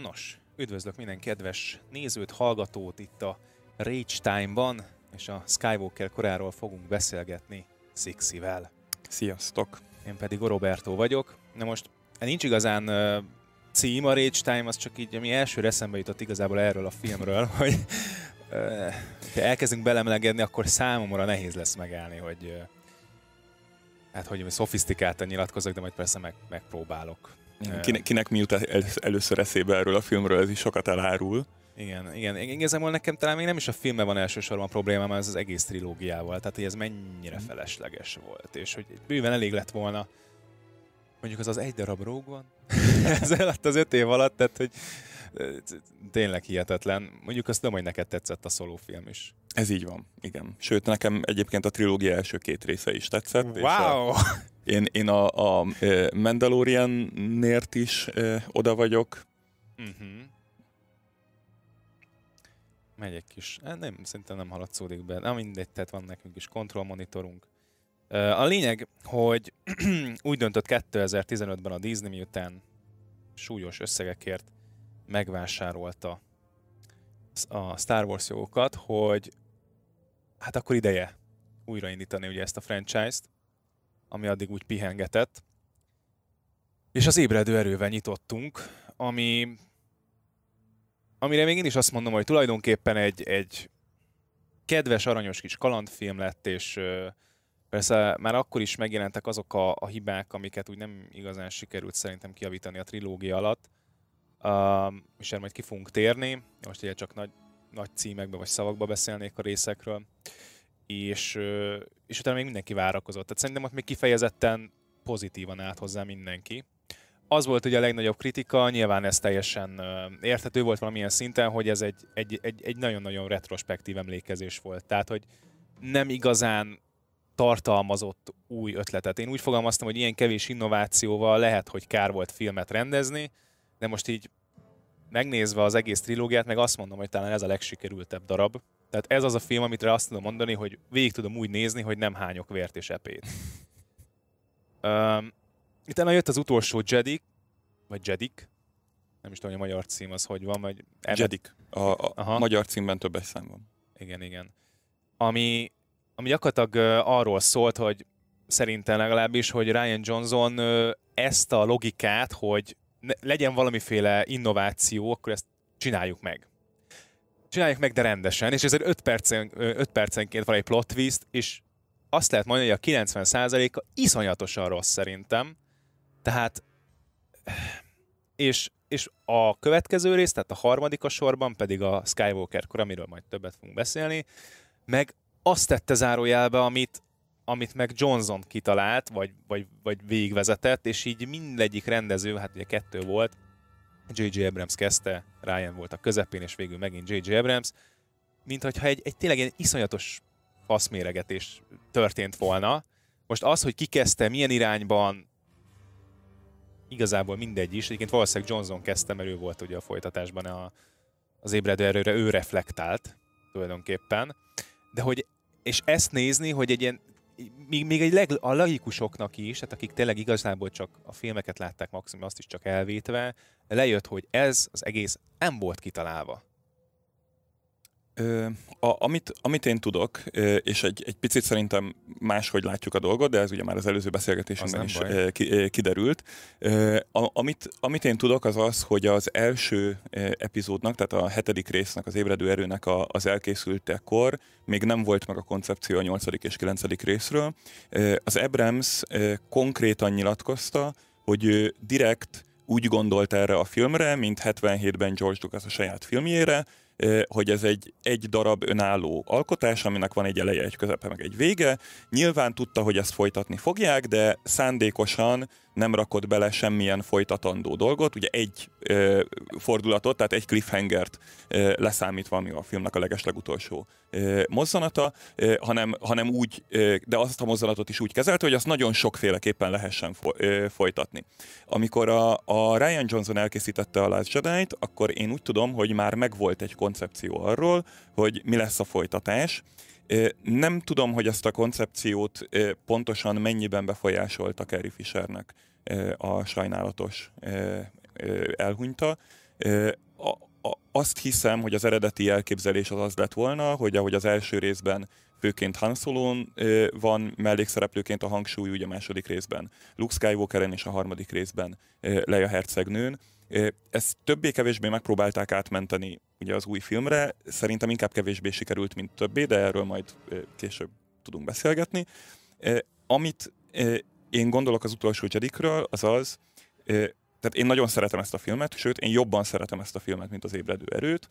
Nos, üdvözlök minden kedves nézőt, hallgatót itt a Rage Time-ban, és a Skywalker koráról fogunk beszélgetni Sixivel. Sziasztok! Én pedig Roberto vagyok. Na most nincs igazán uh, cím a Rage Time, az csak így, ami első eszembe jutott igazából erről a filmről, hogy uh, ha elkezdünk belemlegedni, akkor számomra nehéz lesz megállni, hogy uh, hát hogy szofisztikáltan nyilatkozok, de majd persze meg, megpróbálok. Kinek, kinek mi jut el, először eszébe erről a filmről, ez is sokat elárul. Igen, igen. Igazából nekem talán még nem is a filmben van elsősorban problémám, ez az egész trilógiával. Tehát, hogy ez mennyire mhm. felesleges volt. És hogy bőven elég lett volna, mondjuk az az egy darab róg van, ez alatt az öt év alatt, tehát, hogy tényleg hihetetlen. Mondjuk azt nem, hogy neked tetszett a szolófilm is. Ez így van, igen. Sőt, nekem egyébként a trilógia első két része is tetszett. Wow! És a, én, én a, a Mandalorian-nért is oda vagyok. Uh-huh. Megy egy kis, hát nem, szerintem nem haladszódik be. Na mindegy, tehát van nekünk is kontrollmonitorunk. A lényeg, hogy úgy döntött 2015-ben a Disney, miután súlyos összegekért megvásárolta a Star Wars jogokat, hogy hát akkor ideje újraindítani ugye ezt a franchise-t, ami addig úgy pihengetett. És az ébredő erővel nyitottunk, ami amire még én is azt mondom, hogy tulajdonképpen egy, egy kedves, aranyos kis kalandfilm lett, és persze már akkor is megjelentek azok a, a hibák, amiket úgy nem igazán sikerült szerintem kiavítani a trilógia alatt, és erre majd ki fogunk térni. Most ugye csak nagy, nagy címekbe vagy szavakba beszélnék a részekről, és, és utána még mindenki várakozott. Tehát szerintem ott még kifejezetten pozitívan állt hozzá mindenki az volt ugye a legnagyobb kritika, nyilván ez teljesen érthető volt valamilyen szinten, hogy ez egy, egy, egy, egy nagyon-nagyon retrospektív emlékezés volt. Tehát, hogy nem igazán tartalmazott új ötletet. Én úgy fogalmaztam, hogy ilyen kevés innovációval lehet, hogy kár volt filmet rendezni, de most így megnézve az egész trilógiát, meg azt mondom, hogy talán ez a legsikerültebb darab. Tehát ez az a film, amit azt tudom mondani, hogy végig tudom úgy nézni, hogy nem hányok vért és epét. Um, Utána jött az utolsó Jedik, vagy Jedik, nem is tudom, hogy a magyar cím az hogy van, vagy... Jedik. A, a Aha. magyar címben többes szám van. Igen, igen. Ami, ami gyakorlatilag arról szólt, hogy szerintem legalábbis, hogy Ryan Johnson ezt a logikát, hogy legyen valamiféle innováció, akkor ezt csináljuk meg. Csináljuk meg, de rendesen, és ezért 5 percen, 5 percenként van egy plot twist, és azt lehet mondani, hogy a 90%-a iszonyatosan rossz szerintem, tehát, és, és a következő rész, tehát a harmadik a sorban pedig a Skywalker kor, amiről majd többet fogunk beszélni, meg azt tette zárójelbe, amit, amit meg Johnson kitalált, vagy, vagy, vagy végigvezetett, és így mindegyik rendező, hát ugye kettő volt, J.J. Abrams kezdte, Ryan volt a közepén, és végül megint J.J. Abrams, mint hogyha egy, egy tényleg egy iszonyatos faszméregetés történt volna. Most az, hogy ki kezdte, milyen irányban, igazából mindegy is. Egyébként valószínűleg Johnson kezdte, mert ő volt ugye a folytatásban a, az ébredő erőre, ő reflektált tulajdonképpen. De hogy, és ezt nézni, hogy egy ilyen, még, még egy leg, a laikusoknak is, tehát akik tényleg igazából csak a filmeket látták maximum, azt is csak elvétve, lejött, hogy ez az egész nem volt kitalálva. A, amit, amit én tudok, és egy, egy picit szerintem máshogy látjuk a dolgot, de ez ugye már az előző beszélgetésünkben is ö, ki, kiderült. A, amit, amit én tudok az az, hogy az első epizódnak, tehát a hetedik résznek, az ébredő erőnek a, az elkészültekor még nem volt meg a koncepció a nyolcadik és kilencedik részről. Az Abrams konkrétan nyilatkozta, hogy direkt úgy gondolt erre a filmre, mint 77-ben George Lucas a saját filmjére, hogy ez egy, egy darab önálló alkotás, aminek van egy eleje, egy közepe, meg egy vége. Nyilván tudta, hogy ezt folytatni fogják, de szándékosan nem rakott bele semmilyen folytatandó dolgot, ugye egy ö, fordulatot, tehát egy cliffhangert ö, leszámítva, ami a filmnek a legeslegutolsó mozzanata, ö, hanem, hanem úgy, ö, de azt a mozzanatot is úgy kezelte, hogy azt nagyon sokféleképpen lehessen fo- ö, folytatni. Amikor a, a Ryan Johnson elkészítette a Last jedi akkor én úgy tudom, hogy már megvolt egy koncepció arról, hogy mi lesz a folytatás, nem tudom, hogy ezt a koncepciót pontosan mennyiben befolyásolta Carrie Fishernek a sajnálatos elhunyta, azt hiszem, hogy az eredeti elképzelés az az lett volna, hogy ahogy az első részben főként Han Solo-n van mellékszereplőként a hangsúly, ugye a második részben Luke Skywalkeren és a harmadik részben Leia hercegnőn. Ezt többé-kevésbé megpróbálták átmenteni ugye az új filmre, szerintem inkább kevésbé sikerült, mint többé, de erről majd később tudunk beszélgetni. Amit én gondolok az utolsó Jedikről, az az, tehát én nagyon szeretem ezt a filmet, sőt, én jobban szeretem ezt a filmet, mint az ébredő erőt.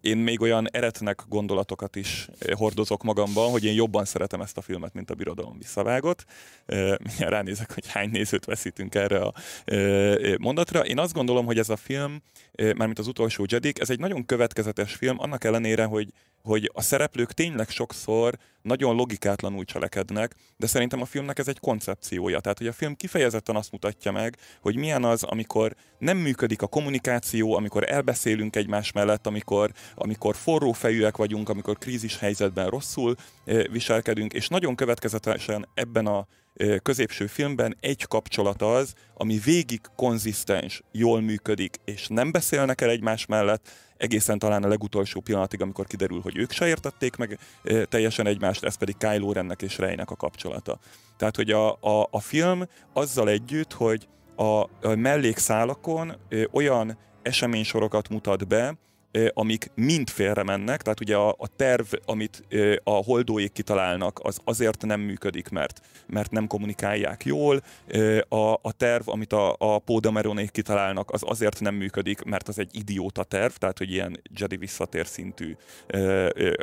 Én még olyan eretnek gondolatokat is hordozok magamban, hogy én jobban szeretem ezt a filmet, mint a Birodalom visszavágot. Mindjárt ránézek, hogy hány nézőt veszítünk erre a mondatra. Én azt gondolom, hogy ez a film, mármint az utolsó Jedik, ez egy nagyon következetes film, annak ellenére, hogy hogy a szereplők tényleg sokszor nagyon logikátlanul cselekednek, de szerintem a filmnek ez egy koncepciója. Tehát, hogy a film kifejezetten azt mutatja meg, hogy milyen az, amikor nem működik a kommunikáció, amikor elbeszélünk egymás mellett, amikor, amikor forró fejűek vagyunk, amikor krízis helyzetben rosszul viselkedünk, és nagyon következetesen ebben a középső filmben egy kapcsolat az, ami végig konzisztens, jól működik, és nem beszélnek el egymás mellett, egészen talán a legutolsó pillanatig, amikor kiderül, hogy ők se értették meg teljesen egymást, ez pedig Kylo Rennek és Reynek a kapcsolata. Tehát, hogy a, a, a film azzal együtt, hogy a, a mellékszálakon olyan eseménysorokat mutat be, amik mind félre mennek, tehát ugye a, a terv, amit a holdóék kitalálnak, az azért nem működik, mert, mert nem kommunikálják jól, a, a terv, amit a, a Pódameronék kitalálnak, az azért nem működik, mert az egy idióta terv, tehát hogy ilyen Jedi visszatér szintű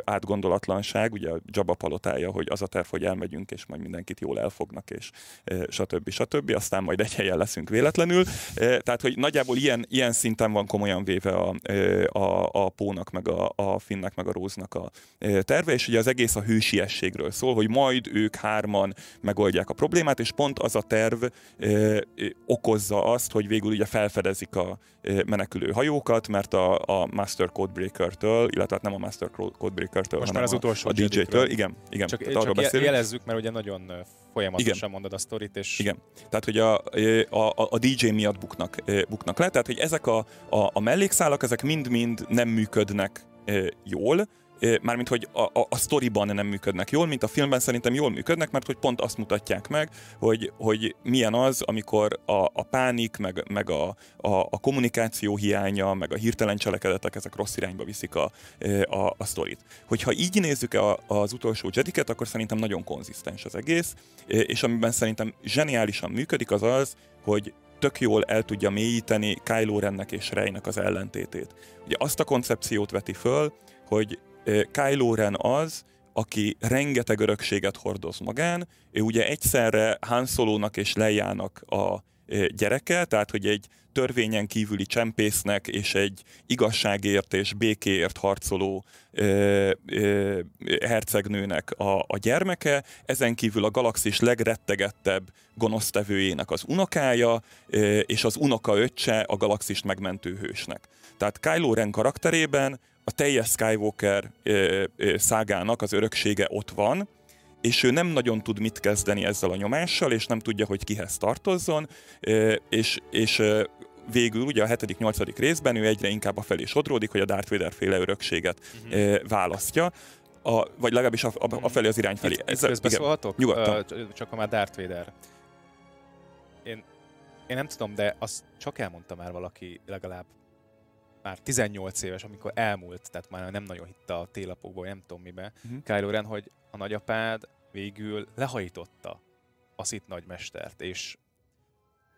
átgondolatlanság, ugye a Jabba palotája, hogy az a terv, hogy elmegyünk, és majd mindenkit jól elfognak, és stb. stb. Aztán majd egy helyen leszünk véletlenül. Tehát, hogy nagyjából ilyen, ilyen szinten van komolyan véve a, a a, Pónak, meg a, a Finnek, meg a Róznak a terve, és ugye az egész a hősiességről szól, hogy majd ők hárman megoldják a problémát, és pont az a terv e, okozza azt, hogy végül ugye felfedezik a menekülő hajókat, mert a, a Master Codebreaker-től, illetve hát nem a Master Codebreaker-től, hanem az utolsó a, a DJ-től, igen, igen. Csak, csak arról beszélünk. jelezzük, mert ugye nagyon folyamatosan Igen. mondod a sztorit, és... Igen. Tehát, hogy a, a, a DJ miatt buknak, buknak le, tehát, hogy ezek a, a, a mellékszálak, ezek mind-mind nem működnek jól, mármint hogy a, a, a sztoriban nem működnek jól, mint a filmben szerintem jól működnek, mert hogy pont azt mutatják meg, hogy, hogy milyen az, amikor a, a pánik, meg, meg a, a, a kommunikáció hiánya, meg a hirtelen cselekedetek, ezek rossz irányba viszik a, a, a sztorit. Hogyha így nézzük a, az utolsó Jediket, akkor szerintem nagyon konzisztens az egész, és amiben szerintem zseniálisan működik az az, hogy tök jól el tudja mélyíteni Kylo Rennek és Reynek az ellentétét. Ugye azt a koncepciót veti föl, hogy Kylo Ren az, aki rengeteg örökséget hordoz magán, ő ugye egyszerre Han Solo-nak és Leiának a gyereke, tehát hogy egy törvényen kívüli csempésznek és egy igazságért és békéért harcoló ö, ö, hercegnőnek a, a gyermeke, ezen kívül a galaxis legrettegettebb gonosztevőjének az unokája, ö, és az unoka öccse a galaxist megmentő hősnek. Tehát Kylo Ren karakterében a teljes Skywalker ö, ö, szágának az öröksége ott van, és ő nem nagyon tud mit kezdeni ezzel a nyomással, és nem tudja, hogy kihez tartozzon, és, és végül ugye a 7.-8. részben ő egyre inkább a felé sodródik, hogy a Darth Vader féle örökséget uh-huh. választja. A, vagy legalábbis a, a, a felé az irány felé. Itt, itt közbeszólhatok? Nyugodtan. Uh, csak a már Darth Vader. Én, én nem tudom, de azt csak elmondta már valaki legalább már 18 éves, amikor elmúlt, tehát már nem nagyon hitte a télapokból, nem tudom mibe, uh-huh. Kylo Ren, hogy a nagyapád végül lehajította a szit nagymestert, és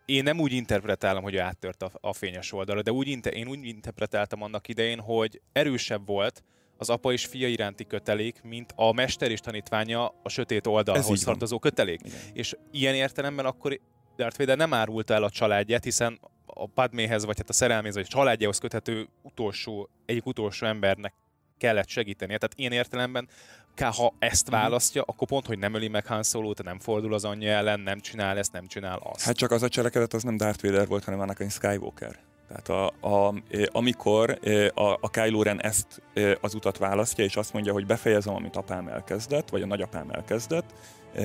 én nem úgy interpretálom, hogy ő áttört a, a fényes oldalra, de úgy inter, én úgy interpretáltam annak idején, hogy erősebb volt az apa és fia iránti kötelék, mint a mester és tanítványa a sötét oldalhoz tartozó kötelék. Igen. És ilyen értelemben akkor Darth Vader nem árulta el a családját, hiszen a Padméhez, vagy hát a szerelméhez, vagy a családjához köthető utolsó, egyik utolsó embernek kellett segítenie. Tehát én értelemben, ha ezt mhm. választja, akkor pont, hogy nem öli meg Han solo nem fordul az anyja ellen, nem csinál ezt, nem csinál azt. Hát csak az a cselekedet az nem Darth Vader volt, hanem Anakin Skywalker. Tehát a, a, amikor a, a Kylo Ren ezt az utat választja, és azt mondja, hogy befejezem, amit apám elkezdett, vagy a nagyapám elkezdett,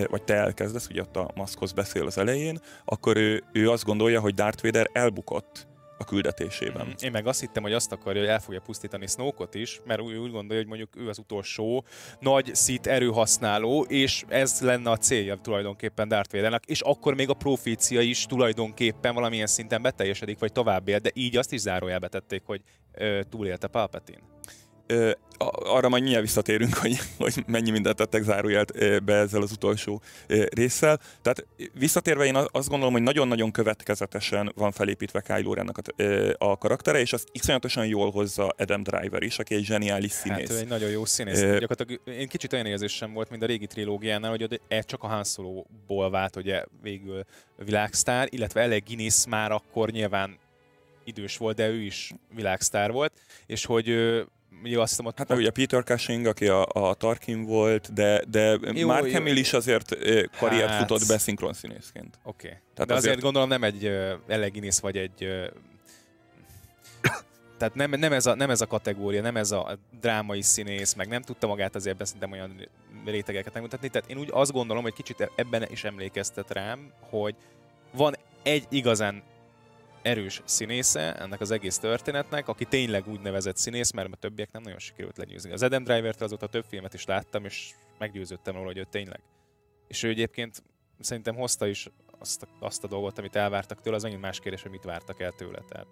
vagy te elkezdesz, ugye ott a maszkhoz beszél az elején, akkor ő, ő azt gondolja, hogy Darth Vader elbukott a küldetésében. Mm, én meg azt hittem, hogy azt akarja, hogy el fogja pusztítani Snoke-ot is, mert úgy, úgy gondolja, hogy mondjuk ő az utolsó nagy szit erőhasználó, és ez lenne a célja tulajdonképpen Darth Vadernek, és akkor még a profícia is tulajdonképpen valamilyen szinten beteljesedik, vagy tovább él, de így azt is zárójelbe tették, hogy ö, túlélte Palpatine. Ö, arra majd nyilván visszatérünk, hogy, hogy mennyi mindent tettek zárójelt be ezzel az utolsó résszel. Tehát visszatérve én azt gondolom, hogy nagyon-nagyon következetesen van felépítve Kylo ren a, a karaktere, és azt iszonyatosan jól hozza Adam Driver is, aki egy zseniális hát, színész. Hát ő egy nagyon jó színész. E... Gyakorlatilag én kicsit olyan érzésem volt, mint a régi trilógiánál, hogy e csak a Han Solo-ból vált ugye végül világsztár, illetve Ele Guinness már akkor nyilván idős volt, de ő is világsztár volt, és hogy ugye azt hiszem, ott, hát meg ugye Peter Cushing, aki a, a Tarkin volt, de, de jó, Mark Hamill is azért karriert hát... futott be szinkron színészként. Oké. Okay. de azért, azért gondolom nem egy uh, Eleginis vagy egy uh, tehát nem, nem, ez a, nem ez a kategória, nem ez a drámai színész, meg nem tudta magát azért beszélni olyan rétegeket megmutatni. Tehát én úgy azt gondolom, hogy kicsit ebben is emlékeztet rám, hogy van egy igazán erős színésze ennek az egész történetnek, aki tényleg úgynevezett színész, mert a többiek nem nagyon sikerült legyőzni. Az Adam Driver-t azóta több filmet is láttam, és meggyőződtem róla, hogy ő tényleg. És ő egyébként szerintem hozta is azt a, azt a dolgot, amit elvártak tőle, az megint más kérdés, hogy mit vártak el tőle. Tehát.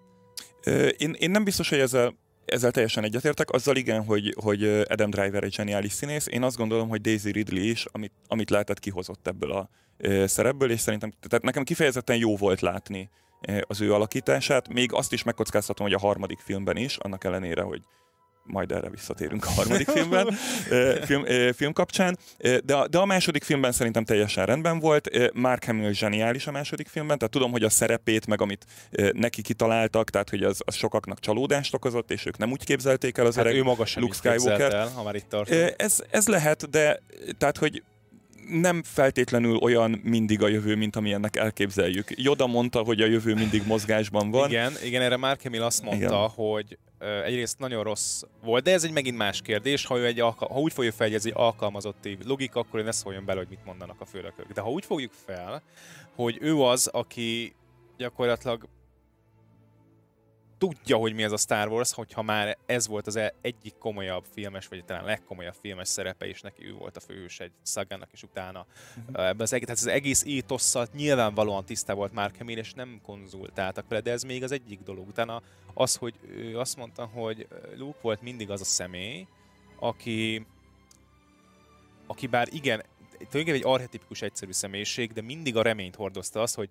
Én, én nem biztos, hogy ezzel ezzel teljesen egyetértek. Azzal igen, hogy, hogy Adam Driver egy zseniális színész. Én azt gondolom, hogy Daisy Ridley is, amit, amit lehetett, kihozott ebből a szerepből, és szerintem tehát nekem kifejezetten jó volt látni az ő alakítását. Még azt is megkockáztatom, hogy a harmadik filmben is, annak ellenére, hogy majd erre visszatérünk a harmadik filmben, film, film kapcsán. De a, de a második filmben szerintem teljesen rendben volt. Mark Hamill zseniális a második filmben, tehát tudom, hogy a szerepét, meg amit neki kitaláltak, tehát hogy az, az sokaknak csalódást okozott, és ők nem úgy képzelték el az hát öreg ő maga sem Luke Skywalker. El, ha már itt tartunk. Ez, ez lehet, de tehát, hogy nem feltétlenül olyan mindig a jövő, mint amilyennek elképzeljük. Joda mondta, hogy a jövő mindig mozgásban van. Igen, igen erre Mark Hamill azt mondta, igen. hogy egyrészt nagyon rossz volt, de ez egy megint más kérdés, ha, ő egy alka- ha úgy fogjuk fel, hogy ez egy alkalmazotti logika, akkor én ne szóljon bele, hogy mit mondanak a főnökök. De ha úgy fogjuk fel, hogy ő az, aki gyakorlatilag tudja, hogy mi ez a Star Wars, hogyha már ez volt az e- egyik komolyabb filmes, vagy talán legkomolyabb filmes szerepe, és neki ő volt a főhős egy szagának, és utána uh-huh. ebben az egész, tehát az egész étosszal nyilvánvalóan tiszta volt már Hamill, és nem konzultáltak vele, de ez még az egyik dolog. Utána az, hogy ő azt mondta, hogy Luke volt mindig az a személy, aki aki bár igen, tulajdonképpen egy archetipikus egyszerű személyiség, de mindig a reményt hordozta az, hogy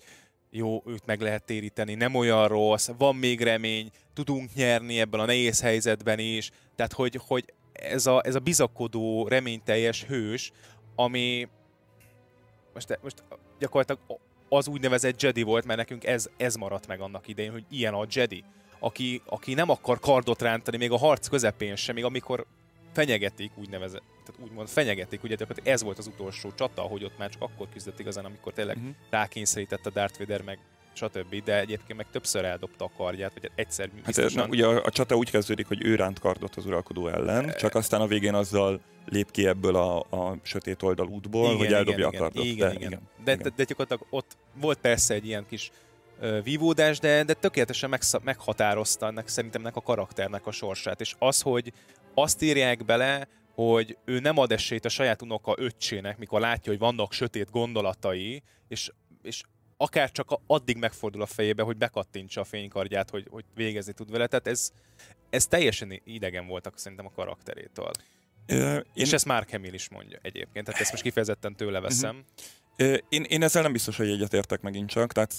jó, őt meg lehet téríteni, nem olyan rossz, van még remény, tudunk nyerni ebben a nehéz helyzetben is. Tehát, hogy, hogy ez, a, ez a bizakodó, reményteljes hős, ami most, most gyakorlatilag az úgynevezett Jedi volt, mert nekünk ez, ez maradt meg annak idején, hogy ilyen a Jedi, aki, aki nem akar kardot rántani még a harc közepén sem, még amikor fenyegetik, úgynevezett, tehát úgymond fenyegetik, ugye ez volt az utolsó csata, hogy ott már csak akkor küzdött igazán, amikor tényleg uh-huh. rákényszerített a Darth Vader meg stb. De egyébként meg többször eldobta a kardját, vagy egyszer hát biztosan... Hát, ugye a, a csata úgy kezdődik, hogy ő ránt kardot az uralkodó ellen, e... csak aztán a végén azzal lép ki ebből a, a sötét oldal útból, igen, hogy eldobja igen, a kardot. Igen, de, igen. igen. De, igen. De, de gyakorlatilag ott volt persze egy ilyen kis uh, vívódás, de, de tökéletesen megsz- meghatározta ennek szerintem a karakternek a sorsát. És az, hogy azt írják bele, hogy ő nem ad esélyt a saját unoka öccsének, mikor látja, hogy vannak sötét gondolatai, és, és akár csak addig megfordul a fejébe, hogy bekattintsa a fénykardját, hogy, hogy végezni tud vele. Tehát ez, ez teljesen idegen voltak szerintem a karakterétől. Uh, én... És ezt Mark Hamill is mondja egyébként, tehát ezt most kifejezetten tőle mhm. veszem. Uh-huh. Én, én ezzel nem biztos, hogy egyetértek megint csak. Tehát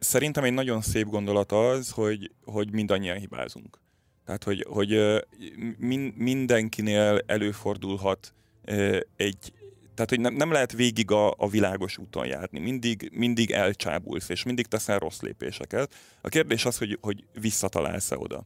szerintem egy nagyon szép gondolat az, hogy, hogy mindannyian hibázunk. Tehát, hogy, hogy min, mindenkinél előfordulhat egy, tehát, hogy nem, nem lehet végig a, a világos úton járni. Mindig, mindig elcsábulsz, és mindig teszel rossz lépéseket. A kérdés az, hogy, hogy visszatalálsz-e oda.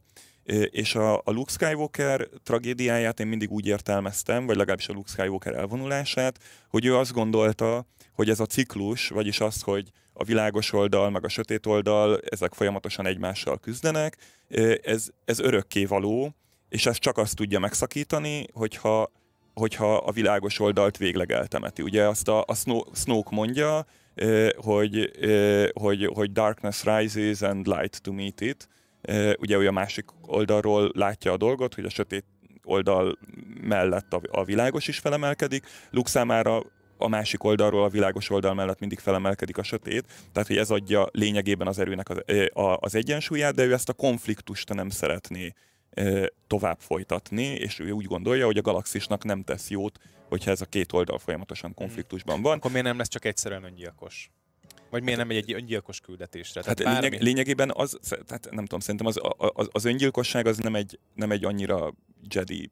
És a, a Luke Skywalker tragédiáját én mindig úgy értelmeztem, vagy legalábbis a Luke Skywalker elvonulását, hogy ő azt gondolta, hogy ez a ciklus, vagyis az, hogy a világos oldal, meg a sötét oldal, ezek folyamatosan egymással küzdenek, ez, ez örökké való, és ez csak azt tudja megszakítani, hogyha, hogyha a világos oldalt végleg eltemeti. Ugye azt a, a Snoke mondja, hogy, hogy, hogy darkness rises and light to meet it, ugye ő a másik oldalról látja a dolgot, hogy a sötét oldal mellett a, a világos is felemelkedik. Luke számára a másik oldalról, a világos oldal mellett mindig felemelkedik a sötét, tehát hogy ez adja lényegében az erőnek az, az egyensúlyát, de ő ezt a konfliktust nem szeretné tovább folytatni, és ő úgy gondolja, hogy a galaxisnak nem tesz jót, hogyha ez a két oldal folyamatosan konfliktusban van. Akkor miért nem lesz csak egyszerűen öngyilkos? Vagy miért nem megy egy öngyilkos küldetésre? Tehát hát lényeg, lényegében az, tehát nem tudom, szerintem az, az, az öngyilkosság az nem egy, nem egy annyira Jedi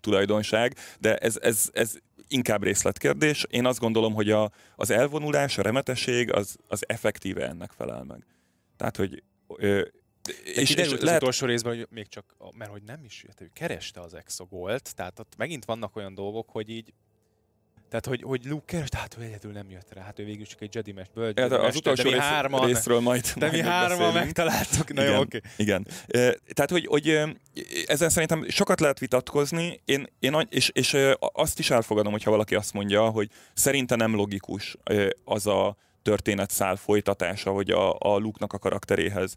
tulajdonság, de ez, ez, ez inkább részletkérdés. Én azt gondolom, hogy a, az elvonulás, a remetesség az, az effektíve ennek felel meg. Tehát, hogy ö, és, és az lehet... utolsó részben, hogy még csak, mert hogy nem is, hát ő kereste az exogolt, tehát ott megint vannak olyan dolgok, hogy így tehát, hogy, hogy Luke keres, hát ő egyedül nem jött rá, hát ő végül csak egy Jedi mest, bölcs, ja, az utolsó de mi rész, hárman, részről majd De mi hárman megtaláltuk, na igen, jó, oké. Igen. Tehát, hogy, hogy ezen szerintem sokat lehet vitatkozni, én, én, és, és azt is elfogadom, hogyha valaki azt mondja, hogy szerinte nem logikus az a történetszál folytatása, hogy a, a Luke-nak a karakteréhez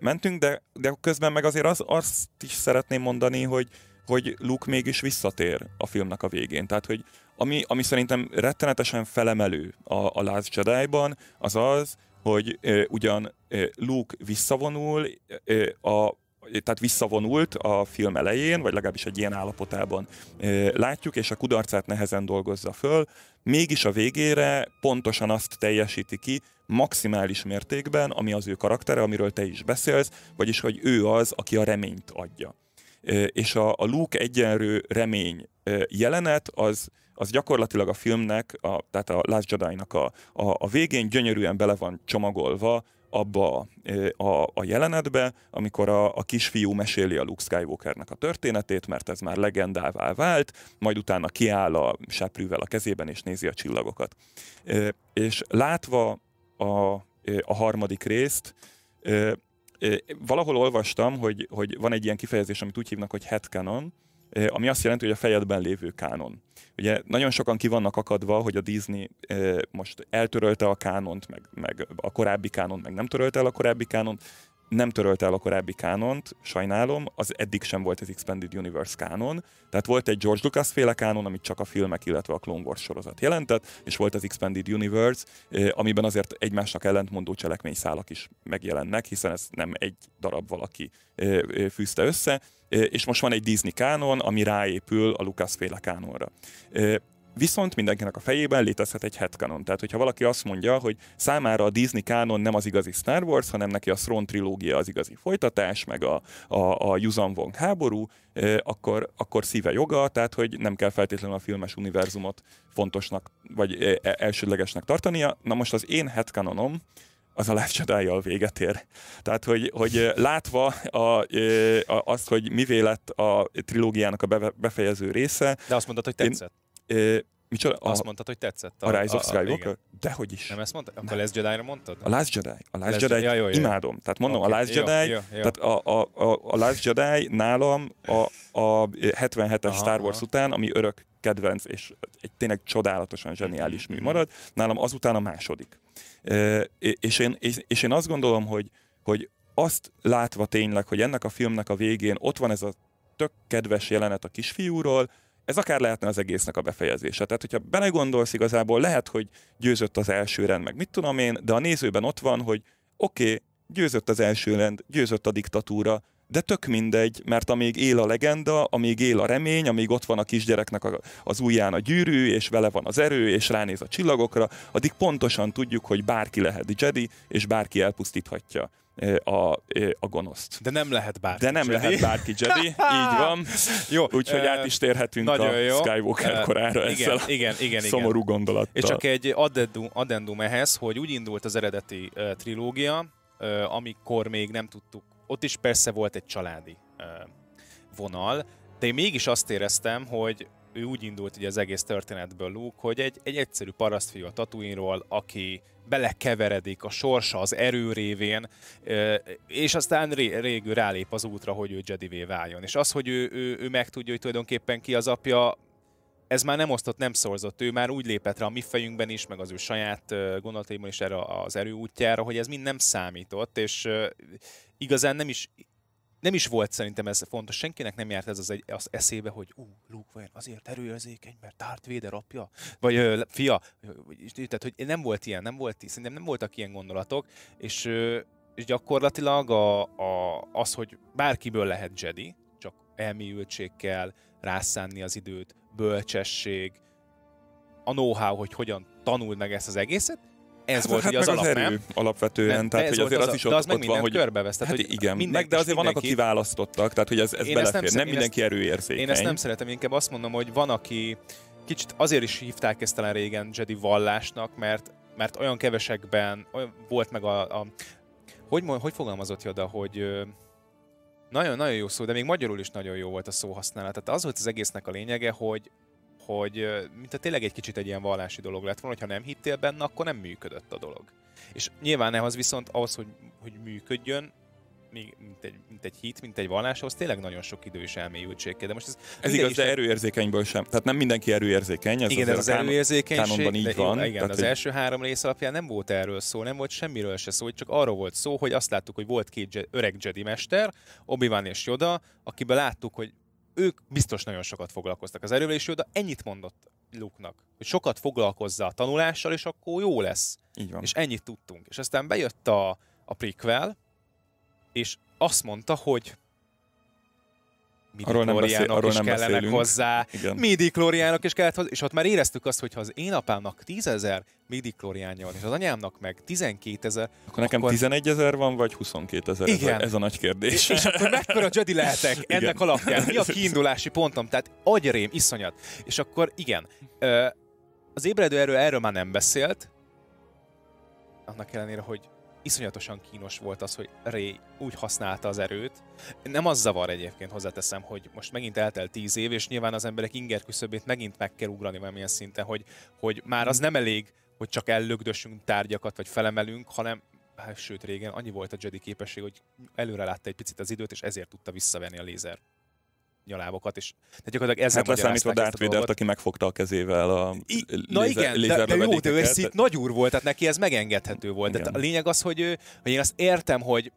mentünk, de, de közben meg azért az, azt is szeretném mondani, hogy, hogy Luke mégis visszatér a filmnek a végén. Tehát, hogy ami, ami szerintem rettenetesen felemelő a, a Last Jedi-ban, az az, hogy e, ugyan e, Luke visszavonul, e, a, tehát visszavonult a film elején, vagy legalábbis egy ilyen állapotában látjuk, és a kudarcát nehezen dolgozza föl, mégis a végére pontosan azt teljesíti ki, maximális mértékben, ami az ő karaktere, amiről te is beszélsz, vagyis hogy ő az, aki a reményt adja. És a, a Luke egyenlő remény jelenet az az gyakorlatilag a filmnek, a, tehát a Last Jedi-nak a, a, a végén gyönyörűen bele van csomagolva abba a, a jelenetbe, amikor a, a kisfiú meséli a Luke Skywalkernek a történetét, mert ez már legendává vált, majd utána kiáll a seprűvel a kezében és nézi a csillagokat. És látva a, a harmadik részt, valahol olvastam, hogy, hogy van egy ilyen kifejezés, amit úgy hívnak, hogy headcanon, ami azt jelenti, hogy a fejedben lévő kánon. Ugye nagyon sokan ki vannak akadva, hogy a Disney most eltörölte a kánont, meg, meg a korábbi kánont, meg nem törölte el a korábbi kánont, nem törölte el a korábbi kánont, sajnálom, az eddig sem volt az Expanded Universe kánon. Tehát volt egy George Lucas féle kánon, amit csak a filmek, illetve a Clone Wars sorozat jelentett, és volt az Expanded Universe, amiben azért egymásnak ellentmondó cselekményszálak is megjelennek, hiszen ez nem egy darab valaki fűzte össze és most van egy Disney kánon, ami ráépül a Lucas féle kánonra. Viszont mindenkinek a fejében létezhet egy headcanon. Tehát, hogyha valaki azt mondja, hogy számára a Disney kánon nem az igazi Star Wars, hanem neki a Throne trilógia az igazi folytatás, meg a, a, a Yuuzhan Vong háború, akkor, akkor szíve joga, tehát, hogy nem kell feltétlenül a filmes univerzumot fontosnak, vagy elsődlegesnek tartania. Na most az én headcanonom, az a Last jedi véget ér. Tehát, hogy, hogy látva a, a, azt, hogy mivé lett a trilógiának a befejező része. De azt mondtad, hogy tetszett. Én, Micsoda? A, azt mondtad, hogy tetszett. A, a Rise of Skywalker? Dehogy is. Nem ezt mondtad? Akkor Last Jedi-ra mondtad? A Last Jedi. A Last, Last Jedi, ja, jó, jó. imádom. Tehát mondom, okay, a Last jó, Jedi, jó, jó. tehát a, a, a, a Last Jedi nálam a, a 77-es aha, Star Wars aha. után, ami örök kedvenc, és egy tényleg csodálatosan zseniális mű marad, nálam azután a második. E, és, én, és, és én azt gondolom, hogy, hogy azt látva tényleg, hogy ennek a filmnek a végén ott van ez a tök kedves jelenet a kisfiúról, ez akár lehetne az egésznek a befejezése. Tehát, hogyha belegondolsz igazából, lehet, hogy győzött az első rend, meg mit tudom én, de a nézőben ott van, hogy oké, okay, győzött az első rend, győzött a diktatúra, de tök mindegy, mert amíg él a legenda, amíg él a remény, amíg ott van a kisgyereknek az ujján a gyűrű, és vele van az erő, és ránéz a csillagokra, addig pontosan tudjuk, hogy bárki lehet Jedi, és bárki elpusztíthatja a, a gonoszt. De nem lehet bárki De nem Jedi. lehet bárki Jedi, így van. jó, Úgyhogy át is térhetünk a jó. Skywalker uh, korára igen, ezzel igen, igen, szomorú igen. gondolattal. És csak egy addendum, addendum ehhez, hogy úgy indult az eredeti uh, trilógia, uh, amikor még nem tudtuk, ott is persze volt egy családi uh, vonal, de én mégis azt éreztem, hogy ő úgy indult ugye az egész történetből Luke, hogy egy, egy egyszerű parasztfiú a Tatooine-ról, aki belekeveredik a sorsa az erő révén, és aztán ré, régül rálép az útra, hogy ő Jedivé váljon. És az, hogy ő, ő, ő megtudja, hogy tulajdonképpen ki az apja, ez már nem osztott, nem szorzott. Ő már úgy lépett rá a mi fejünkben is, meg az ő saját gondolataiban is erre az erő útjára, hogy ez mind nem számított, és igazán nem is nem is volt szerintem ez fontos, senkinek nem járt ez az, egy, az eszébe, hogy ú, Luke vajon azért erőérzékeny, mert Darth Vader apja, vagy ö, fia, tehát hogy nem volt ilyen, nem volt, szerintem nem voltak ilyen gondolatok, és, ö, és gyakorlatilag a, a, az, hogy bárkiből lehet Jedi, csak elmélyültség kell, rászánni az időt, bölcsesség, a know-how, hogy hogyan tanuld meg ezt az egészet, ez hát, volt hát az, az alap, erő nem? alapvetően, nem, tehát hogy azért az, az is ott, az ott van, hogy... körbevesz, tehát, hát hogy igen, meg de azért vannak, akik választottak, tehát hogy ez, ez belefér, nem, nem mindenki erőérzékeny. Én ezt nem szeretem, inkább azt mondom, hogy van, aki kicsit azért is hívták ezt talán régen Jedi vallásnak, mert, mert olyan kevesekben olyan volt meg a, a hogy, hogy fogalmazott Joda, hogy nagyon-nagyon jó szó, de még magyarul is nagyon jó volt a szóhasználat. Tehát az volt az egésznek a lényege, hogy, hogy mint a tényleg egy kicsit egy ilyen vallási dolog lett volna, hogyha nem hittél benne, akkor nem működött a dolog. És nyilván ehhez viszont ahhoz, hogy, hogy működjön, még, mint, egy, mint egy hit, mint egy vallás, ahhoz tényleg nagyon sok idő és elmélyültség kell. De most ez, ez igaz, de erőérzékenyből sem. Tehát nem mindenki erőérzékeny. Ez igen, ez az erőérzékenység, így van. Igen, tehát, az első három rész alapján nem volt erről szó, nem volt semmiről se szó, csak arról volt szó, hogy azt láttuk, hogy volt két öreg Jedi mester, Obi-Wan és Yoda, akiben láttuk, hogy ők biztos nagyon sokat foglalkoztak az erővel, és Yoda ennyit mondott Luke-nak, hogy sokat foglalkozza a tanulással, és akkor jó lesz. Így van. És ennyit tudtunk. És aztán bejött a, a prequel, és azt mondta, hogy arról nem, beszél, arról is nem kellenek beszélünk. hozzá, midi is kellett hozzá, és ott már éreztük azt, hogy ha az én apámnak 10 ezer midi van, és az anyámnak meg 12 ezer, akkor nekem akkor... 11 ezer van, vagy 22 ezer? Igen. Ez, a, ez a nagy kérdés. És, és akkor mekkora Jedi lehetek igen. ennek alapján? Mi a kiindulási pontom? Tehát agyrém, iszonyat. És akkor igen, az ébredő erő erről már nem beszélt, annak ellenére, hogy iszonyatosan kínos volt az, hogy Ray úgy használta az erőt. Nem az zavar egyébként, hozzáteszem, hogy most megint eltelt tíz év, és nyilván az emberek inger küszöbét megint meg kell ugrani valamilyen szinten, hogy, hogy már az nem elég, hogy csak ellögdösünk tárgyakat, vagy felemelünk, hanem hát, sőt régen annyi volt a Jedi képesség, hogy előre látta egy picit az időt, és ezért tudta visszavenni a lézer nyalábokat, és tehát gyakorlatilag ezzel hát leszámítva Darth vader aki megfogta a kezével a I, Na lézer, igen, de, de jó, de ő egy nagy úr volt, tehát neki ez megengedhető volt. De a lényeg az, hogy, hogy én azt értem, hogy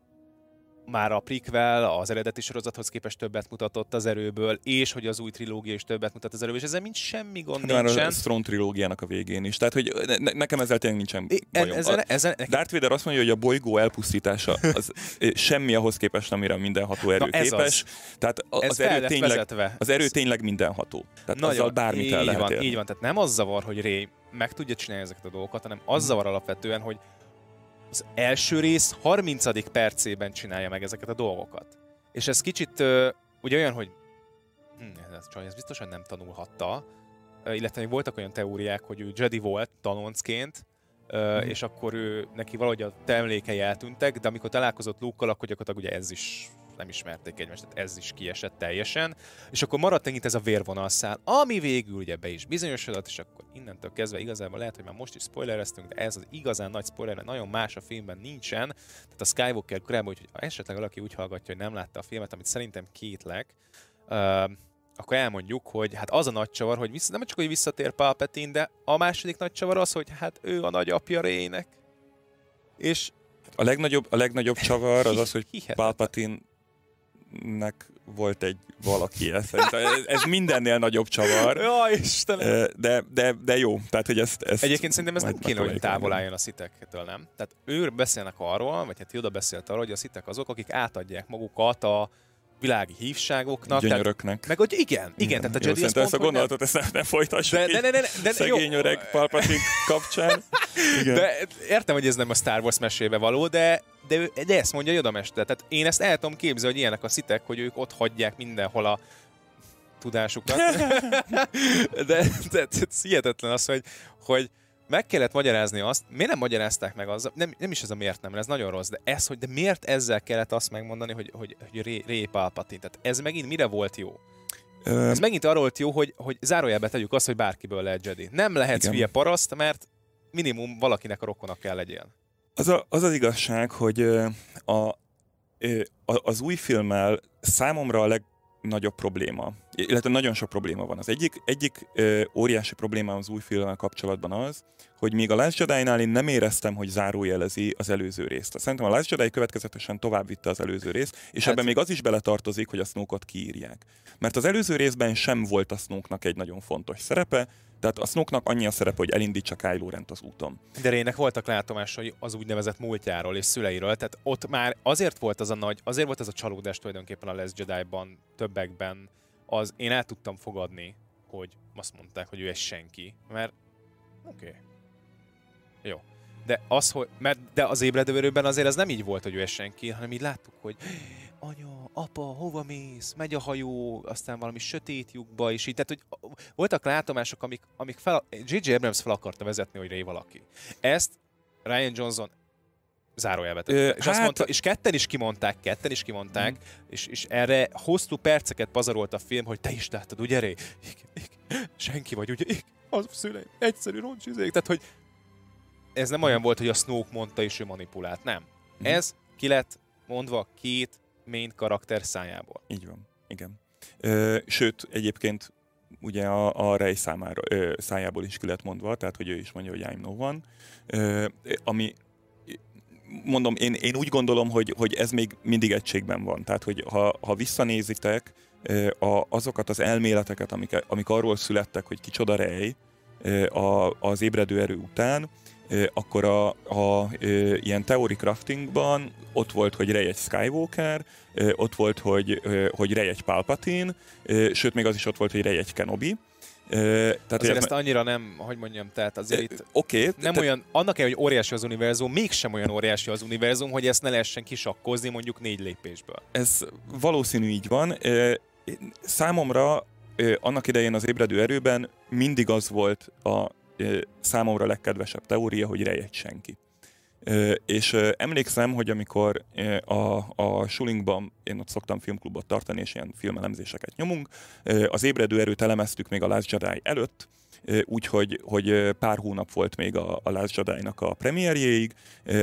már a prequel az eredeti sorozathoz képest többet mutatott az erőből, és hogy az új trilógia is többet mutat az erőből, és ezzel mind semmi gond hát nincsen. a Throne trilógiának a végén is. Tehát, hogy ne, nekem ezzel tényleg nincsen é, bajom. Ezzel, ezzel, nekem... Darth Vader azt mondja, hogy a bolygó elpusztítása az semmi ahhoz képest, amire mindenható erő Na, képes. Az. Tehát az, az, erő tényleg, az erő tényleg mindenható. Tehát Nagyon, azzal bármit el lehet van, Így van, tehát nem az zavar, hogy Ray meg tudja csinálni ezeket a dolgokat, hanem az zavar alapvetően, hogy az első rész 30. percében csinálja meg ezeket a dolgokat. És ez kicsit uh, ugye olyan, hogy hm, ez, csaj, ez biztosan nem tanulhatta, illetve még voltak olyan teóriák, hogy ő Jedi volt tanoncként, mm. és akkor ő, neki valahogy a emlékei eltűntek, de amikor találkozott Luke-kal, akkor gyakorlatilag ugye ez is nem ismerték egymást, tehát ez is kiesett teljesen, és akkor maradt ennyit ez a vérvonalszál, ami végül ugye be is bizonyosodott, és akkor innentől kezdve igazából lehet, hogy már most is spoilereztünk, de ez az igazán nagy spoiler, nagyon más a filmben nincsen, tehát a Skywalker korábban, hogy esetleg valaki úgy hallgatja, hogy nem látta a filmet, amit szerintem kétlek, uh, akkor elmondjuk, hogy hát az a nagy csavar, hogy vissza, nem csak, hogy visszatér Palpatine, de a második nagy csavar az, hogy hát ő a nagyapja Rének. És a legnagyobb, a legnagyobb csavar az az, hogy Palpatine nek volt egy valaki, ez, ez mindennél nagyobb csavar. Ja, Istenem! De, de, de jó, tehát hogy ezt, ezt Egyébként szerintem ez nem kéne, hogy távol álljon a szitektől, nem? Tehát ő beszélnek arról, vagy hát Hilda beszélt arról, hogy a szitek azok, akik átadják magukat a világi hívságoknak. Gyönyöröknek. Tehát, meg hogy igen, igen, tehát a Jedi Jó, ezt a gondolatot ezt nem, nem folytassuk de, de, de, de, de, szegény jó. öreg Palpatine kapcsán. Igen. De értem, hogy ez nem a Star Wars mesébe való, de, de, de ezt mondja Yoda mester. Tehát én ezt el tudom képzelni, hogy ilyenek a szitek, hogy ők ott hagyják mindenhol a tudásukat. de, de, de, de hihetetlen az, hogy, hogy meg kellett magyarázni azt, miért nem magyarázták meg az, nem, nem is ez a miért nem, ez nagyon rossz, de ez, hogy de miért ezzel kellett azt megmondani, hogy, hogy, hogy Ré, Ré Palpatine, tehát ez megint mire volt jó? Ö... Ez megint arról volt jó, hogy, hogy zárójelbe tegyük azt, hogy bárkiből lehet Jedi. Nem lehetsz hülye paraszt, mert minimum valakinek a rokona kell legyél. Az, a, az az igazság, hogy a, az új filmmel számomra a legnagyobb probléma, illetve nagyon sok probléma van. Az egyik, egyik óriási probléma az új filmmel kapcsolatban az, hogy még a Last Jedi-nál én nem éreztem, hogy zárójelezi az előző részt. Szerintem a Last Jedi következetesen tovább vitte az előző részt, és hát... ebben még az is beletartozik, hogy a Snoke-ot kiírják. Mert az előző részben sem volt a Snoke-nak egy nagyon fontos szerepe, tehát a Snoke-nak annyi a szerepe, hogy elindítsa Kylo Rent az úton. De Rének voltak látomásai az úgynevezett múltjáról és szüleiről, tehát ott már azért volt az a nagy, azért volt ez a csalódás tulajdonképpen a Les Jedi-ban, többekben, az én el tudtam fogadni, hogy azt mondták, hogy ő egy senki, mert oké. Okay. Jó. De az, hogy, mert de az ébredőverőben azért ez nem így volt, hogy ő egy senki, hanem így láttuk, hogy anya, apa, hova mész, megy a hajó, aztán valami sötét lyukba, és így, tehát hogy voltak látomások, amik, amik fel, J.J. Abrams fel akarta vezetni, hogy Ray valaki. Ezt Ryan Johnson zárójelbe Ö, és, hát... azt mondta, és ketten is kimondták, ketten is kimondták, mm. és, és erre hosszú perceket pazarolt a film, hogy te is láttad, ugye Ray? Igen, igen. Senki vagy, ugye? Igen. Az szüleim, egyszerű roncsizék. Tehát, hogy ez nem olyan volt, hogy a Snoke mondta és ő manipulált, nem. Mm. Ez ki lett mondva két main karakter szájából. Így van, igen. Ö, sőt, egyébként ugye a, a Rey számára, ö, szájából is ki lett mondva, tehát hogy ő is mondja, hogy I'm no one, ö, ami mondom, én, én úgy gondolom, hogy, hogy ez még mindig egységben van. Tehát, hogy ha, ha visszanézitek a, azokat az elméleteket, amik, amik arról születtek, hogy kicsoda Rey a, az ébredő erő után, akkor a, a, ilyen theory craftingban ott volt, hogy Rey egy Skywalker, ott volt, hogy, hogy Rey egy Palpatine, sőt még az is ott volt, hogy Rey egy Kenobi. tehát azért ezt annyira nem, hogy mondjam, tehát azért itt okay, nem te... olyan, annak el, hogy óriási az univerzum, mégsem olyan óriási az univerzum, hogy ezt ne lehessen kisakkozni mondjuk négy lépésből. Ez valószínű így van. Számomra annak idején az ébredő erőben mindig az volt a számomra legkedvesebb teória, hogy egy senki. És emlékszem, hogy amikor a, a Sulingban én ott szoktam filmklubot tartani, és ilyen filmelemzéseket nyomunk, az ébredő erőt elemeztük még a Last Jedi előtt, úgyhogy hogy pár hónap volt még a, a Last Jedi-nak a premierjéig,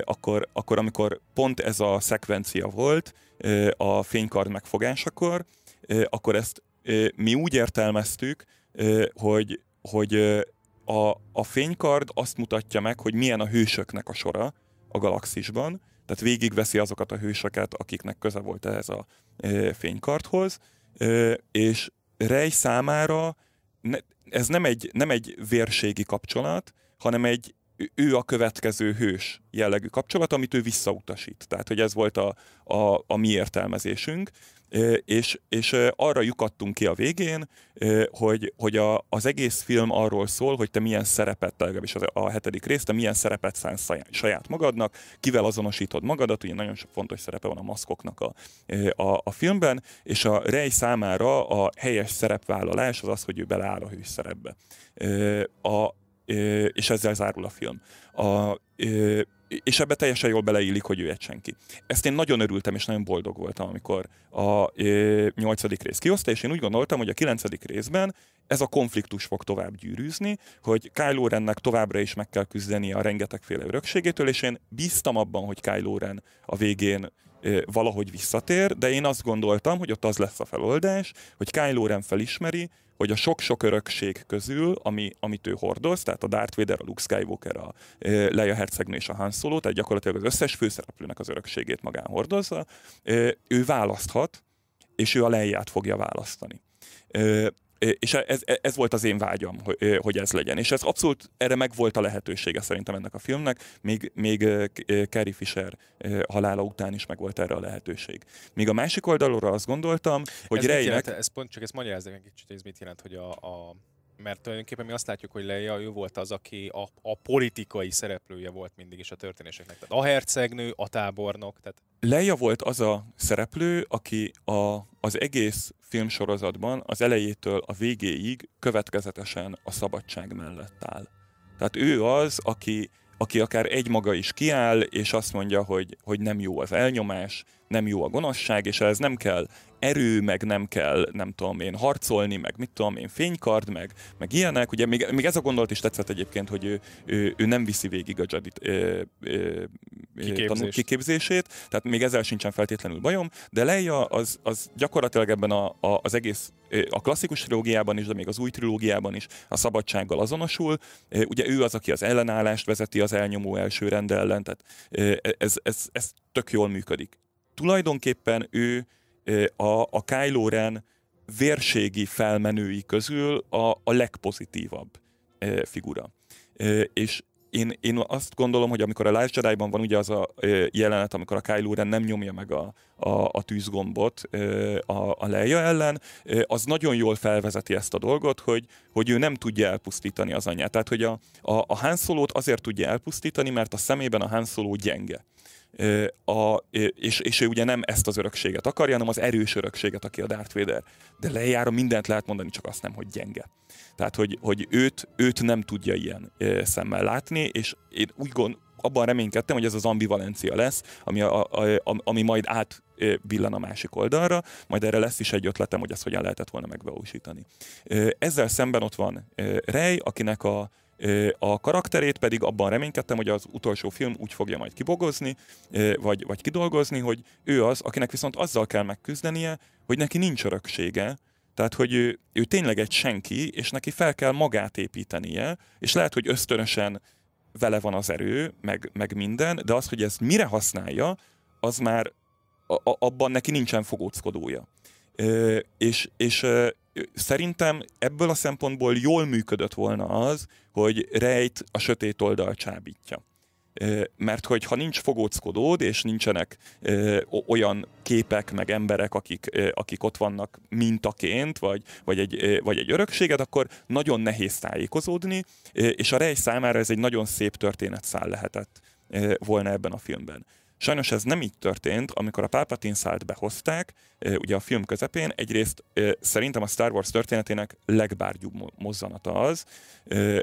akkor, akkor amikor pont ez a szekvencia volt a fénykard megfogásakor, akkor ezt mi úgy értelmeztük, hogy, hogy a, a fénykard azt mutatja meg, hogy milyen a hősöknek a sora a galaxisban, tehát végigveszi azokat a hősöket, akiknek köze volt ehhez a e, fénykardhoz, e, és Rej számára ne, ez nem egy, nem egy vérségi kapcsolat, hanem egy ő a következő hős jellegű kapcsolat, amit ő visszautasít. Tehát, hogy ez volt a, a, a mi értelmezésünk, és, és arra lyukadtunk ki a végén, hogy, hogy a, az egész film arról szól, hogy te milyen szerepet, legalábbis a hetedik rész, te milyen szerepet szánsz saját magadnak, kivel azonosítod magadat, ugye nagyon sok fontos szerepe van a maszkoknak a, a, a filmben, és a Rej számára a helyes szerepvállalás az az, hogy ő beleáll a hős szerepbe. A, és ezzel zárul a film. A, és ebbe teljesen jól beleillik, hogy ő egy senki. Ezt én nagyon örültem, és nagyon boldog voltam, amikor a nyolcadik rész kihozta, és én úgy gondoltam, hogy a kilencedik részben ez a konfliktus fog tovább gyűrűzni, hogy Kylo Rennek továbbra is meg kell küzdeni a rengetegféle örökségétől, és én bíztam abban, hogy Kylo Ren a végén valahogy visszatér, de én azt gondoltam, hogy ott az lesz a feloldás, hogy Kylo Ren felismeri, hogy a sok-sok örökség közül, ami, amit ő hordoz, tehát a Darth Vader, a Luke Skywalker, a Leia hercegnő és a Han Solo, tehát gyakorlatilag az összes főszereplőnek az örökségét magán hordozza, ő választhat, és ő a Leia-t fogja választani és ez, ez volt az én vágyam, hogy ez legyen. És ez abszolút erre meg volt a lehetősége szerintem ennek a filmnek, még, még Carrie Fisher halála után is meg volt erre a lehetőség. Míg a másik oldalról azt gondoltam, hogy ez Reynek... Ez pont, csak ezt magyarázzak egy kicsit, ez mit jelent, hogy a, a mert tulajdonképpen mi azt látjuk, hogy Leia ő volt az, aki a, a politikai szereplője volt mindig is a történéseknek. Tehát a hercegnő, a tábornok. Tehát... Leia volt az a szereplő, aki a, az egész filmsorozatban az elejétől a végéig következetesen a szabadság mellett áll. Tehát ő az, aki, aki akár egymaga is kiáll, és azt mondja, hogy, hogy nem jó az elnyomás, nem jó a gonoszság, és ez nem kell erő, meg nem kell, nem tudom én, harcolni, meg mit tudom én, fénykard, meg, meg ilyenek. Ugye még, még ez a gondolat is tetszett egyébként, hogy ő, ő, ő nem viszi végig a Jedi ö, ö, Kiképzés. tanul, kiképzését, tehát még ezzel sincsen feltétlenül bajom, de Leia az, az gyakorlatilag ebben a, a, az egész a klasszikus trilógiában is, de még az új trilógiában is a szabadsággal azonosul. Ugye ő az, aki az ellenállást vezeti az elnyomó első rend ellen, tehát ez, ez, ez tök jól működik. Tulajdonképpen ő a, a Kylo Ren vérségi felmenői közül a, a legpozitívabb figura. És én, én azt gondolom, hogy amikor a Last Jedi-ban van ugye az a jelenet, amikor a Kylo Ren nem nyomja meg a, a, a tűzgombot a, a Leia ellen, az nagyon jól felvezeti ezt a dolgot, hogy, hogy ő nem tudja elpusztítani az anyját. Tehát, hogy a, a, a Han Solo-t azért tudja elpusztítani, mert a szemében a Han Solo gyenge a, és, és ő ugye nem ezt az örökséget akarja, hanem az erős örökséget, aki a Darth Vader. De lejára mindent lehet mondani, csak azt nem, hogy gyenge. Tehát, hogy, hogy őt, őt nem tudja ilyen szemmel látni, és én úgy gond, abban reménykedtem, hogy ez az ambivalencia lesz, ami, a, a, a, ami majd át billen a másik oldalra, majd erre lesz is egy ötletem, hogy ezt hogyan lehetett volna megvalósítani. Ezzel szemben ott van Rey, akinek a, a karakterét pedig abban reménykedtem, hogy az utolsó film úgy fogja majd kibogozni, vagy, vagy kidolgozni, hogy ő az, akinek viszont azzal kell megküzdenie, hogy neki nincs öröksége, tehát, hogy ő, ő tényleg egy senki, és neki fel kell magát építenie, és lehet, hogy ösztönösen vele van az erő, meg, meg minden, de az, hogy ezt mire használja, az már a, a, abban neki nincsen fogóckodója. Ö, és, és szerintem ebből a szempontból jól működött volna az, hogy Rejt a sötét oldal csábítja. Mert hogy ha nincs fogóckodód, és nincsenek olyan képek, meg emberek, akik, akik ott vannak mintaként, vagy, vagy, egy, vagy egy örökséged, akkor nagyon nehéz tájékozódni, és a Rej számára ez egy nagyon szép történetszál lehetett volna ebben a filmben. Sajnos ez nem így történt, amikor a Palpatine szállt behozták, ugye a film közepén, egyrészt szerintem a Star Wars történetének legbárgyúbb mozzanata az,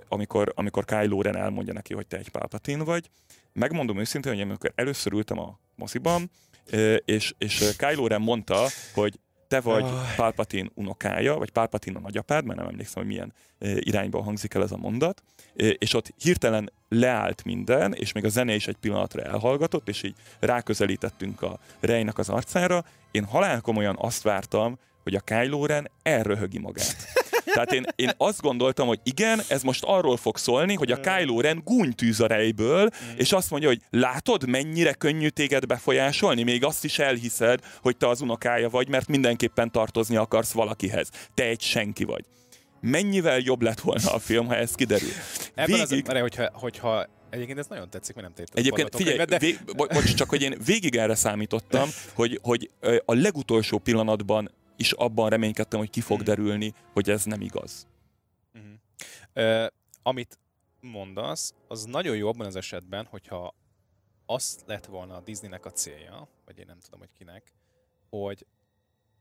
amikor, amikor Kylo Ren elmondja neki, hogy te egy Palpatine vagy. Megmondom őszintén, hogy amikor először ültem a moziban, és, és Kylo Ren mondta, hogy te vagy oh. Palpatine unokája, vagy Palpatine a nagyapád, mert nem emlékszem, hogy milyen irányba hangzik el ez a mondat, és ott hirtelen leállt minden, és még a zene is egy pillanatra elhallgatott, és így ráközelítettünk a Reynak az arcára. Én halálkomolyan azt vártam, hogy a Kylo Ren elröhögi magát. Tehát én, én azt gondoltam, hogy igen, ez most arról fog szólni, hogy a Kylo Ren gúnytűz a rejből, mm. és azt mondja, hogy látod, mennyire könnyű téged befolyásolni, még azt is elhiszed, hogy te az unokája vagy, mert mindenképpen tartozni akarsz valakihez. Te egy senki vagy. Mennyivel jobb lett volna a film, ha ez kiderül. Ebben Végig... az, hogyha, hogyha Egyébként ez nagyon tetszik, mert nem téttem. Egyébként figyelj, de... vég, bocs, csak hogy én végig erre számítottam, hogy, hogy a legutolsó pillanatban is abban reménykedtem, hogy ki fog mm. derülni, hogy ez nem igaz. Mm. Uh, amit mondasz, az nagyon jó abban az esetben, hogyha azt lett volna a Disneynek a célja, vagy én nem tudom, hogy kinek, hogy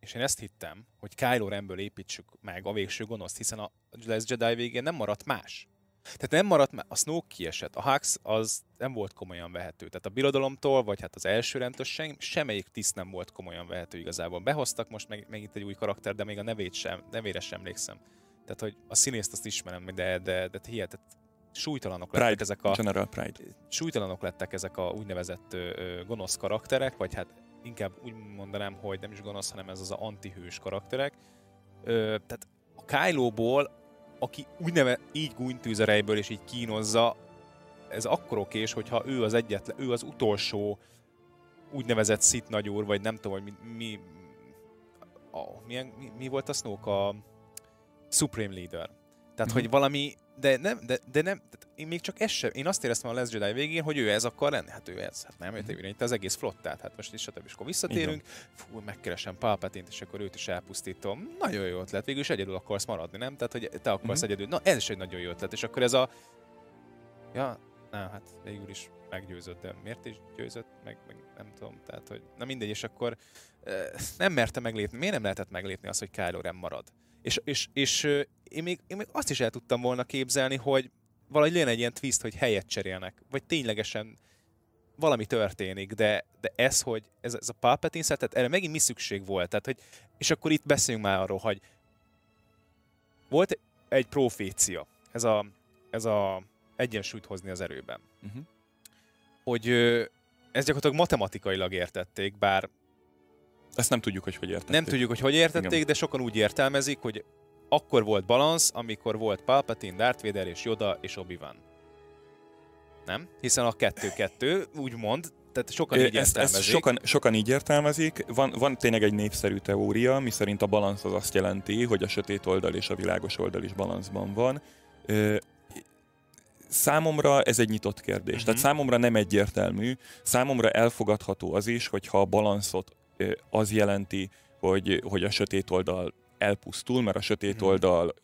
és én ezt hittem, hogy Kylo Renből építsük meg a végső gonoszt, hiszen a Last Jedi végén nem maradt más. Tehát nem maradt, a Snoke kiesett, a Hux az nem volt komolyan vehető. Tehát a birodalomtól, vagy hát az első rendtől sem, semmelyik tiszt nem volt komolyan vehető igazából. Behoztak most meg, megint egy új karakter, de még a nevét sem, nevére sem emlékszem. Tehát, hogy a színészt azt ismerem, de, de, de hihetet, súlytalanok Pride, lettek ezek a... General Pride. Súlytalanok lettek ezek a úgynevezett ö, gonosz karakterek, vagy hát inkább úgy mondanám, hogy nem is gonosz, hanem ez az a antihős karakterek. Ö, tehát a Kylo-ból aki úgy neve, így gúnytűz a rejből és így kínozza, ez akkor okés, hogyha ő az egyetlen, ő az utolsó úgynevezett szit nagyúr, vagy nem tudom, hogy mi, mi, a, milyen, mi, mi volt a Snoke, a Supreme Leader. Tehát, mm-hmm. hogy valami, de nem, de, de nem, én még csak ez sem, én azt éreztem a Last Jedi végén, hogy ő ez akar lenni, hát ő ez, hát nem, ő mm-hmm. az egész flottát, hát most is, stb. És akkor visszatérünk, fú, megkeresem palpatine és akkor őt is elpusztítom. Nagyon jó ötlet, végül is egyedül akarsz maradni, nem? Tehát, hogy te akarsz mm-hmm. egyedül, na ez is egy nagyon jó ötlet, és akkor ez a, ja, nem, hát végül is meggyőzött, de miért is győzött, meg, meg nem tudom, tehát, hogy na mindegy, és akkor nem merte meglépni, miért nem lehetett meglépni azt, hogy Kylo Ren marad? És, és, és én, még, én még azt is el tudtam volna képzelni, hogy valahogy lenne egy ilyen twist, hogy helyet cserélnek, vagy ténylegesen valami történik, de, de ez, hogy ez, ez a Palpatine tehát erre megint mi szükség volt? Tehát, hogy, és akkor itt beszéljünk már arról, hogy volt egy profécia, ez a, ez a egyensúlyt hozni az erőben. Uh-huh. Hogy ezt gyakorlatilag matematikailag értették, bár ezt nem tudjuk, hogy hogy értették. Nem tudjuk, hogy hogy értették, Igen. de sokan úgy értelmezik, hogy akkor volt balansz, amikor volt Palpatine, Darth Vader és Yoda és Obi-Wan. Nem? Hiszen a kettő-kettő, úgymond, tehát sokan így ezt, ezt sokan, sokan így értelmezik. Van, van tényleg egy népszerű teória, miszerint a balansz az azt jelenti, hogy a sötét oldal és a világos oldal is balanszban van. Számomra ez egy nyitott kérdés. Uh-huh. Tehát számomra nem egyértelmű. Számomra elfogadható az is, hogyha a balanszot az jelenti, hogy, hogy a sötét oldal elpusztul, mert a sötét mhm. oldal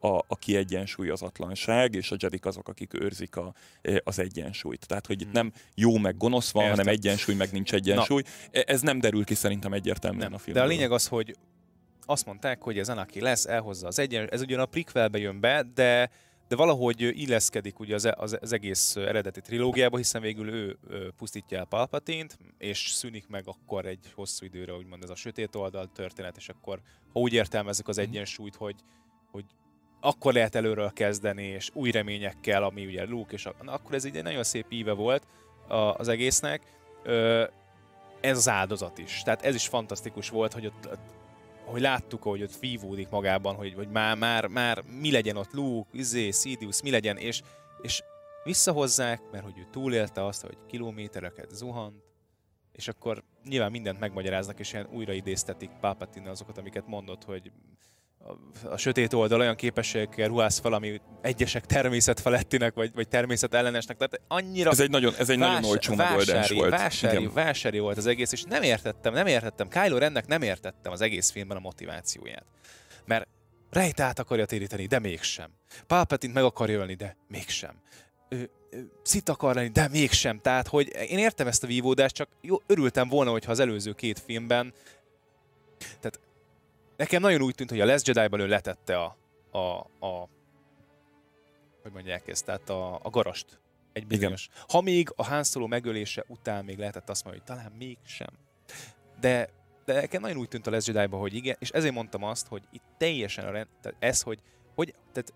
a, a kiegyensúlyozatlanság, és a Jedik azok, akik őrzik a, az egyensúlyt. Tehát, hogy itt mhm. nem jó meg gonosz van, Értem. hanem egyensúly meg nincs egyensúly. Na. E, ez nem derül ki szerintem egyértelműen nem. a filmben. De a lényeg az, hogy azt mondták, hogy ez Anaki lesz, elhozza az egyensúlyt. Ez ugyan a prequelbe jön be, de de valahogy illeszkedik ugye az, az, az egész eredeti trilógiába, hiszen végül ő pusztítja el Palpatint, és szűnik meg akkor egy hosszú időre, úgymond ez a sötét oldal történet, és akkor, ha úgy értelmezzük az mhm. egyensúlyt, hogy, hogy akkor lehet előről kezdeni, és új reményekkel, ami ugye Luke, és akkor ez egy nagyon szép íve volt az egésznek. Ez az áldozat is. Tehát ez is fantasztikus volt, hogy ott hogy láttuk, hogy ott vívódik magában, hogy, hogy már, már, már mi legyen ott Luke, izé, Sidious, mi legyen, és, és visszahozzák, mert hogy ő túlélte azt, hogy kilométereket zuhant, és akkor nyilván mindent megmagyaráznak, és ilyen újra idéztetik Palpatine azokat, amiket mondott, hogy a sötét oldal olyan képességekkel ruház fel, ami egyesek természetfelettinek, vagy, vagy természetellenesnek. Tehát annyira ez egy nagyon, ez egy vás, nagyon olcsó megoldás volt. Vásári, vásári volt az egész, és nem értettem, nem értettem. Kylo Rennek nem értettem az egész filmben a motivációját. Mert Rejt át akarja téríteni, de mégsem. Palpatine meg akarja ölni, de mégsem. Ő, szit akar lenni, de mégsem. Tehát, hogy én értem ezt a vívódást, csak jó, örültem volna, hogyha az előző két filmben tehát nekem nagyon úgy tűnt, hogy a Last Jedi-ban ő letette a, a, a hogy mondják ezt, tehát a, a garast. Egy bizonyos. Igen. Ha még a Han Solo megölése után még lehetett azt mondani, hogy talán mégsem. De, de nekem nagyon úgy tűnt a Last jedi hogy igen, és ezért mondtam azt, hogy itt teljesen a rend, tehát ez, hogy, hogy tehát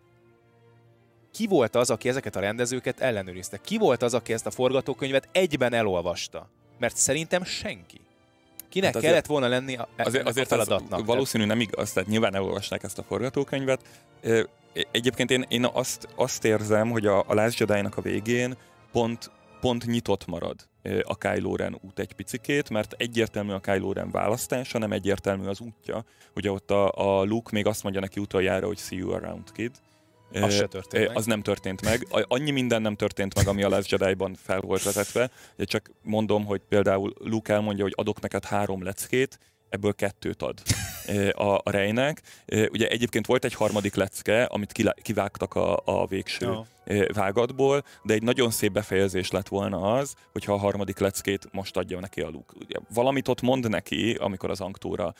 ki volt az, aki ezeket a rendezőket ellenőrizte? Ki volt az, aki ezt a forgatókönyvet egyben elolvasta? Mert szerintem senki. Kinek hát azért, kellett volna lenni a, azért, azért a feladatnak? valószínű nem igaz, tehát nyilván elolvasták ezt a forgatókönyvet. Egyébként én, én azt, azt érzem, hogy a, a Last jedi a végén pont, pont nyitott marad a Kylo Ren út egy picikét, mert egyértelmű a Kylo Ren választása, nem egyértelmű az útja. Ugye ott a, a Luke még azt mondja neki utoljára, hogy see you around, kid. Az se történt meg. Az nem történt meg. Annyi minden nem történt meg, ami a Last Jedi-ban fel volt vezetve. Csak mondom, hogy például Luke elmondja, hogy adok neked három leckét, ebből kettőt ad a, a Reynek. Ugye egyébként volt egy harmadik lecke, amit kivágtak a, a végső no. vágatból, de egy nagyon szép befejezés lett volna az, hogyha a harmadik leckét most adja neki a Luke. Ugye, valamit ott mond neki, amikor az Anktóra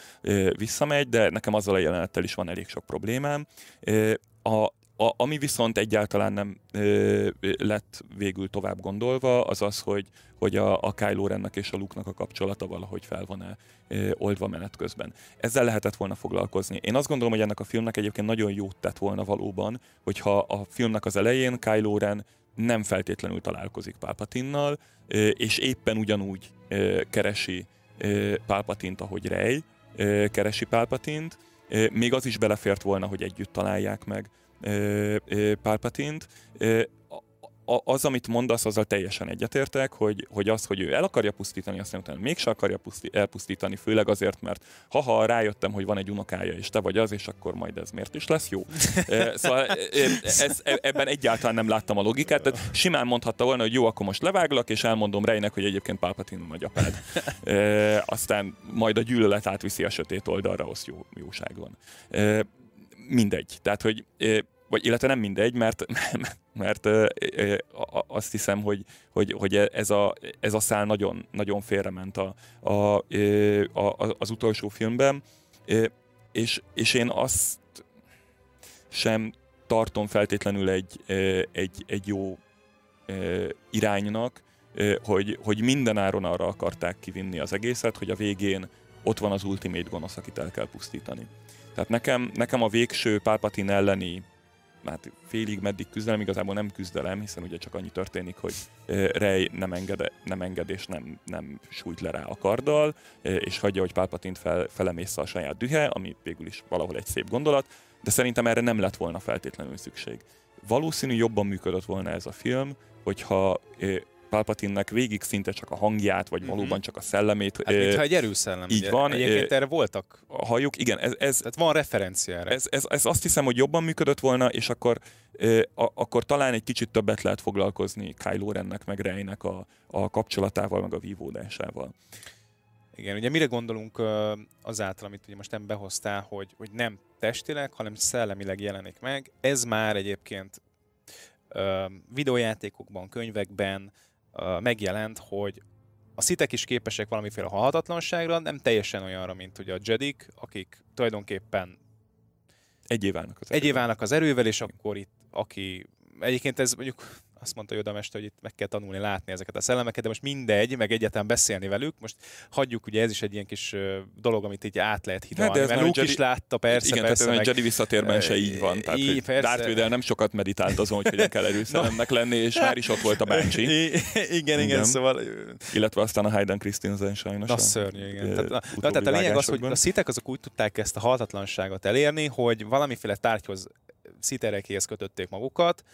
visszamegy, de nekem azzal a jelenettel is van elég sok problémám. A, a, ami viszont egyáltalán nem ö, lett végül tovább gondolva, az az, hogy, hogy a, a Kylo Rennek és a Luke-nak a kapcsolata valahogy fel van-e ö, oldva menet közben. Ezzel lehetett volna foglalkozni. Én azt gondolom, hogy ennek a filmnek egyébként nagyon jót tett volna valóban, hogyha a filmnek az elején Kylo Ren nem feltétlenül találkozik Palpatinnal, és éppen ugyanúgy keresi Palpatint, ahogy Rey keresi Palpatint, még az is belefért volna, hogy együtt találják meg Palpatint. Az, amit mondasz, azzal teljesen egyetértek, hogy, hogy az, hogy ő el akarja pusztítani, aztán utána mégse akarja puszti, elpusztítani, főleg azért, mert ha-ha rájöttem, hogy van egy unokája, és te vagy az, és akkor majd ez miért is lesz jó. szóval ez, e, ebben egyáltalán nem láttam a logikát, tehát simán mondhatta volna, hogy jó, akkor most leváglak, és elmondom Rejnek, hogy egyébként Palpatine nagyapád. aztán majd a gyűlölet átviszi a sötét oldalra, az jó, jóság van mindegy. Tehát, hogy vagy illetve nem mindegy, mert, mert azt hiszem, hogy, hogy, hogy ez, a, ez a szál nagyon, nagyon félrement a, a, a, az utolsó filmben, és, és én azt sem tartom feltétlenül egy, egy, egy jó iránynak, hogy, hogy mindenáron arra akarták kivinni az egészet, hogy a végén ott van az ultimate gonosz, akit el kell pusztítani. Tehát nekem, nekem a végső Palpatine elleni hát félig meddig küzdelem, igazából nem küzdelem, hiszen ugye csak annyi történik, hogy Rey nem enged, nem enged és nem, nem sújt le rá a karddal, és hagyja, hogy Palpatint fel, feleméssze a saját dühe, ami végül is valahol egy szép gondolat, de szerintem erre nem lett volna feltétlenül szükség. Valószínű jobban működött volna ez a film, hogyha Palpatinnek végig szinte csak a hangját, vagy mm-hmm. valóban csak a szellemét. Hát, mintha egy erőszellem. Így ugye. van. Egyébként erre voltak. Halljuk, igen. Ez, ez, Tehát van referencia erre. Ez, ez, ez, azt hiszem, hogy jobban működött volna, és akkor, a, akkor talán egy kicsit többet lehet foglalkozni Kylo Rennek, meg Reynek a, a kapcsolatával, meg a vívódásával. Igen, ugye mire gondolunk azáltal, amit ugye most nem behoztál, hogy, hogy nem testileg, hanem szellemileg jelenik meg. Ez már egyébként videójátékokban, könyvekben, megjelent, hogy a szitek is képesek valamiféle halhatatlanságra, nem teljesen olyanra, mint ugye a Jedik, akik tulajdonképpen egyé válnak az erővel. Egyé válnak az erővel, és akkor itt, aki egyébként ez mondjuk azt mondta Joda Mester, hogy itt meg kell tanulni látni ezeket a szellemeket, de most mindegy, meg egyáltalán beszélni velük. Most hagyjuk, ugye ez is egy ilyen kis dolog, amit így át lehet hidalni, hát, de mert Luke Jedi... is látta, persze, igen, persze. Igen, meg... Jedi visszatérben se így van. Tehát, így, persze. Darth Vader nem sokat meditált azon, hogy hogyan kell erőszellemnek lenni, és már is ott volt a bácsi. igen, igen, igen, szóval... Illetve aztán a Hayden Christensen sajnos. Na, szörnyű, igen. Tehát, na, tehát a lényeg az, hogy a szitek azok úgy tudták ezt a haltatlanságot elérni, hogy valamiféle tárgyhoz sziterekéhez kötötték magukat,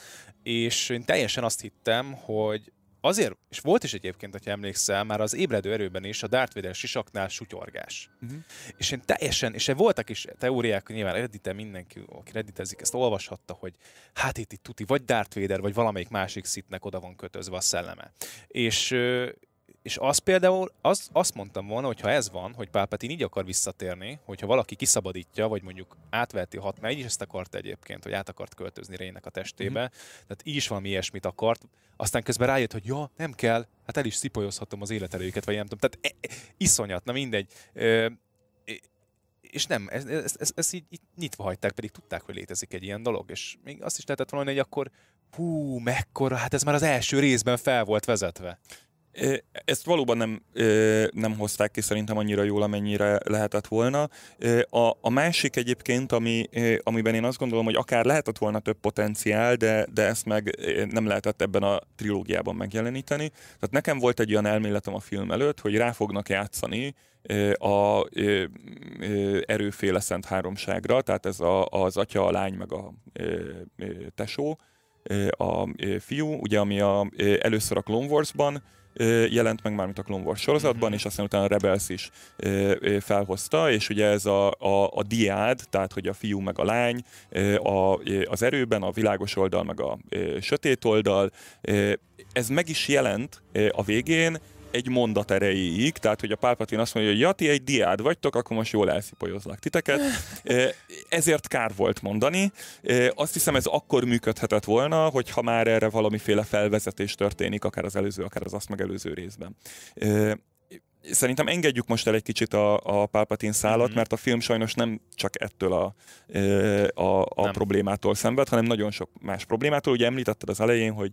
és én teljesen azt hittem, hogy azért, és volt is egyébként, hogyha emlékszel, már az ébredő erőben is a Darth Vader sisaknál sutyorgás. Uh-huh. És én teljesen, és voltak is teóriák, nyilván reddite mindenki, aki redditezik, ezt olvashatta, hogy hát itt, itt tuti, vagy Darth Vader, vagy valamelyik másik szitnek oda van kötözve a szelleme. És és az például, az, azt mondtam volna, hogy ha ez van, hogy Palpatine így akar visszatérni, hogyha valaki kiszabadítja, vagy mondjuk átveheti hat, mert így is ezt akart egyébként, hogy át akart költözni Rének a testébe, mm-hmm. tehát így is valami ilyesmit akart, aztán közben rájött, hogy ja, nem kell, hát el is szipolyozhatom az életerőjüket, vagy nem tudom, tehát e, e, iszonyat, na mindegy. E, és nem, ezt ez, ez, ez így, így nyitva hagyták, pedig tudták, hogy létezik egy ilyen dolog, és még azt is lehetett volna, hogy akkor hú, mekkora, hát ez már az első részben fel volt vezetve. Ezt valóban nem, nem hozták ki szerintem annyira jól, amennyire lehetett volna. A, a másik egyébként, ami, amiben én azt gondolom, hogy akár lehetett volna több potenciál, de, de ezt meg nem lehetett ebben a trilógiában megjeleníteni. Tehát nekem volt egy olyan elméletem a film előtt, hogy rá fognak játszani a erőféle szent háromságra, tehát ez a, az atya, a lány, meg a tesó, a fiú, ugye ami a, először a Clone Wars-ban jelent meg már, mint a Clone Wars sorozatban, mm-hmm. és aztán utána a Rebels is felhozta, és ugye ez a, a, a diád, tehát hogy a fiú meg a lány a, az erőben, a világos oldal meg a sötét oldal, ez meg is jelent a végén, egy mondat erejéig, tehát hogy a Pálpatin azt mondja, hogy ja, ti egy diád vagytok, akkor most jól elszipolyozlak titeket. Ezért kár volt mondani. Azt hiszem ez akkor működhetett volna, hogyha már erre valamiféle felvezetés történik, akár az előző, akár az azt megelőző részben szerintem engedjük most el egy kicsit a, a Palpatine szállat, mm-hmm. mert a film sajnos nem csak ettől a, a, a nem. problémától szenved, hanem nagyon sok más problémától. Ugye említetted az elején, hogy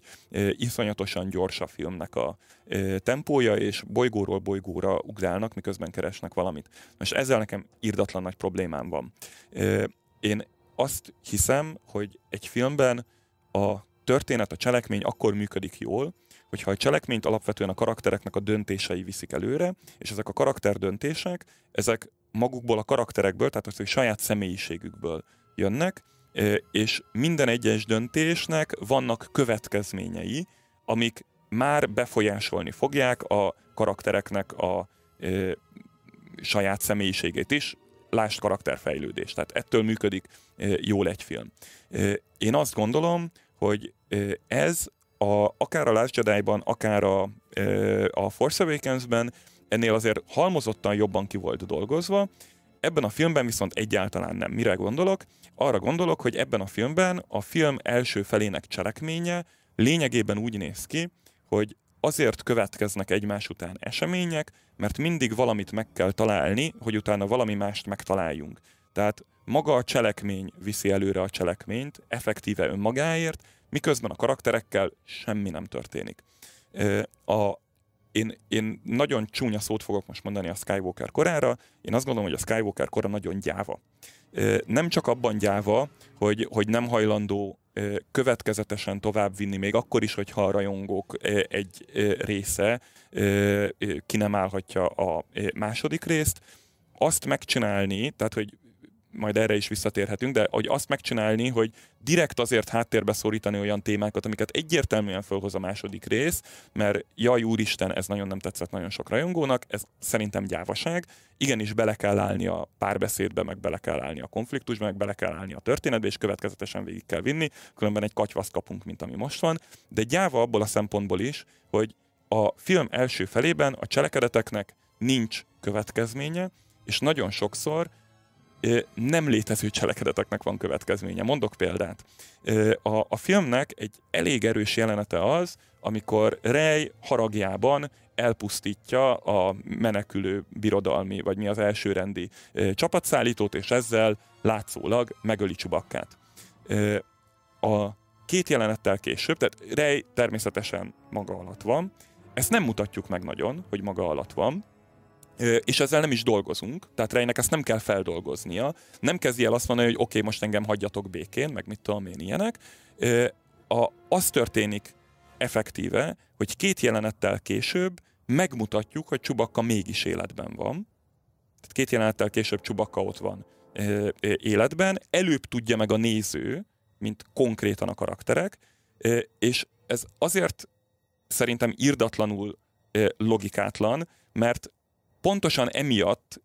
iszonyatosan gyors a filmnek a tempója, és bolygóról bolygóra ugrálnak, miközben keresnek valamit. Most ezzel nekem írdatlan nagy problémám van. Én azt hiszem, hogy egy filmben a történet, a cselekmény akkor működik jól, hogyha a cselekményt alapvetően a karaktereknek a döntései viszik előre, és ezek a karakter döntések, ezek magukból a karakterekből, tehát az, hogy saját személyiségükből jönnek, és minden egyes döntésnek vannak következményei, amik már befolyásolni fogják a karaktereknek a e, saját személyiségét is, lásd karakterfejlődés. Tehát ettől működik e, jól egy film. E, én azt gondolom, hogy ez a, akár a Last Jedi-ban, akár a, a Force Awakens-ben ennél azért halmozottan jobban ki volt dolgozva, Ebben a filmben viszont egyáltalán nem. Mire gondolok? Arra gondolok, hogy ebben a filmben a film első felének cselekménye lényegében úgy néz ki, hogy azért következnek egymás után események, mert mindig valamit meg kell találni, hogy utána valami mást megtaláljunk. Tehát maga a cselekmény viszi előre a cselekményt, effektíve önmagáért, miközben a karakterekkel semmi nem történik. A, én, én nagyon csúnya szót fogok most mondani a Skywalker korára, én azt gondolom, hogy a Skywalker kora nagyon gyáva. Nem csak abban gyáva, hogy, hogy nem hajlandó következetesen továbbvinni, még akkor is, hogyha a rajongók egy része ki nem állhatja a második részt, azt megcsinálni, tehát hogy majd erre is visszatérhetünk, de hogy azt megcsinálni, hogy direkt azért háttérbe szorítani olyan témákat, amiket egyértelműen felhoz a második rész, mert jaj úristen, ez nagyon nem tetszett nagyon sok rajongónak, ez szerintem gyávaság. Igenis bele kell állni a párbeszédbe, meg bele kell állni a konfliktusba, meg bele kell állni a történetbe, és következetesen végig kell vinni, különben egy katyvaszt kapunk, mint ami most van. De gyáva abból a szempontból is, hogy a film első felében a cselekedeteknek nincs következménye, és nagyon sokszor nem létező cselekedeteknek van következménye. Mondok példát. A, a filmnek egy elég erős jelenete az, amikor Rej haragjában elpusztítja a menekülő birodalmi, vagy mi az elsőrendi csapatszállítót, és ezzel látszólag megöli Csubakkát. A két jelenettel később, tehát Rej természetesen maga alatt van, ezt nem mutatjuk meg nagyon, hogy maga alatt van, és ezzel nem is dolgozunk, tehát Rejnek ezt nem kell feldolgoznia, nem kezdi el azt mondani, hogy oké, okay, most engem hagyjatok békén, meg mit tudom én ilyenek. A, az történik effektíve, hogy két jelenettel később megmutatjuk, hogy Csubakka mégis életben van. Tehát két jelenettel később Csubakka ott van életben, előbb tudja meg a néző, mint konkrétan a karakterek, és ez azért szerintem irdatlanul logikátlan, mert pontosan emiatt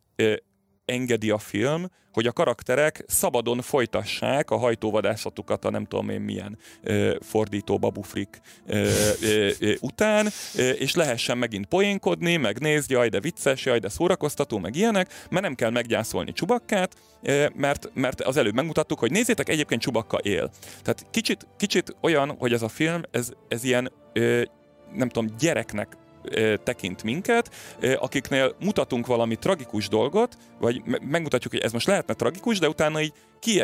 engedi a film, hogy a karakterek szabadon folytassák a hajtóvadászatukat a nem tudom én milyen ö, fordító babufrik ö, ö, ö, után, ö, és lehessen megint poénkodni, meg nézni, jaj, de vicces, jaj, de szórakoztató, meg ilyenek, mert nem kell meggyászolni Csubakkát, ö, mert, mert az előbb megmutattuk, hogy nézzétek, egyébként Csubakka él. Tehát kicsit, kicsit olyan, hogy ez a film, ez, ez ilyen ö, nem tudom, gyereknek tekint minket, akiknél mutatunk valami tragikus dolgot, vagy megmutatjuk, hogy ez most lehetne tragikus, de utána így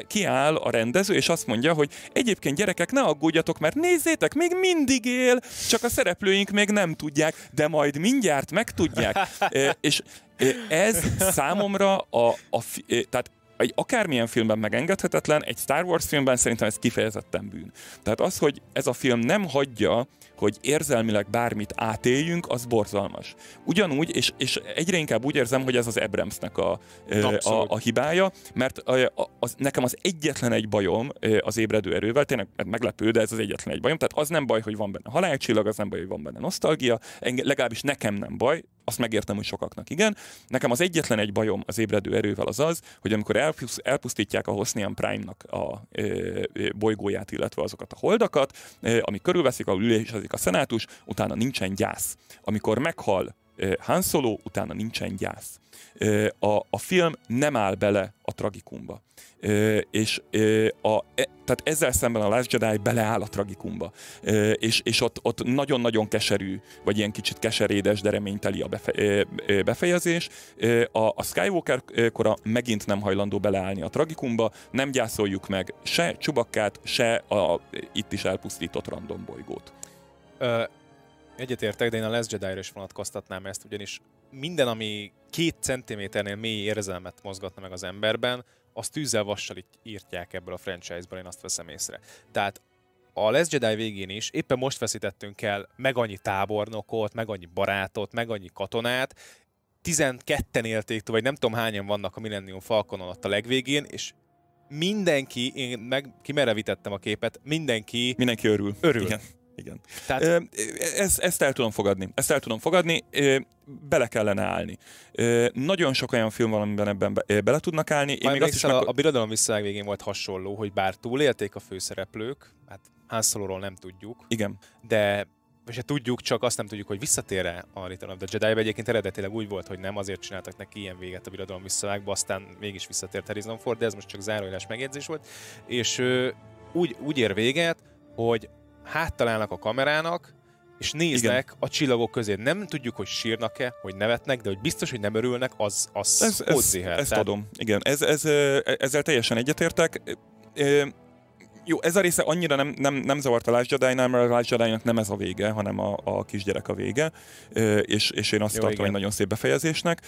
kiáll a rendező, és azt mondja, hogy egyébként gyerekek, ne aggódjatok, mert nézzétek, még mindig él, csak a szereplőink még nem tudják, de majd mindjárt megtudják. és ez számomra a, a tehát egy akármilyen filmben megengedhetetlen, egy Star Wars filmben szerintem ez kifejezetten bűn. Tehát az, hogy ez a film nem hagyja, hogy érzelmileg bármit átéljünk, az borzalmas. Ugyanúgy, és, és egyre inkább úgy érzem, hogy ez az Abramsnek a, a, a hibája, mert a, a, az, nekem az egyetlen egy bajom az ébredő erővel, tényleg meglepő, de ez az egyetlen egy bajom, tehát az nem baj, hogy van benne halálcsillag, az nem baj, hogy van benne nosztalgia, legalábbis nekem nem baj, azt megértem, hogy sokaknak igen. Nekem az egyetlen egy bajom az ébredő erővel az az, hogy amikor elpusztítják a Hosnian Prime-nak a ö, bolygóját, illetve azokat a holdakat, ö, ami körülveszik, ahol ülésezik a szenátus, utána nincsen gyász. Amikor meghal Han Solo, utána nincsen gyász. A, a film nem áll bele a tragikumba. És a, e, tehát ezzel szemben a Last Jedi beleáll a tragikumba. És, és ott, ott nagyon-nagyon keserű, vagy ilyen kicsit keserédes, de reményteli a befe, befejezés. A, a Skywalker kora megint nem hajlandó beleállni a tragikumba, nem gyászoljuk meg se Csubakkát, se a itt is elpusztított random bolygót. Egyetértek, de én a Last jedi is vonatkoztatnám ezt, ugyanis minden, ami két centiméternél mély érzelmet mozgatna meg az emberben, azt tűzzel vassal írtják ebből a franchise-ból, én azt veszem észre. Tehát a Last Jedi végén is éppen most veszítettünk el meg annyi tábornokot, meg annyi barátot, meg annyi katonát, 12-en élték, vagy nem tudom hányan vannak a Millennium Falconon ott a legvégén, és mindenki, én meg kimerevítettem a képet, mindenki... Mindenki örül. Örül. Igen. Igen. Tehát... Ez, ezt el tudom fogadni. Ezt el tudom fogadni. Bele kellene állni. Nagyon sok olyan film van, amiben ebben be, bele tudnak állni. Én még azt is meg... a, a Birodalom visszaág végén volt hasonló, hogy bár túlélték a főszereplők, hát Han nem tudjuk. Igen. De és hát tudjuk, csak azt nem tudjuk, hogy visszatér-e a Return of the Jedi, egyébként eredetileg úgy volt, hogy nem, azért csináltak neki ilyen véget a birodalom visszavágba, aztán mégis visszatért Harrison Ford, de ez most csak zárójeles megjegyzés volt. És ö, úgy, úgy ér véget, hogy háttalálnak a kamerának, és néznek Igen. a csillagok közé. Nem tudjuk, hogy sírnak-e, hogy nevetnek, de hogy biztos, hogy nem örülnek, az, az ez, ez, Ezt Tehát... adom. Igen, ez, ez, ezzel teljesen egyetértek. Jó, ez a része annyira nem, nem, nem zavart a Last jedi mert a Last jedi nem ez a vége, hanem a, a kisgyerek a vége, és, és én azt jó, tartom igen. egy nagyon szép befejezésnek,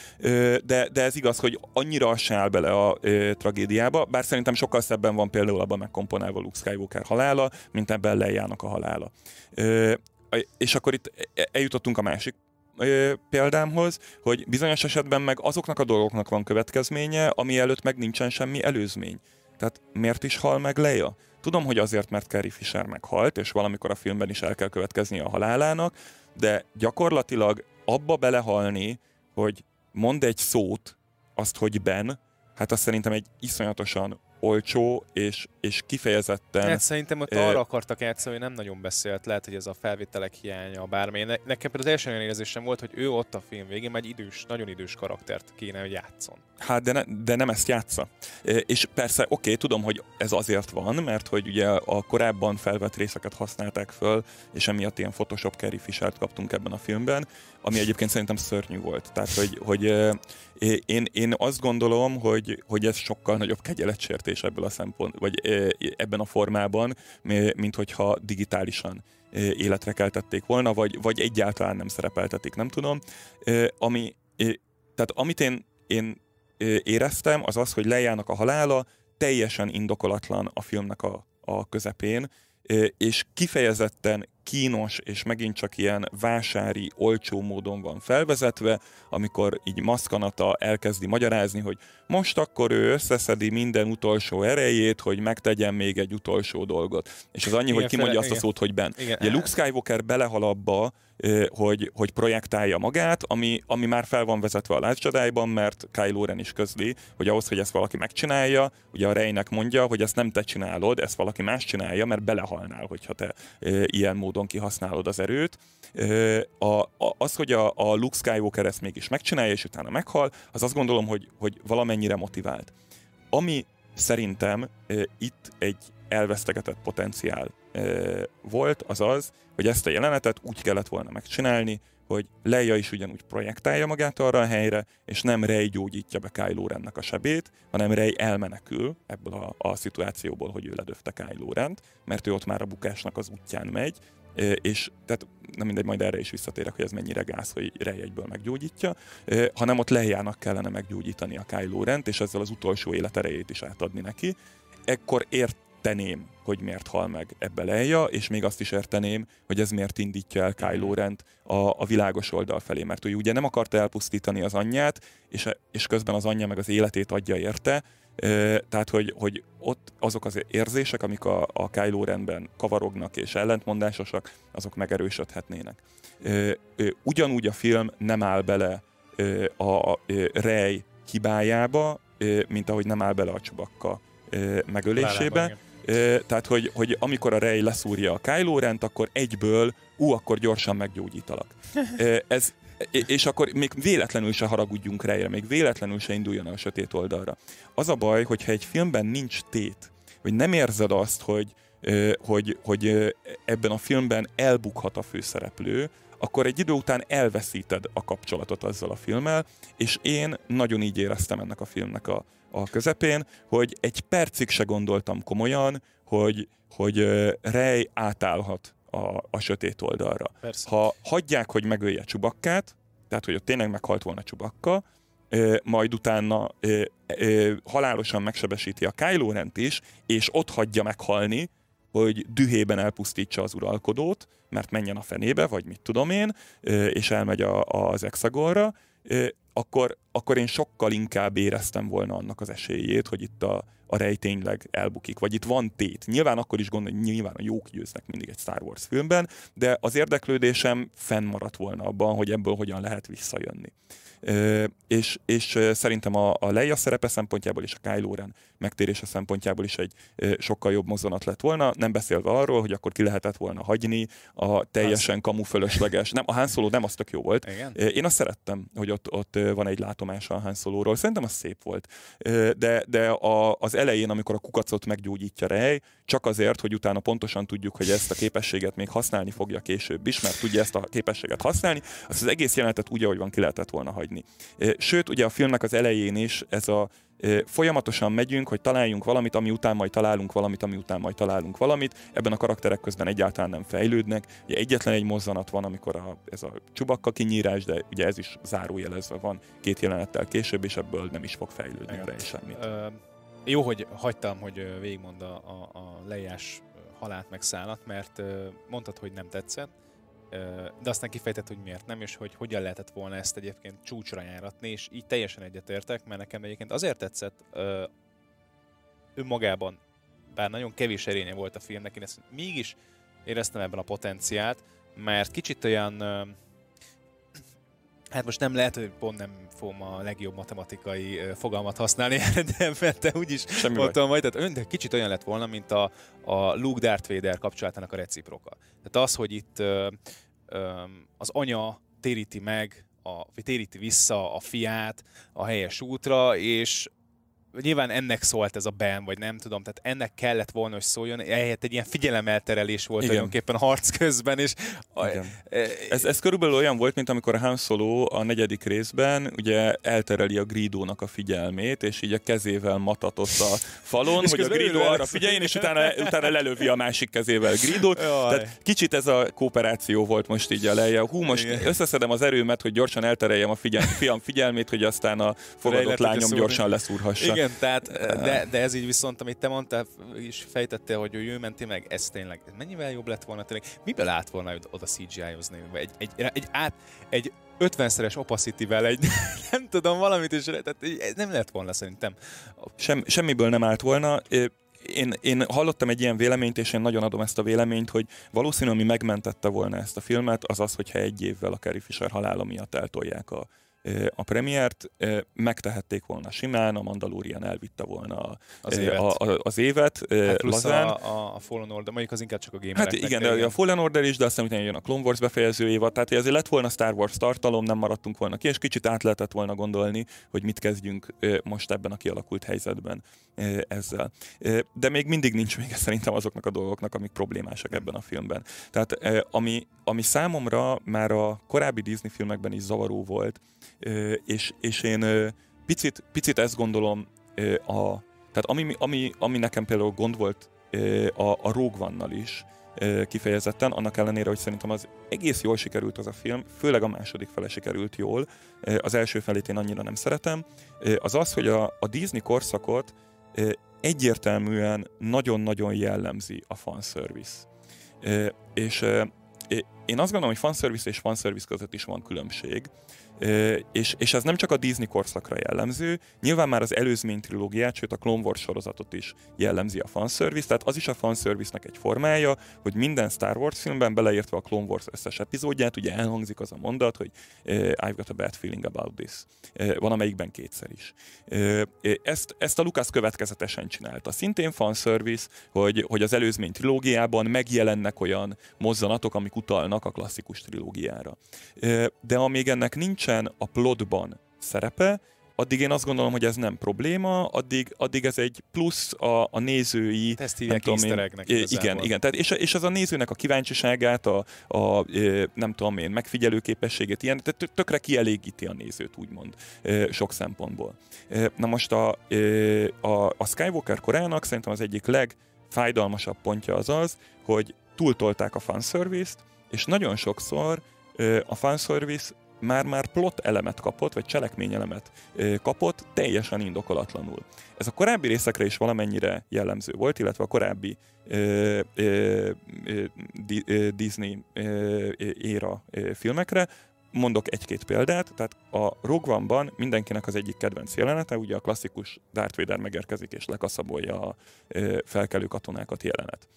de, de ez igaz, hogy annyira se áll bele a tragédiába, bár szerintem sokkal szebben van például abban megkomponálva Luke Skywalker halála, mint ebben Leiának a halála. És akkor itt eljutottunk a másik példámhoz, hogy bizonyos esetben meg azoknak a dolgoknak van következménye, ami előtt meg nincsen semmi előzmény. Tehát miért is hal meg Leia? Tudom, hogy azért, mert Carrie Fisher meghalt, és valamikor a filmben is el kell következnie a halálának, de gyakorlatilag abba belehalni, hogy mond egy szót, azt, hogy Ben, hát azt szerintem egy iszonyatosan olcsó és, és kifejezetten... Hát szerintem ott arra akartak játszani, hogy nem nagyon beszélt, lehet, hogy ez a felvételek hiánya, bármi. Ne, nekem például az első olyan érzésem volt, hogy ő ott a film végén egy idős, nagyon idős karaktert kéne, hogy játszon. Hát de, ne, de nem ezt játsza. És persze, oké, okay, tudom, hogy ez azért van, mert hogy ugye a korábban felvett részeket használták föl, és emiatt ilyen Photoshop Carrie fisher kaptunk ebben a filmben, ami egyébként szerintem szörnyű volt. Tehát, hogy, hogy én, én azt gondolom, hogy, hogy ez sokkal nagyobb kegyeletsértés ebből a szempont, vagy ebben a formában, mint hogyha digitálisan életre keltették volna, vagy, vagy egyáltalán nem szerepeltetik, nem tudom. Ami, tehát amit én, én éreztem, az az, hogy lejának a halála teljesen indokolatlan a filmnek a, a közepén, és kifejezetten kínos, és megint csak ilyen vásári, olcsó módon van felvezetve, amikor így maszkanata elkezdi magyarázni, hogy most akkor ő összeszedi minden utolsó erejét, hogy megtegyen még egy utolsó dolgot. És az annyi, igen, hogy kimondja azt igen. a szót, hogy Ben. Igen. Ugye Luke Skywalker belehal abba, hogy, hogy projektálja magát, ami, ami már fel van vezetve a Last mert Kylo Ren is közli, hogy ahhoz, hogy ezt valaki megcsinálja, ugye a Reynek mondja, hogy ezt nem te csinálod, ezt valaki más csinálja, mert belehalnál, hogyha te ilyen módon kihasználod az erőt. A, a, az, hogy a, a Luke Skywalker ezt mégis megcsinálja, és utána meghal, az azt gondolom, hogy, hogy valamennyire motivált. Ami szerintem itt egy elvesztegetett potenciál volt, az az, hogy ezt a jelenetet úgy kellett volna megcsinálni, hogy Leia is ugyanúgy projektálja magát arra a helyre, és nem Rey gyógyítja be Kylo Rennek a sebét, hanem Rey elmenekül ebből a, a szituációból, hogy ő ledöfte Kylo Rent, mert ő ott már a bukásnak az útján megy, és tehát nem mindegy, majd erre is visszatérek, hogy ez mennyire gáz, hogy Rey egyből meggyógyítja, hanem ott Leiának kellene meggyógyítani a Kylo Rent, és ezzel az utolsó életerejét is átadni neki. Ekkor ért érteném, hogy miért hal meg ebbe Leia, és még azt is érteném, hogy ez miért indítja el Kylo Rent a, a világos oldal felé, mert ő ugye nem akarta elpusztítani az anyját, és, és közben az anyja meg az életét adja érte, tehát, hogy, hogy ott azok az érzések, amik a, a Kylo Renben kavarognak és ellentmondásosak, azok megerősödhetnének. Ugyanúgy a film nem áll bele a, Rey hibájába, mint ahogy nem áll bele a csubakka megölésébe. Tehát, hogy, hogy amikor a Rey leszúrja a Kylo Rent, akkor egyből, ú, akkor gyorsan meggyógyítalak. Ez, és akkor még véletlenül se haragudjunk rá, még véletlenül se induljon a sötét oldalra. Az a baj, hogyha egy filmben nincs tét, hogy nem érzed azt, hogy, hogy, hogy ebben a filmben elbukhat a főszereplő, akkor egy idő után elveszíted a kapcsolatot azzal a filmmel, és én nagyon így éreztem ennek a filmnek a, a közepén, hogy egy percig se gondoltam komolyan, hogy, hogy Rej átállhat a, a sötét oldalra. Persze. Ha hagyják, hogy megölje Csubakkát, tehát hogy ott tényleg meghalt volna Csubakka, majd utána halálosan megsebesíti a Kylo Rent is, és ott hagyja meghalni, hogy dühében elpusztítsa az uralkodót, mert menjen a fenébe, vagy mit tudom én, és elmegy a, az Exagonra, akkor, akkor én sokkal inkább éreztem volna annak az esélyét, hogy itt a, a rej tényleg elbukik, vagy itt van tét. Nyilván akkor is gondolom, hogy nyilván a jók győznek mindig egy Star Wars filmben, de az érdeklődésem fennmaradt volna abban, hogy ebből hogyan lehet visszajönni és, és szerintem a, a Leia szerepe szempontjából és a Kylo Ren megtérése szempontjából is egy sokkal jobb mozzanat lett volna, nem beszélve arról, hogy akkor ki lehetett volna hagyni a teljesen kamu fölösleges, nem, a Han Solo nem az tök jó volt. Igen? Én azt szerettem, hogy ott, ott van egy látomás a Han Solo-ról, szerintem az szép volt. De, de a, az elején, amikor a kukacot meggyógyítja Rey, csak azért, hogy utána pontosan tudjuk, hogy ezt a képességet még használni fogja később is, mert tudja ezt a képességet használni, azt az egész jelenetet úgy, ahogy van, ki lehetett volna hagyni. Sőt, ugye a filmnek az elején is ez a Folyamatosan megyünk, hogy találjunk valamit, ami után majd találunk valamit, ami után majd találunk valamit. Ebben a karakterek közben egyáltalán nem fejlődnek. Ugye egyetlen egy mozzanat van, amikor a, ez a csubakka kinyírás, de ugye ez is zárójelezve van két jelenettel később, és ebből nem is fog fejlődni erre semmit. Jó, hogy hagytam, hogy végigmond a, a, a lejas halált meg szállat, mert mondtad, hogy nem tetszett, de aztán kifejtett, hogy miért nem, és hogy hogyan lehetett volna ezt egyébként csúcsra járatni, és így teljesen egyetértek, mert nekem egyébként azért tetszett önmagában, bár nagyon kevés erénye volt a filmnek, én ezt mégis éreztem ebben a potenciált, mert kicsit olyan Hát most nem lehet, hogy pont nem fogom a legjobb matematikai fogalmat használni, de mert te úgyis Semmi mondtam majd, tehát ön, de kicsit olyan lett volna, mint a, a Luke Darth Vader kapcsolatának a reciproka. Tehát az, hogy itt ö, ö, az anya téríti meg, a, téríti vissza a fiát a helyes útra, és nyilván ennek szólt ez a Ben, vagy nem tudom, tehát ennek kellett volna, hogy szóljon, ehelyett egy ilyen figyelemelterelés volt Igen. tulajdonképpen a harc közben, és... Igen. E, ez, ez körülbelül olyan volt, mint amikor a Han Solo a negyedik részben ugye eltereli a Gridónak a figyelmét, és így a kezével matatott a falon, hogy a Gridó arra figyeljen, és utána, utána lelövi a másik kezével Gridót. Tehát kicsit ez a kooperáció volt most így a leje. Hú, most Igen. összeszedem az erőmet, hogy gyorsan eltereljem a figyel, fiam figyelmét, hogy aztán a fogadott lányom gyorsan leszúrhassa. Igen, igen, tehát, de, de ez így viszont, amit te mondtál, is fejtettél, hogy ő menti meg, ez tényleg, mennyivel jobb lett volna tényleg, miből állt volna oda CGI-ozni, egy, egy, egy, át, egy 50-szeres opacity-vel egy, nem tudom, valamit is, tehát nem lett volna szerintem. Sem, semmiből nem állt volna. Én, én hallottam egy ilyen véleményt, és én nagyon adom ezt a véleményt, hogy valószínű, ami megmentette volna ezt a filmet, az az, hogyha egy évvel a Carrie Fisher halála miatt eltolják a, a premiért megtehették volna simán, a Mandalorian elvitte volna az évet, a, a, az évet hát lazán. A, a Fallen Order, mondjuk az inkább csak a gamereknek. Hát igen, de a Fallen Order is, de aztán utána jön a Clone Wars befejező évad, tehát ezért lett volna Star Wars tartalom, nem maradtunk volna ki, és kicsit át lehetett volna gondolni, hogy mit kezdjünk most ebben a kialakult helyzetben ezzel. De még mindig nincs még szerintem azoknak a dolgoknak, amik problémásak ebben a filmben. Tehát ami, ami számomra már a korábbi Disney filmekben is zavaró volt, és, és én picit, picit ezt gondolom a, tehát ami, ami, ami nekem például gond volt a, a Rogue One-nal is, kifejezetten, annak ellenére, hogy szerintem az egész jól sikerült az a film, főleg a második fele sikerült jól, az első felét én annyira nem szeretem, az az, hogy a, a Disney korszakot egyértelműen nagyon-nagyon jellemzi a fanservice. És én azt gondolom, hogy fanservice és fanservice között is van különbség, és, és ez nem csak a Disney korszakra jellemző, nyilván már az előzmény trilógiát, sőt a Clone Wars sorozatot is jellemzi a fanservice, tehát az is a fanservice-nek egy formája, hogy minden Star Wars filmben, beleértve a Clone Wars összes epizódját, ugye elhangzik az a mondat, hogy I've got a bad feeling about this. Van amelyikben kétszer is. Ezt, ezt a Lucas következetesen csinálta. Szintén fanservice, hogy, hogy az előzmény trilógiában megjelennek olyan mozzanatok, amik utalnak a klasszikus trilógiára. De amíg ennek nincs nincsen a plotban szerepe, addig én azt gondolom, hogy ez nem probléma, addig, addig ez egy plusz a, a nézői... Ezt nem tudom én, Igen, igen. Tehát és, és az a nézőnek a kíváncsiságát, a, a nem tudom én, megfigyelő képességét, ilyen, tehát tökre kielégíti a nézőt, úgymond, sok szempontból. Na most a, a, a Skywalker korának szerintem az egyik legfájdalmasabb pontja az az, hogy túltolták a fanservice-t, és nagyon sokszor a fanservice már-már plot elemet kapott, vagy cselekményelemet kapott, teljesen indokolatlanul. Ez a korábbi részekre is valamennyire jellemző volt, illetve a korábbi ö, ö, ö, Disney éra filmekre, mondok egy-két példát, tehát a Rogue One-ban mindenkinek az egyik kedvenc jelenete, ugye a klasszikus Darth Vader megérkezik és lekaszabolja a felkelő katonákat jelenet.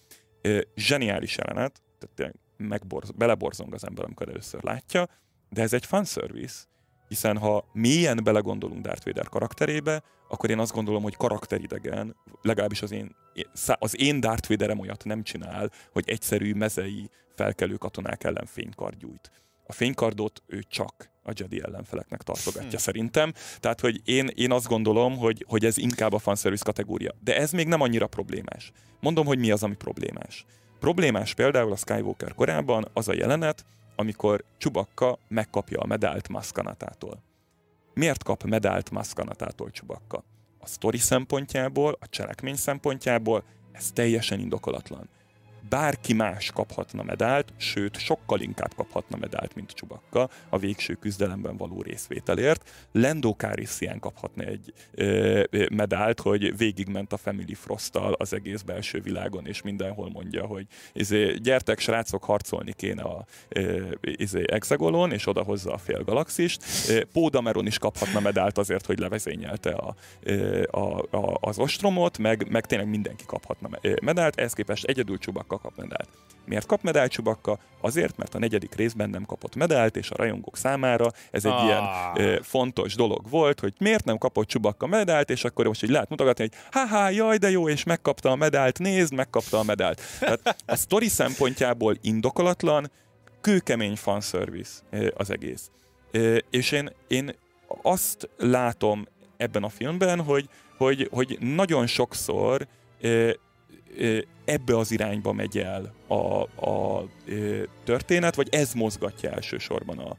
Zseniális jelenet, tehát megborz, beleborzong az ember, amikor először látja, de ez egy fanservice, hiszen ha mélyen belegondolunk Darth Vader karakterébe, akkor én azt gondolom, hogy karakteridegen, legalábbis az én, az én Darth Vaderem olyat nem csinál, hogy egyszerű mezei felkelő katonák ellen fénykard gyújt. A fénykardot ő csak a Jedi ellenfeleknek tartogatja hmm. szerintem. Tehát, hogy én, én azt gondolom, hogy, hogy ez inkább a fanservice kategória. De ez még nem annyira problémás. Mondom, hogy mi az, ami problémás. Problémás például a Skywalker korában az a jelenet, amikor Csubakka megkapja a medált Maskanatától. Miért kap medált Maskanatától Csubakka? a sztori szempontjából, a cselekmény szempontjából ez teljesen indokolatlan bárki más kaphatna medált, sőt, sokkal inkább kaphatna medált, mint Csubakka a végső küzdelemben való részvételért. Lando Calrissian kaphatna egy ö, medált, hogy végigment a Family Frosttal az egész belső világon, és mindenhol mondja, hogy izé, gyertek, srácok, harcolni kéne a izé, Exagolon, és odahozza a fél galaxist. Pódameron is kaphatna medált azért, hogy levezényelte a, a, a, az ostromot, meg, meg tényleg mindenki kaphatna medált, ehhez képest egyedül Csubakka kap medált. Miért kap medált Csubakka? Azért, mert a negyedik részben nem kapott medált, és a rajongók számára ez egy ah. ilyen ö, fontos dolog volt, hogy miért nem kapott Csubakka medált, és akkor most így lehet mutogatni, hogy haha, jaj, de jó, és megkapta a medált, nézd, megkapta a medált. Tehát a sztori szempontjából indokolatlan, kőkemény fanservice az egész. És én, én azt látom ebben a filmben, hogy, hogy, hogy nagyon sokszor ebbe az irányba megy el a, a történet, vagy ez mozgatja elsősorban a,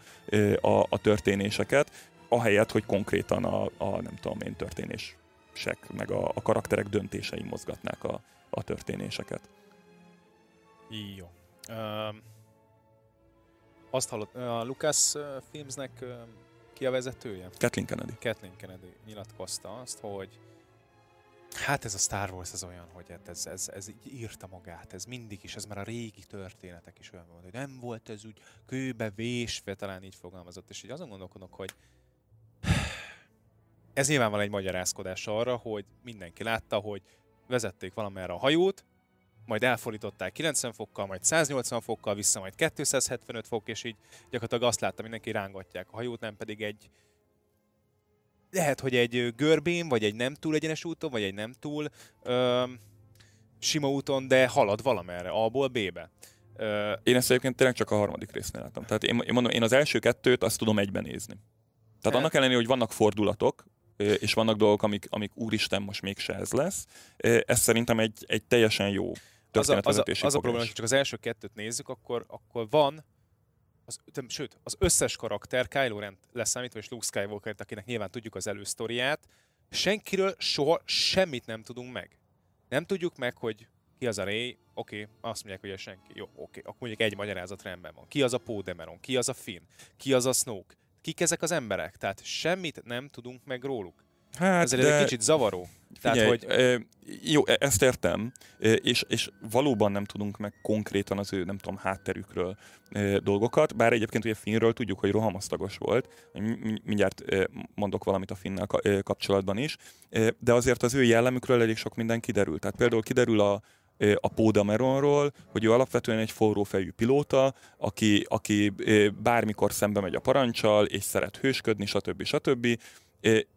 a, a történéseket, ahelyett, hogy konkrétan a, a nem tudom én, történések, meg a, a karakterek döntései mozgatnák a, a történéseket. Jó. Uh, azt hallott, a Lucas Filmsnek ki a vezetője? Kathleen Kennedy. Kathleen Kennedy nyilatkozta azt, hogy Hát ez a Star Wars ez olyan, hogy hát ez, ez, ez írta magát, ez mindig is, ez már a régi történetek is olyan volt, hogy nem volt ez úgy kőbe vésve, talán így fogalmazott, és így azon gondolkodok, hogy ez nyilván van egy magyarázkodás arra, hogy mindenki látta, hogy vezették valamerre a hajót, majd elfordították 90 fokkal, majd 180 fokkal, vissza majd 275 fok, és így gyakorlatilag azt látta, mindenki rángatják a hajót, nem pedig egy lehet, hogy egy görbén, vagy egy nem túl egyenes úton, vagy egy nem túl ö, sima úton, de halad valamerre, A-ból B-be. Ö, én ezt egyébként tényleg csak a harmadik résznél látom. Tehát én, én mondom, én az első kettőt azt tudom egyben nézni. Tehát annak ellenére, hogy vannak fordulatok, és vannak dolgok, amik, amik úristen, most mégse ez lesz, ez szerintem egy, egy teljesen jó az a, az, a, az a probléma, hogy csak az első kettőt nézzük, akkor, akkor van az, sőt, az összes karakter, Kylo Ren leszámítva, és Luke skywalker akinek nyilván tudjuk az elősztoriát, senkiről soha semmit nem tudunk meg. Nem tudjuk meg, hogy ki az a Ray, oké, okay, azt mondják, hogy a senki, jó, oké, okay, akkor mondjuk egy magyarázat rendben van. Ki az a Poe ki az a Finn, ki az a Snoke, kik ezek az emberek, tehát semmit nem tudunk meg róluk. Hát, Ezért de... egy kicsit zavaró. Tehát, Figyelj, hogy... E, jó, e, ezt értem, e, és, és valóban nem tudunk meg konkrétan az ő, nem tudom, hátterükről e, dolgokat, bár egyébként ugye Finnről tudjuk, hogy rohamasztagos volt, mindjárt mondok valamit a Finnel kapcsolatban is, de azért az ő jellemükről elég sok minden kiderül. Tehát például kiderül a, a Pódameronról, hogy ő alapvetően egy forrófejű pilóta, aki, aki bármikor szembe megy a parancsal, és szeret hősködni, stb. stb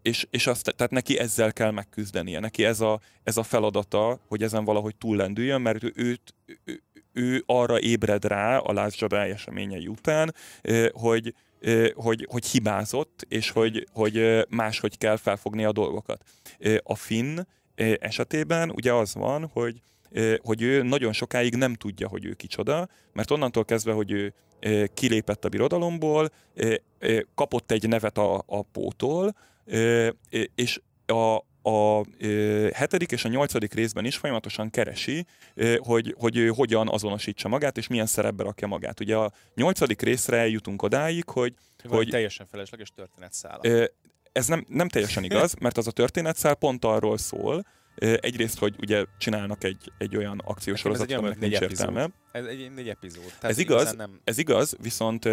és, és azt, tehát neki ezzel kell megküzdenie, neki ez a, ez a feladata, hogy ezen valahogy túllendüljön, mert őt, ő, ő arra ébred rá a Last Jedi eseményei után, hogy, hogy, hogy hibázott, és hogy, hogy máshogy kell felfogni a dolgokat. A Finn esetében ugye az van, hogy, hogy ő nagyon sokáig nem tudja, hogy ő kicsoda, mert onnantól kezdve, hogy ő kilépett a birodalomból, kapott egy nevet a, a pótól, és a, a hetedik és a nyolcadik részben is folyamatosan keresi, hogy, hogy ő hogyan azonosítsa magát, és milyen szerepbe rakja magát. Ugye a nyolcadik részre eljutunk odáig, hogy... Van hogy teljesen felesleges történetszál. Ez nem, nem teljesen igaz, mert az a történetszál pont arról szól, Egyrészt, hogy ugye csinálnak egy, egy olyan akciósorozatot, aminek nincs értelme. Ez egy négy epizód. Tehát ez igaz, nem... ez igaz, viszont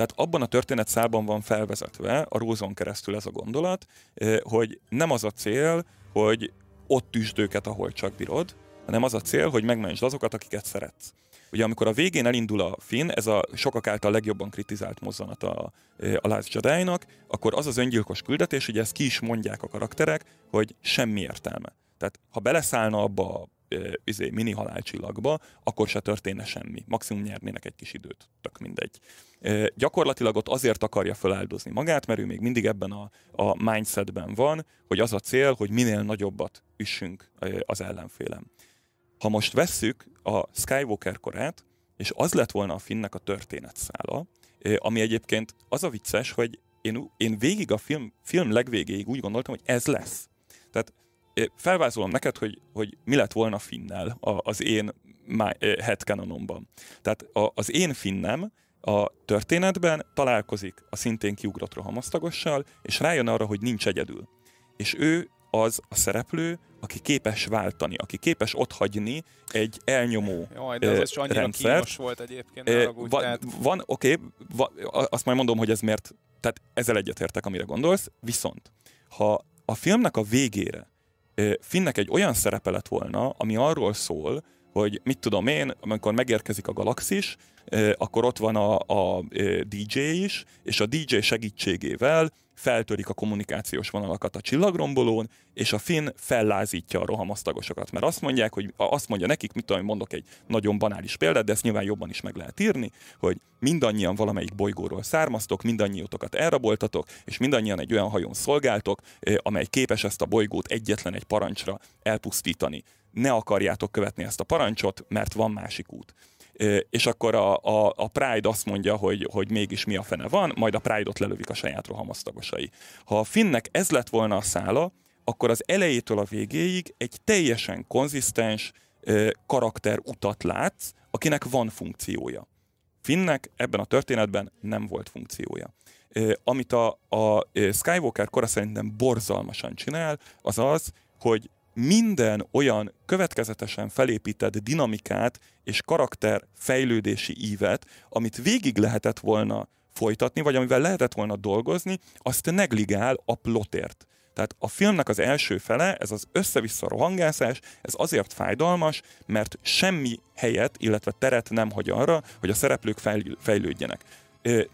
tehát abban a történetszálban van felvezetve a Rózon keresztül ez a gondolat, hogy nem az a cél, hogy ott üsd őket, ahol csak bírod, hanem az a cél, hogy megmentsd azokat, akiket szeretsz. Ugye amikor a végén elindul a Finn, ez a sokak által legjobban kritizált mozzanat a, a Last jedi akkor az az öngyilkos küldetés, ugye ezt ki is mondják a karakterek, hogy semmi értelme. Tehát ha beleszállna abba a izé, mini halálcsillagba, akkor se történne semmi. Maximum nyernének egy kis időt, tök mindegy. Gyakorlatilag ott azért akarja feláldozni magát, mert ő még mindig ebben a, a mindsetben van, hogy az a cél, hogy minél nagyobbat üssünk az ellenfélem. Ha most vesszük a Skywalker korát, és az lett volna a Finnnek a történetszála, ami egyébként az a vicces, hogy én, én végig a film, film legvégéig úgy gondoltam, hogy ez lesz. Tehát felvázolom neked, hogy, hogy mi lett volna Finnel az én headcanonomban. Tehát az én Finnem a történetben találkozik a szintén kiugrott rohamosztagossal, és rájön arra, hogy nincs egyedül. És ő az a szereplő, aki képes váltani, aki képes otthagyni egy elnyomó Jaj, de ez uh, rendszert. volt egyébként. Uh, van, tehát... van oké, okay, va, azt majd mondom, hogy ez miért, tehát ezzel egyetértek, amire gondolsz, viszont ha a filmnek a végére Finnek egy olyan szerepe lett volna, ami arról szól, hogy mit tudom én, amikor megérkezik a galaxis, akkor ott van a, a DJ is, és a DJ segítségével feltörik a kommunikációs vonalakat a csillagrombolón, és a Finn fellázítja a rohamosztagosokat, mert azt mondják, hogy azt mondja nekik, mit tudom, mondok egy nagyon banális példát, de ezt nyilván jobban is meg lehet írni, hogy mindannyian valamelyik bolygóról származtok, mindannyiótokat elraboltatok, és mindannyian egy olyan hajón szolgáltok, amely képes ezt a bolygót egyetlen egy parancsra elpusztítani. Ne akarjátok követni ezt a parancsot, mert van másik út és akkor a, a, a Pride azt mondja, hogy, hogy mégis mi a fene van, majd a Pride-ot lelövik a saját rohamosztagosai. Ha a Finnnek ez lett volna a szála, akkor az elejétől a végéig egy teljesen konzisztens karakter utat látsz, akinek van funkciója. Finnnek ebben a történetben nem volt funkciója. Amit a, a Skywalker kora szerintem borzalmasan csinál, az az, hogy minden olyan következetesen felépített dinamikát és karakter fejlődési ívet, amit végig lehetett volna folytatni, vagy amivel lehetett volna dolgozni, azt negligál a plotért. Tehát a filmnek az első fele, ez az össze-vissza rohangászás, ez azért fájdalmas, mert semmi helyet, illetve teret nem hagy arra, hogy a szereplők fejlődjenek.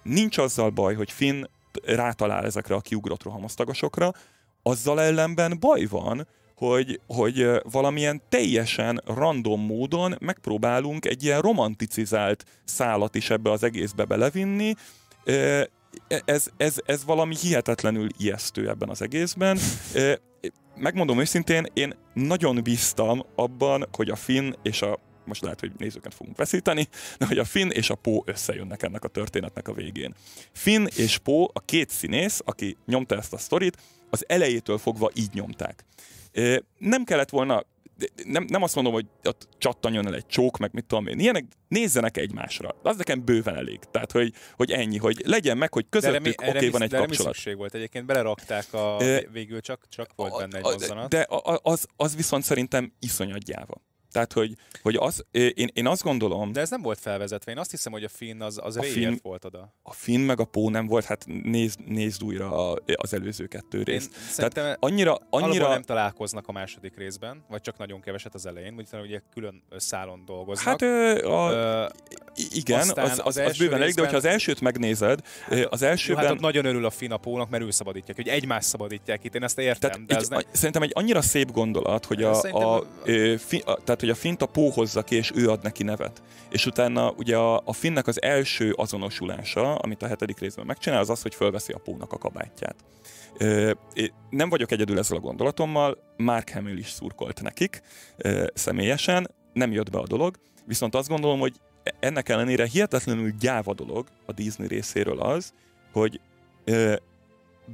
Nincs azzal baj, hogy Finn rátalál ezekre a kiugrott rohamosztagosokra, azzal ellenben baj van, hogy, hogy valamilyen teljesen random módon megpróbálunk egy ilyen romanticizált szálat is ebbe az egészbe belevinni, ez, ez, ez valami hihetetlenül ijesztő ebben az egészben. Megmondom őszintén, én nagyon bíztam abban, hogy a Finn és a most lehet, hogy nézőket fogunk veszíteni, de hogy a Finn és a Pó összejönnek ennek a történetnek a végén. Finn és Pó, a két színész, aki nyomta ezt a sztorit, az elejétől fogva így nyomták. Nem kellett volna nem, nem azt mondom, hogy ott csattanjon el egy csók, meg mit tudom én, ilyenek nézzenek egymásra. Az nekem bőven elég. Tehát, hogy, hogy ennyi, hogy legyen meg, hogy közöttük oké, okay, van egy de kapcsolat. De volt egyébként, belerakták a végül, csak, csak volt benne egy mozzanat. De az, az viszont szerintem iszonyat gyáva. Tehát, hogy, hogy az, én, én azt gondolom... De ez nem volt felvezetve. Én azt hiszem, hogy a Finn az, az a Finn, volt oda. A Finn meg a Pó nem volt, hát nézd, nézd újra az előző kettő részt. Én Tehát annyira, annyira... nem találkoznak a második részben, vagy csak nagyon keveset az elején, úgy ugye külön szálon dolgoznak. Hát ö, a, igen, az, az, az, az bőven elég, de hogyha az elsőt megnézed, az elsőben... Jó, hát nagyon örül a Finn a Pónak, mert ő szabadítják, hogy egymást szabadítják itt, én ezt értem. Tehát de egy, nem... Szerintem egy annyira szép gondolat, hogy a, a, a, a, tehát, hogy a finta póhozza ki, és ő ad neki nevet. És utána ugye a, a finnek az első azonosulása, amit a hetedik részben megcsinál, az az, hogy fölveszi a pónak a kabátját. Nem vagyok egyedül ezzel a gondolatommal, Mark Hamill is szurkolt nekik személyesen, nem jött be a dolog, viszont azt gondolom, hogy ennek ellenére hihetetlenül gyáva dolog a Disney részéről az, hogy ö,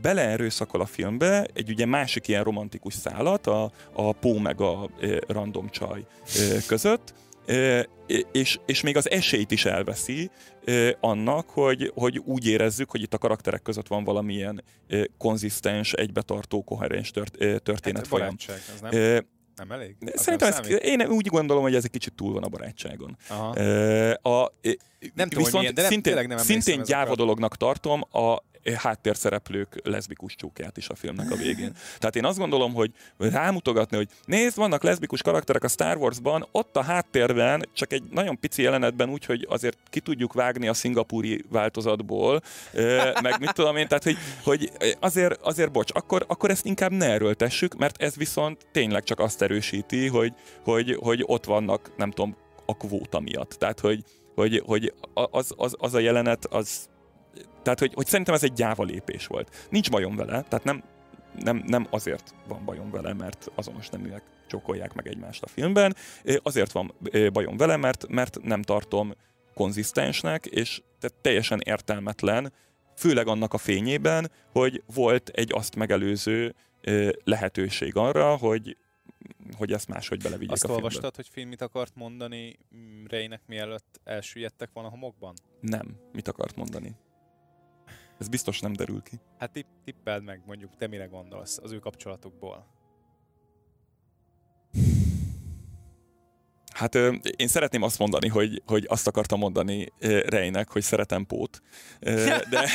beleerőszakol a filmbe egy ugye másik ilyen romantikus szállat, a, a Pó meg a e, random csaj e, között, e, és, és még az esélyt is elveszi e, annak, hogy, hogy úgy érezzük, hogy itt a karakterek között van valamilyen e, konzisztens, egybetartó, koherens tört, e, történet hát, folyam. Ez nem? Elég? Szerintem ez, én úgy gondolom, hogy ez egy kicsit túl van a barátságon. Aha. A, nem tudom, viszont milyen, de nem, szintén, nem szintén gyáva dolognak tartom a háttérszereplők leszbikus csókját is a filmnek a végén. Tehát én azt gondolom, hogy rámutogatni, hogy nézd, vannak leszbikus karakterek a Star Wars-ban, ott a háttérben, csak egy nagyon pici jelenetben úgy, hogy azért ki tudjuk vágni a szingapúri változatból, meg mit tudom én, tehát hogy, hogy azért, azért bocs, akkor, akkor ezt inkább ne erőltessük, mert ez viszont tényleg csak azt erősíti, hogy, hogy, hogy ott vannak, nem tudom, a kvóta miatt. Tehát, hogy, hogy, hogy az, az, az a jelenet, az tehát, hogy, hogy szerintem ez egy gyáva lépés volt. Nincs bajom vele, tehát nem, nem, nem azért van bajom vele, mert azonos neműek csókolják meg egymást a filmben, azért van bajom vele, mert, mert nem tartom konzisztensnek, és teljesen értelmetlen, főleg annak a fényében, hogy volt egy azt megelőző lehetőség arra, hogy hogy ezt máshogy belevigyék Azt a filmbe. olvastad, hogy film mit akart mondani Reynek mielőtt elsüllyedtek volna a homokban? Nem. Mit akart mondani? Ez biztos nem derül ki. Hát tipp, tippeld meg, mondjuk te mire gondolsz az ő kapcsolatukból. Hát én szeretném azt mondani, hogy, hogy azt akartam mondani Rejnek, hogy szeretem Pót, de,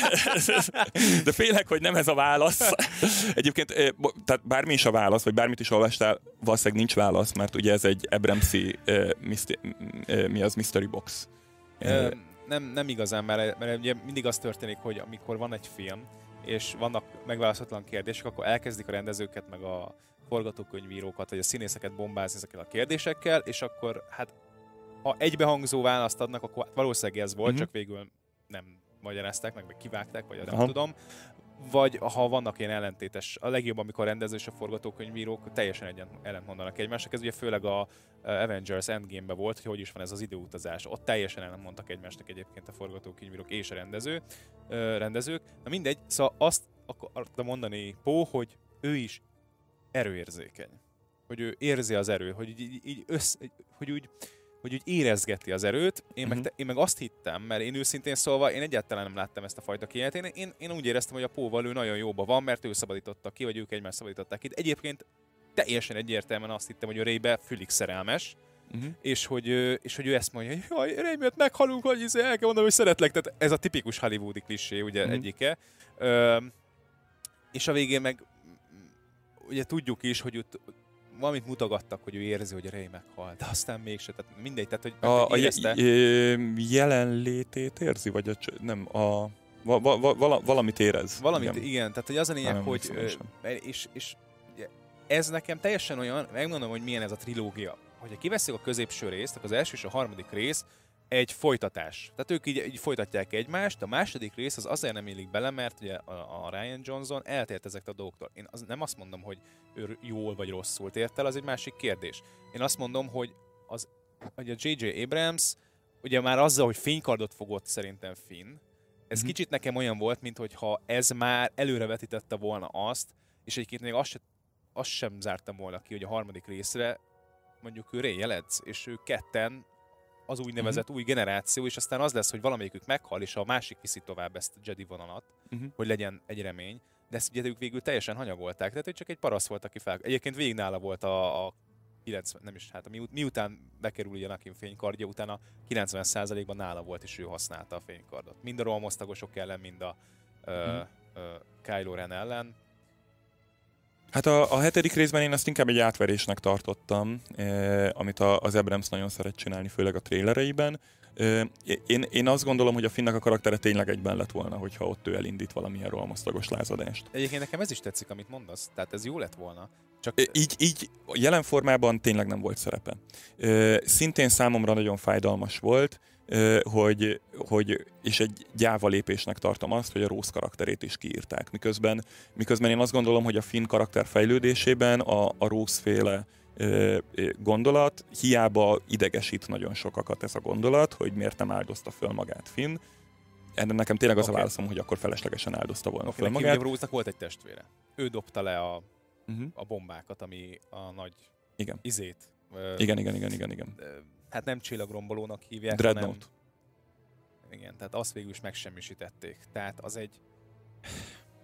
de félek, hogy nem ez a válasz. Egyébként, tehát bármi is a válasz, vagy bármit is olvastál, valószínűleg nincs válasz, mert ugye ez egy Abramsi, mi az, Mystery Box. Nem, nem igazán, mert, mert ugye mindig az történik, hogy amikor van egy film, és vannak megválaszolatlan kérdések, akkor elkezdik a rendezőket, meg a forgatókönyvírókat, vagy a színészeket bombázni ezekkel a kérdésekkel, és akkor hát ha egybehangzó választ adnak, akkor hát valószínűleg ez volt, mm-hmm. csak végül nem magyarázták meg, vagy kivágták, vagy nem Aha. tudom. Vagy ha vannak ilyen ellentétes, a legjobb, amikor a rendező és a forgatókönyvírók teljesen egyen, ellentmondanak egymásnak. Ez ugye főleg a Avengers Endgame-be volt, hogy hogy is van ez az időutazás. Ott teljesen ellentmondtak egymásnak egyébként a forgatókönyvírók és a rendező, rendezők. Na mindegy, szóval azt akartam mondani Pó, hogy ő is erőérzékeny. Hogy ő érzi az erőt, hogy így, így össz, hogy úgy, hogy úgy érezgeti az erőt. Én, uh-huh. meg, mhm. én meg azt hittem, mert én őszintén szólva, én egyáltalán nem láttam ezt a fajta kijelet. Én, én, én úgy éreztem, hogy a Póval ő nagyon jóba van, mert ő szabadította ki, vagy ők egymást szabadították ki. Egyébként teljesen egyértelműen azt hittem, hogy a Rébe fülig szerelmes, uh-huh. és, hogy, és hogy ő ezt mondja, hogy jaj, Ray miatt meghalunk, hogy izé, el kell mondanom, hogy szeretlek. Tehát ez a tipikus hollywoodi klisé, ugye uh-huh. egyike. Ö, és a végén meg ugye tudjuk is, hogy ott valamit mutogattak, hogy ő érzi, hogy Ray meghalt, de aztán mégse, tehát mindegy, tehát hogy a, a jelenlétét érzi, vagy a, nem, a va, va, va, valamit érez. Valamit, igen. igen, tehát hogy az a lényeg, nem, hogy és, és ez nekem teljesen olyan, megmondom, hogy milyen ez a trilógia. Hogyha kiveszik a középső részt, akkor az első és a harmadik rész egy folytatás. Tehát ők így, így folytatják egymást, a második rész az azért nem illik bele, mert ugye a, a Ryan Johnson eltért ezektől a dolgoktól. Én az, nem azt mondom, hogy ő jól vagy rosszul tért el, az egy másik kérdés. Én azt mondom, hogy, az, hogy a J.J. Abrams ugye már azzal, hogy fénykardot fogott szerintem Finn, ez mm-hmm. kicsit nekem olyan volt, mint hogyha ez már előrevetítette volna azt, és egyébként még azt, se, azt sem zártam volna ki, hogy a harmadik részre mondjuk ő Ray és ő ketten az úgynevezett uh-huh. új generáció, és aztán az lesz, hogy valamelyikük meghal, és a másik viszi tovább ezt a Jedi vonalat, uh-huh. hogy legyen egy remény. De ezt ugye ők végül teljesen hanyagolták, tehát hogy csak egy parasz volt, aki fel... Egyébként végig nála volt a, a 90, nem is, hát mi, miután bekerül ugye Anakin fénykardja, utána 90%-ban nála volt, és ő használta a fénykardot. Mind a rohamosztagosok ellen, mind a uh, uh, Kylo Ren ellen. Hát a, a hetedik részben én azt inkább egy átverésnek tartottam, eh, amit a, az Abrams nagyon szeret csinálni, főleg a trélereiben. Eh, én, én azt gondolom, hogy a Finnak a karaktere tényleg egyben lett volna, hogyha ott ő elindít valamilyen rohamosztagos lázadást. Egyébként nekem ez is tetszik, amit mondasz, tehát ez jó lett volna. Csak... Így, így jelen formában tényleg nem volt szerepe. Eh, szintén számomra nagyon fájdalmas volt, hogy, hogy, és egy gyáva lépésnek tartom azt, hogy a Rose karakterét is kiírták. Miközben, miközben én azt gondolom, hogy a Finn karakter fejlődésében a, a Rose féle gondolat, hiába idegesít nagyon sokakat ez a gondolat, hogy miért nem áldozta föl magát Finn. Ennek nekem tényleg az okay. a válaszom, hogy akkor feleslegesen áldozta volna okay, föl magát. Rose-nak volt egy testvére. Ő dobta le a, uh-huh. a bombákat, ami a nagy igen. izét. Igen, igen, igen, igen, igen hát nem csillagrombolónak hívják, Dreadnought. hanem... Igen, tehát azt végül is megsemmisítették. Tehát az egy...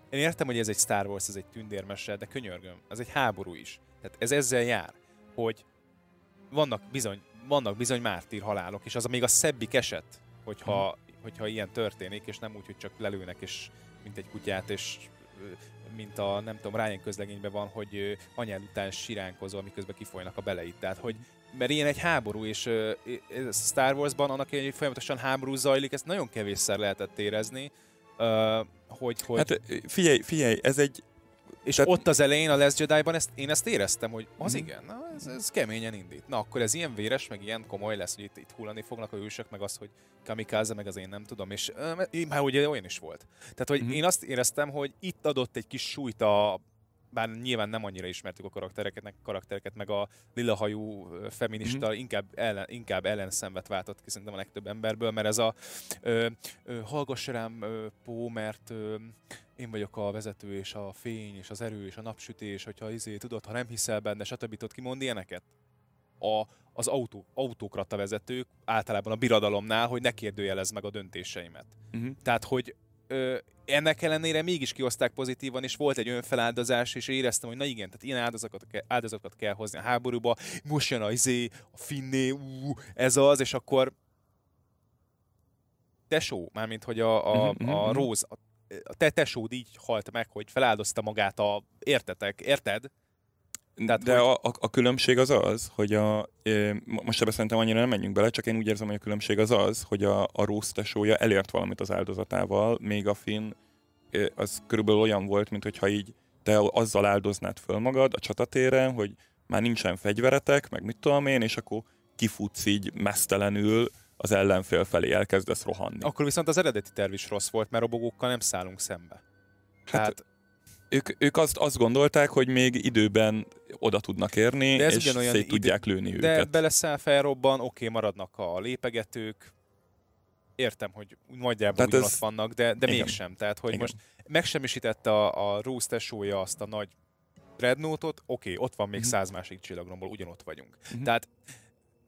Én értem, hogy ez egy Star Wars, ez egy tündérmese, de könyörgöm, ez egy háború is. Tehát ez ezzel jár, hogy vannak bizony, vannak bizony mártír halálok, és az még a szebbik eset, hogyha, hmm. hogyha ilyen történik, és nem úgy, hogy csak lelőnek, és mint egy kutyát, és mint a, nem tudom, Ryan közlegényben van, hogy anyád után siránkozol, miközben kifolynak a beleit. Tehát, hogy mert ilyen egy háború, és uh, Star Wars-ban annak hogy folyamatosan háború zajlik, ezt nagyon kevésszer lehetett érezni, hogy, hogy... Hát figyelj, figyelj, ez egy... És Tehát... ott az elején a Last Jedi-ban ezt, én ezt éreztem, hogy az mm. igen, na, ez, ez keményen indít. Na akkor ez ilyen véres, meg ilyen komoly lesz, hogy itt, itt hullani fognak a hősök, meg az, hogy kamikaze, meg az én nem tudom, és már ugye olyan is volt. Tehát, hogy mm. én azt éreztem, hogy itt adott egy kis súlyt a bár nyilván nem annyira ismertük a karaktereket, karaktereket meg a lilahajú feminista mm-hmm. inkább, ellen, inkább ellenszenvet váltott ki szerintem a legtöbb emberből, mert ez a ö, ö, hallgass rám ö, Pó, mert ö, én vagyok a vezető, és a fény, és az erő, és a napsütés, hogyha izé, tudod, ha nem hiszel benne, stb. tudod kimond ilyeneket? A, az autó, autókrata vezetők általában a birodalomnál, hogy ne kérdőjelez meg a döntéseimet. Uh-huh. Tehát, hogy ö, ennek ellenére mégis kihozták pozitívan, és volt egy önfeláldozás, és éreztem, hogy na igen, tehát ilyen áldozatokat, kell, áldozatokat kell hozni a háborúba, most jön a izé, a finné, ú, ez az, és akkor tesó, mármint hogy a, a, uh-huh, a uh-huh. Rose, a, a te tesód így halt meg, hogy feláldozta magát a, értetek, érted? Tehát, De hogy... a, a, a különbség az az, hogy a, e, most ebbe szerintem annyira nem menjünk bele, csak én úgy érzem, hogy a különbség az az, hogy a, a Rose tesója elért valamit az áldozatával, még a Finn e, az körülbelül olyan volt, mint hogyha így te azzal áldoznád föl magad a csatatéren, hogy már nincsen fegyveretek, meg mit tudom én, és akkor kifutsz így mesztelenül az ellenfél felé, elkezdesz rohanni. Akkor viszont az eredeti terv is rossz volt, mert robogókkal nem szállunk szembe. Hát, Tehát ők, ők azt, azt gondolták, hogy még időben oda tudnak érni, de ez és szét idő, tudják lőni de őket. De beleszáll, felrobban, oké, maradnak a lépegetők, értem, hogy nagyjából ugyanott ez... vannak, de, de mégsem. Tehát, hogy Igen. most megsemmisítette a, a Rose tesója azt a nagy Dreadnoughtot, oké, ott van még mm-hmm. száz másik csillagromból, ugyanott vagyunk. Mm-hmm. Tehát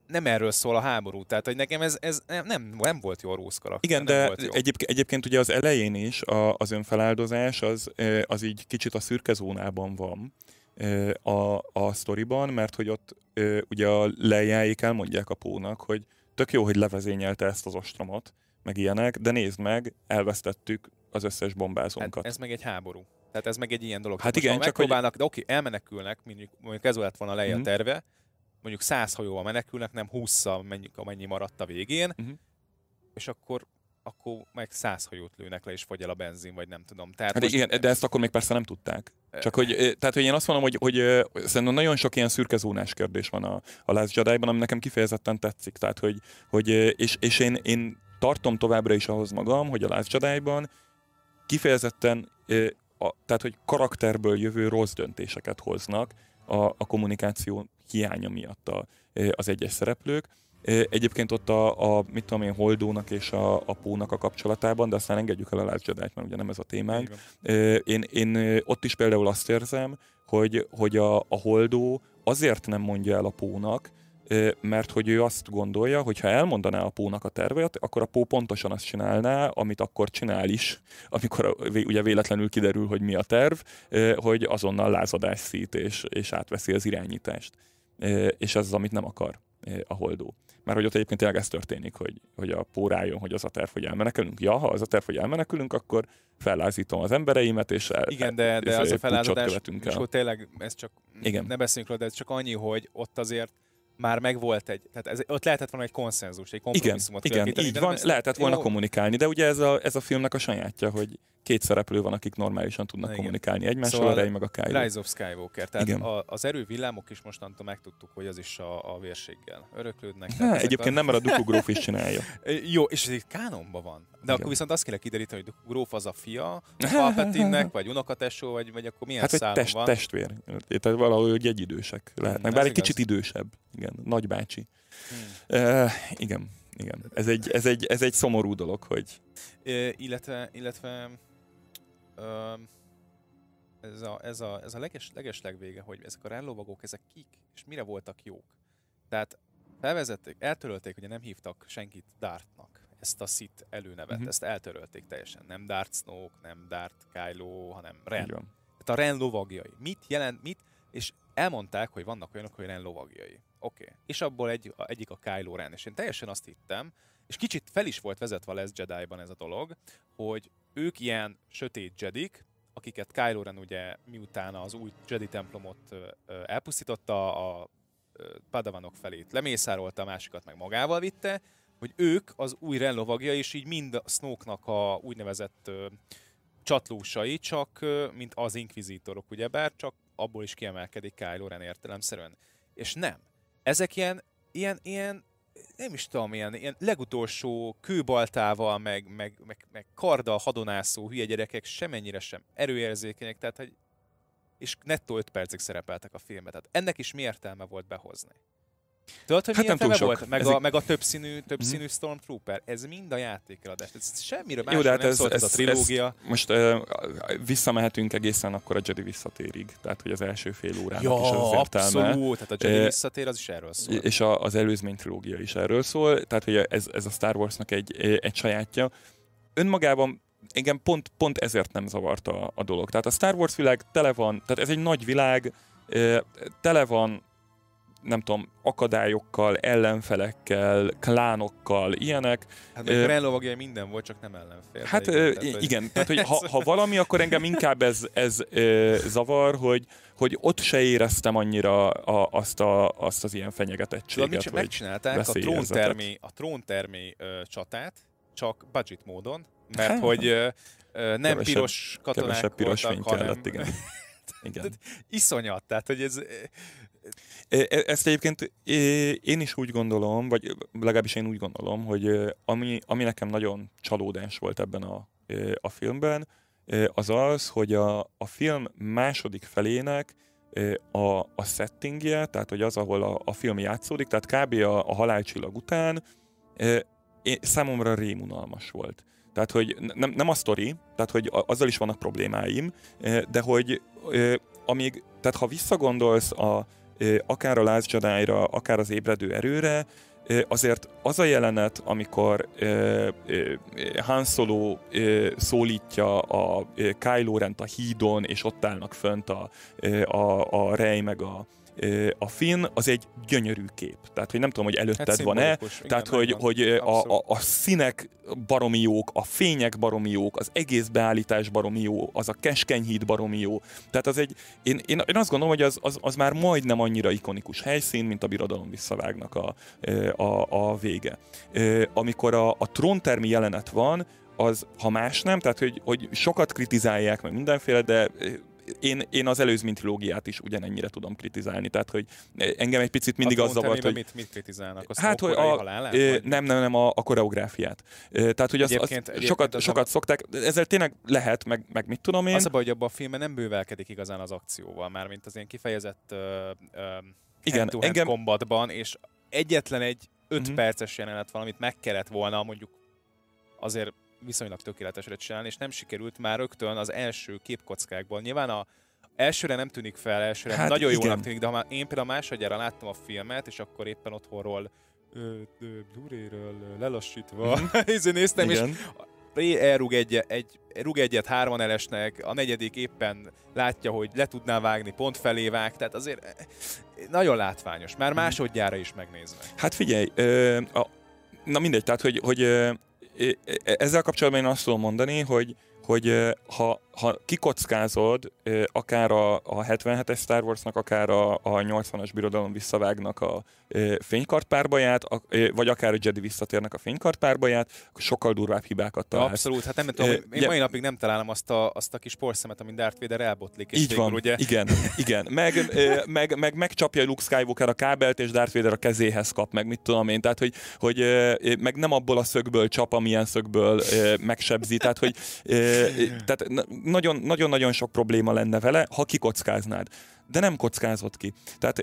nem erről szól a háború, tehát hogy nekem ez, ez nem, nem volt jó a Rose karakter. Igen, de egyéb, egyébként ugye az elején is a, az önfeláldozás az, az így kicsit a szürke zónában van a, a sztoriban, mert hogy ott ugye a lejáik elmondják a Pónak, hogy tök jó, hogy levezényelte ezt az ostromot, meg ilyenek, de nézd meg, elvesztettük az összes bombázónkat. Hát ez meg egy háború. Tehát ez meg egy ilyen dolog. Hát igen, csak hogy... de oké, elmenekülnek, mondjuk, mondjuk ez lett volna a leja mm. Mondjuk 100 hajóval menekülnek, nem 20-szal mennyi, amennyi maradt a végén, uh-huh. és akkor akkor meg 100 hajót lőnek le, és fogy el a benzin, vagy nem tudom. Tehát hát most... igen, de ezt akkor még persze nem tudták. Csak hogy, tehát, hogy én azt mondom, hogy, hogy szerintem nagyon sok ilyen szürke zónás kérdés van a, a Last Jedi-ban, ami nekem kifejezetten tetszik. Tehát, hogy, hogy és, és én, én tartom továbbra is ahhoz magam, hogy a Last Jedi-ban kifejezetten, a, tehát, hogy karakterből jövő rossz döntéseket hoznak a, a kommunikáció hiánya miatt a, az egyes szereplők. Egyébként ott a, a mit tudom én, Holdónak és a, a Pónak a kapcsolatában, de aztán engedjük el a Last jedi mert ugye nem ez a témánk. Én, én ott is például azt érzem, hogy, hogy a, a Holdó azért nem mondja el a Pónak, mert hogy ő azt gondolja, hogy ha elmondaná a Pónak a tervet, akkor a Pó pontosan azt csinálná, amit akkor csinál is, amikor ugye véletlenül kiderül, hogy mi a terv, hogy azonnal lázadás szít és, és átveszi az irányítást. És ez az, amit nem akar a holdó. Mert hogy ott egyébként tényleg ez történik, hogy, hogy a Pó rájön, hogy az a terv, hogy elmenekülünk. Ja, ha az a terv, hogy elmenekülünk, akkor fellázítom az embereimet, és el, Igen, de, de az a felázadás, és akkor tényleg ez csak, Igen. ne beszéljünk róla, de ez csak annyi, hogy ott azért már megvolt egy, tehát ez, ott lehetett volna egy konszenzus, egy kompromisszumot Igen, igen így van, lehetett volna jó. kommunikálni, de ugye ez a, ez a filmnek a sajátja, hogy két szereplő van, akik normálisan tudnak Igen. kommunikálni egymással, szóval a Rey meg a Kylo. Rise of Skywalker, tehát Igen. A, az erővillámok is mostantól megtudtuk, hogy az is a, a vérséggel öröklődnek. Ha, egyébként a... nem, mert a Dooku Gróf is csinálja. Jó, és ez itt kánonban van. De Igen. akkor viszont azt kéne kideríteni, hogy Dooku Gróf az a fia a Palpatine-nek, vagy unokatesó, vagy, vagy akkor milyen hát egy test, van? testvér. Tehát valahogy egyidősek lehetnek, bár egy kicsit idősebb. Igen, nagybácsi. Hmm. Uh, igen, igen. Ez egy, ez, egy, ez egy szomorú dolog, hogy... Uh, illetve, illetve ez a, ez a, ez a leges, leges legvége, hogy ezek a rállovagok, ezek kik, és mire voltak jók. Tehát felvezették, eltörölték, ugye nem hívtak senkit Dartnak, ezt a Sith előnevet, uh-huh. ezt eltörölték teljesen. Nem Dart Snoke, nem Dart Kylo, hanem Ren. Tehát a Ren lovagjai. Mit jelent, mit? És elmondták, hogy vannak olyanok, hogy Ren lovagjai. Oké. Okay. És abból egy, egyik a Kylo Ren. És én teljesen azt hittem, és kicsit fel is volt vezetve a Les Jedi-ban ez a dolog, hogy ők ilyen sötét jedik, akiket Kylo Ren ugye miután az új Jedi templomot elpusztította, a padavanok felét lemészárolta, a másikat meg magával vitte, hogy ők az új Ren lovagja, és így mind a Snoke-nak a úgynevezett csatlósai, csak mint az inkvizítorok, ugyebár, csak abból is kiemelkedik Kylo Ren értelemszerűen. És nem. Ezek ilyen, ilyen, ilyen nem is tudom, ilyen, ilyen legutolsó kőbaltával, meg, meg, meg, meg karddal hadonászó hülye gyerekek semennyire sem erőérzékenyek, tehát hogy és nettó 5 percig szerepeltek a filmet. Tehát ennek is mi értelme volt behozni? Tudod, hogy hát nem túl sok. volt? Meg, a, meg a többszínű, többszínű mm-hmm. Stormtrooper. Ez mind a játékeladás. Ez semmiről másról Jó, de hát nem ez, szólt ez, ez a trilógia. Ez, most uh, visszamehetünk egészen akkor a Jedi visszatérig. Tehát, hogy az első fél órának ja, is az értelme. abszolút. Tehát a Jedi uh, visszatér az is erről szól. És a, az előzmény trilógia is erről szól. Tehát, hogy ez, ez a Star Warsnak egy, egy sajátja. Önmagában engem pont, pont ezért nem zavarta a dolog. Tehát a Star Wars világ tele van, tehát ez egy nagy világ, tele van nem tudom, akadályokkal, ellenfelekkel, klánokkal, ilyenek. Hát uh, minden volt, csak nem ellenfél. Hát igen, tehát, igen, hogy... tehát hogy ha, ha valami, akkor engem inkább ez, ez ö, zavar, hogy, hogy ott se éreztem annyira a, azt, a, azt az ilyen fenyegetettséget. Tudod, megcsinálták a tróntermi, a tróntermi ö, csatát, csak budget módon, mert hát, hogy ö, nem kevesebb, piros katonák piros voltak, hanem... kellett, igen. igen. iszonyat, tehát hogy ez ezt egyébként én is úgy gondolom, vagy legalábbis én úgy gondolom, hogy ami, ami nekem nagyon csalódás volt ebben a, a filmben, az az, hogy a, a film második felének a, a settingje, tehát hogy az, ahol a, a film játszódik, tehát kb. a, a halálcsillag után én, számomra rémunalmas volt. Tehát, hogy nem, nem a sztori, tehát, hogy azzal is vannak problémáim, de hogy amíg, tehát ha visszagondolsz a, akár a Jedi-ra, akár az ébredő erőre, azért az a jelenet, amikor Han Solo szólítja a Kylo Rent a hídon, és ott állnak fönt a, a, a Rey meg a, a Finn az egy gyönyörű kép. Tehát, hogy nem tudom, hogy előtted hát van-e. Tehát, hogy, hogy a, a, a színek baromi jók, a fények baromi jók, az egész beállítás baromi jó, az a keskeny híd baromi jó. Tehát az egy, én, én, én azt gondolom, hogy az, az, az már majdnem annyira ikonikus helyszín, mint a birodalom visszavágnak a, a, a vége. Amikor a, a tróntermi jelenet van, az, ha más nem, tehát hogy, hogy sokat kritizálják, meg mindenféle, de én, én az előzmény trilógiát is ugyanennyire tudom kritizálni, tehát hogy engem egy picit mindig az zavart, hogy... Mit, mit kritizálnak? A hát, hogy a, halálát, nem, nem, nem, a, a koreográfiát. Tehát, hogy az, egyébként, az egyébként sokat, az sokat a... szokták, ezzel tényleg lehet, meg, meg mit tudom én. Az a baj, hogy abban a filmben nem bővelkedik igazán az akcióval, mármint az ilyen kifejezett uh, uh, Igen, engem... combatban, és egyetlen egy 5 mm-hmm. perces jelenet valamit meg kellett volna mondjuk azért viszonylag tökéletesre csinálni, és nem sikerült már rögtön az első képkockákból. Nyilván a elsőre nem tűnik fel, elsőre hát nagyon igen. jónak tűnik, de ha már én például másodjára láttam a filmet, és akkor éppen otthonról Blu-ray-ről lelassítva mm. néztem, igen. és elrúg egy, egy, rúg egyet hárman elesnek, a negyedik éppen látja, hogy le tudná vágni, pont felé vág, tehát azért eh, nagyon látványos, már mhm. másodjára is megnézve. Hát figyelj, ö, a, na mindegy, tehát hogy, hogy ezzel kapcsolatban én azt tudom mondani, hogy, hogy ha, ha kikockázod akár a, a 77-es Star Warsnak, akár a, a 80-as birodalom visszavágnak a fénykartpárbaját, vagy akár a Jedi visszatérnek a fénykartpárbaját, akkor sokkal durvább hibákat találsz. Abszolút, hát nem tudom, én ja. mai napig nem találom azt a, azt a kis porszemet, amin Darth Vader elbotlik. És Így van, ugye... igen, igen. Meg, meg, meg megcsapja Luke Skywalker a kábelt, és Darth Vader a kezéhez kap, meg mit tudom én, tehát hogy, hogy meg nem abból a szögből csap, amilyen szögből megsebzi, tehát hogy tehát nagyon-nagyon sok probléma lenne vele, ha kikockáznád de nem kockázott ki. Tehát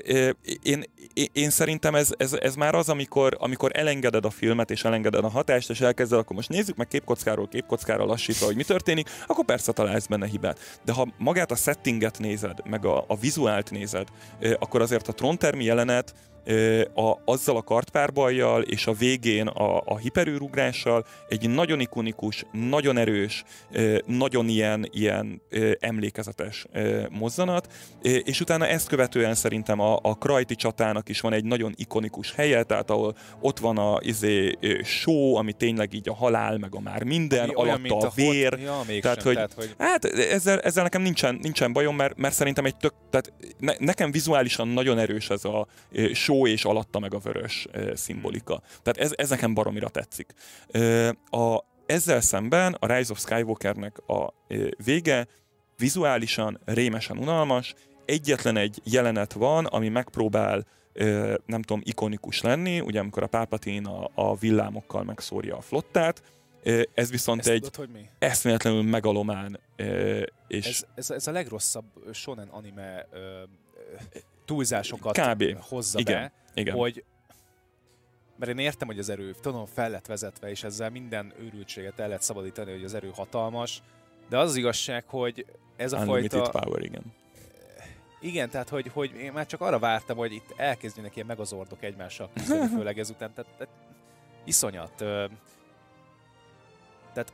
én, én szerintem ez, ez, ez már az, amikor, amikor elengeded a filmet, és elengeded a hatást, és elkezded, akkor most nézzük meg képkockáról képkockára lassítva, hogy mi történik, akkor persze találsz benne hibát. De ha magát a settinget nézed, meg a, a vizuált nézed, akkor azért a trontermi jelenet, a, azzal a kartpárbajjal és a végén a, a hiperűrugrással egy nagyon ikonikus, nagyon erős, nagyon ilyen, ilyen emlékezetes mozzanat, és utána ezt követően szerintem a, a Krajti csatának is van egy nagyon ikonikus helye, tehát ahol ott van a izé, show, ami tényleg így a halál, meg a már minden, ami alatta a, a vér. Ja, tehát, sem, hogy, tehát, hogy... Hát ezzel, ezzel nekem nincsen, nincsen bajom, mert, mert szerintem egy tök, tehát ne, nekem vizuálisan nagyon erős ez a show só és alatta meg a vörös szimbolika. Tehát ez, ez nekem baromira tetszik. A, ezzel szemben a Rise of Skywalkernek a vége vizuálisan rémesen unalmas, egyetlen egy jelenet van, ami megpróbál nem tudom, ikonikus lenni, ugye amikor a Pápatin a, a villámokkal megszórja a flottát, Ez viszont Ezt egy tudod, mi? eszméletlenül megalomán. És ez, ez, ez, a legrosszabb shonen anime túlzásokat Kb. hozza igen, be, igen. hogy mert én értem, hogy az erő, tudom, fel lett vezetve, és ezzel minden őrültséget el lehet szabadítani, hogy az erő hatalmas, de az az igazság, hogy ez a Unlimited fajta... power, igen. Igen, tehát hogy, hogy én már csak arra vártam, hogy itt elkezdjenek ilyen megazordok egymással küzdeni, főleg ezután. Tehát, tehát iszonyat. Tehát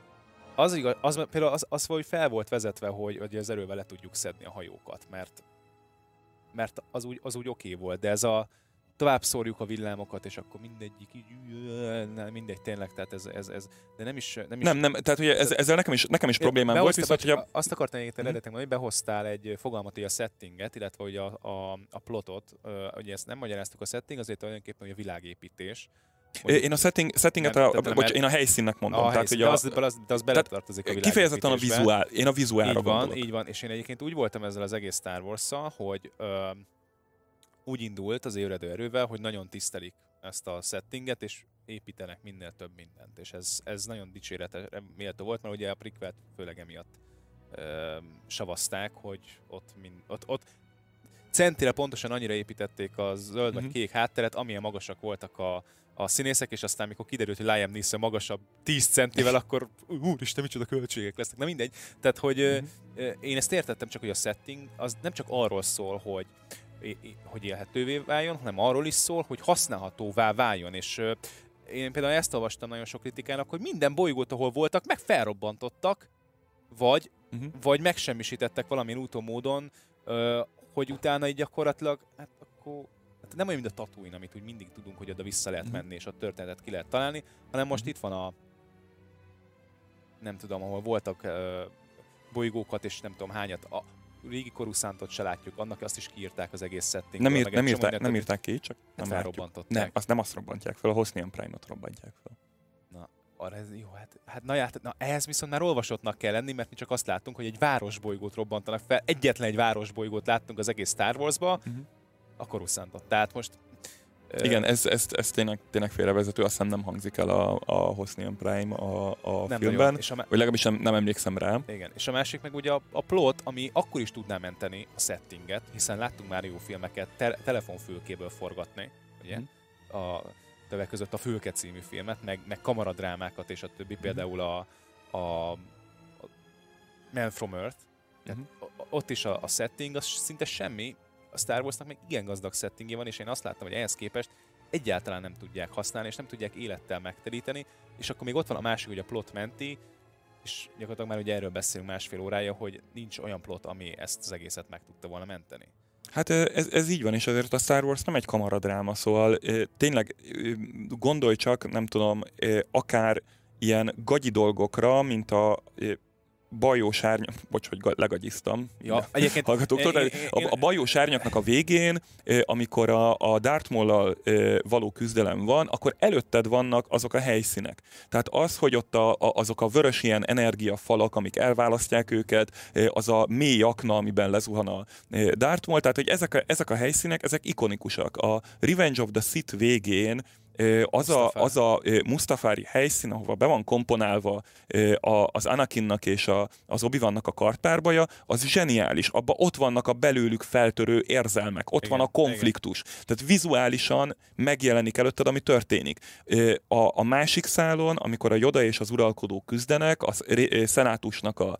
az, igaz, az például az, az, hogy fel volt vezetve, hogy, hogy az erővel le tudjuk szedni a hajókat, mert, mert az úgy, az úgy oké okay volt, de ez a tovább szórjuk a villámokat, és akkor mindegyik így, mindegy, tényleg, tehát ez, ez, ez de nem is... Nem, is, nem, nem tehát ugye ez, ezzel nekem is, nekem is problémám volt, viszont, hogy a... Azt akartam egyébként mhm. eredetileg mondani, hogy behoztál egy fogalmat, hogy a settinget, illetve hogy a, a, a plotot, ugye ezt nem magyaráztuk a setting, azért tulajdonképpen, hogy a világépítés, Én a setting, settinget, nem, a, bocs, én a helyszínnek mondom. A tehát, helyszín, hogy a, de az, de az beletartozik a Kifejezetten a vizuál, én a vizuálra így van, gondolok. Így van, és én egyébként úgy voltam ezzel az egész Star wars hogy ö, úgy indult az ébredő erővel, hogy nagyon tisztelik ezt a settinget, és építenek minél több mindent. És ez, ez nagyon dicséretre méltó volt, mert ugye a prequel főleg emiatt ö, savazták, hogy ott, mind, ott, ott centire pontosan annyira építették a zöld vagy mm-hmm. kék hátteret, amilyen magasak voltak a, a színészek, és aztán mikor kiderült, hogy Liam Neeson magasabb 10 centivel, akkor úristen, micsoda költségek lesznek. Na mindegy. Tehát, hogy mm-hmm. én ezt értettem csak, hogy a setting az nem csak arról szól, hogy hogy élhetővé váljon, hanem arról is szól, hogy használhatóvá váljon. És én például ezt olvastam nagyon sok kritikának, hogy minden bolygót, ahol voltak, meg felrobbantottak, vagy, uh-huh. vagy megsemmisítettek valamilyen úton módon, hogy utána így gyakorlatilag, hát akkor hát nem olyan, mint a Tatooine, amit úgy mindig tudunk, hogy oda vissza lehet uh-huh. menni, és a történetet ki lehet találni, hanem most uh-huh. itt van a nem tudom, ahol voltak bolygókat, és nem tudom hányat, a, régi korú szántot se látjuk, annak azt is kiírták az egész setting. Nem, írt, nem, írták, nem írták ki, csak nem felrobbantották. Nem, azt nem azt robbantják fel, a Hosnian Prime-ot robbantják fel. Na, arra ez, jó, hát, hát na, hát, na, ehhez viszont már olvasottnak kell lenni, mert mi csak azt láttunk, hogy egy városbolygót robbantanak fel, egyetlen egy városbolygót láttunk az egész Star Wars-ba, uh-huh. A Coruscantot. Tehát most igen, ez, ez, ez tényleg, tényleg félrevezető, azt hiszem nem hangzik el a, a Hosnian Prime a, a nem filmben, nagyon. és a vagy legalábbis nem, nem emlékszem rá. Igen, és a másik meg ugye a, a plot, ami akkor is tudná menteni a settinget, hiszen láttunk már jó filmeket te, telefonfülkéből forgatni, ugye? Mm. A többek között a Fülke című filmet, meg, meg kamaradrámákat és a többi, mm. például a, a, a Man from Earth, mm-hmm. ott is a, a setting, az szinte semmi, a Star Warsnak még igen gazdag settingje van, és én azt láttam, hogy ehhez képest egyáltalán nem tudják használni, és nem tudják élettel megteríteni, és akkor még ott van a másik, hogy a plot menti, és gyakorlatilag már ugye erről beszélünk másfél órája, hogy nincs olyan plot, ami ezt az egészet meg tudta volna menteni. Hát ez, ez így van, és azért a Star Wars nem egy kamaradráma, szóval tényleg gondolj csak, nem tudom, akár ilyen gagyi dolgokra, mint a bajós árnyak, bocs, hogy legagyiztam, ja, egyébként hallgatóktól, én, a, a bajós árnyaknak a végén, amikor a, a Darth Maul-al való küzdelem van, akkor előtted vannak azok a helyszínek. Tehát az, hogy ott a, a, azok a vörös ilyen energiafalak, amik elválasztják őket, az a mély akna, amiben lezuhan a Darth Maul, tehát hogy ezek a, ezek a helyszínek, ezek ikonikusak. A Revenge of the Sith végén az a, az a Mustafári helyszín, ahova be van komponálva az Anakinnak és a, az obi a kartpárbaja, az zseniális. Abba ott vannak a belőlük feltörő érzelmek, ott igen, van a konfliktus. Igen. Tehát vizuálisan megjelenik előtted, ami történik. A, a másik szálon, amikor a Joda és az uralkodók küzdenek, a szenátusnak a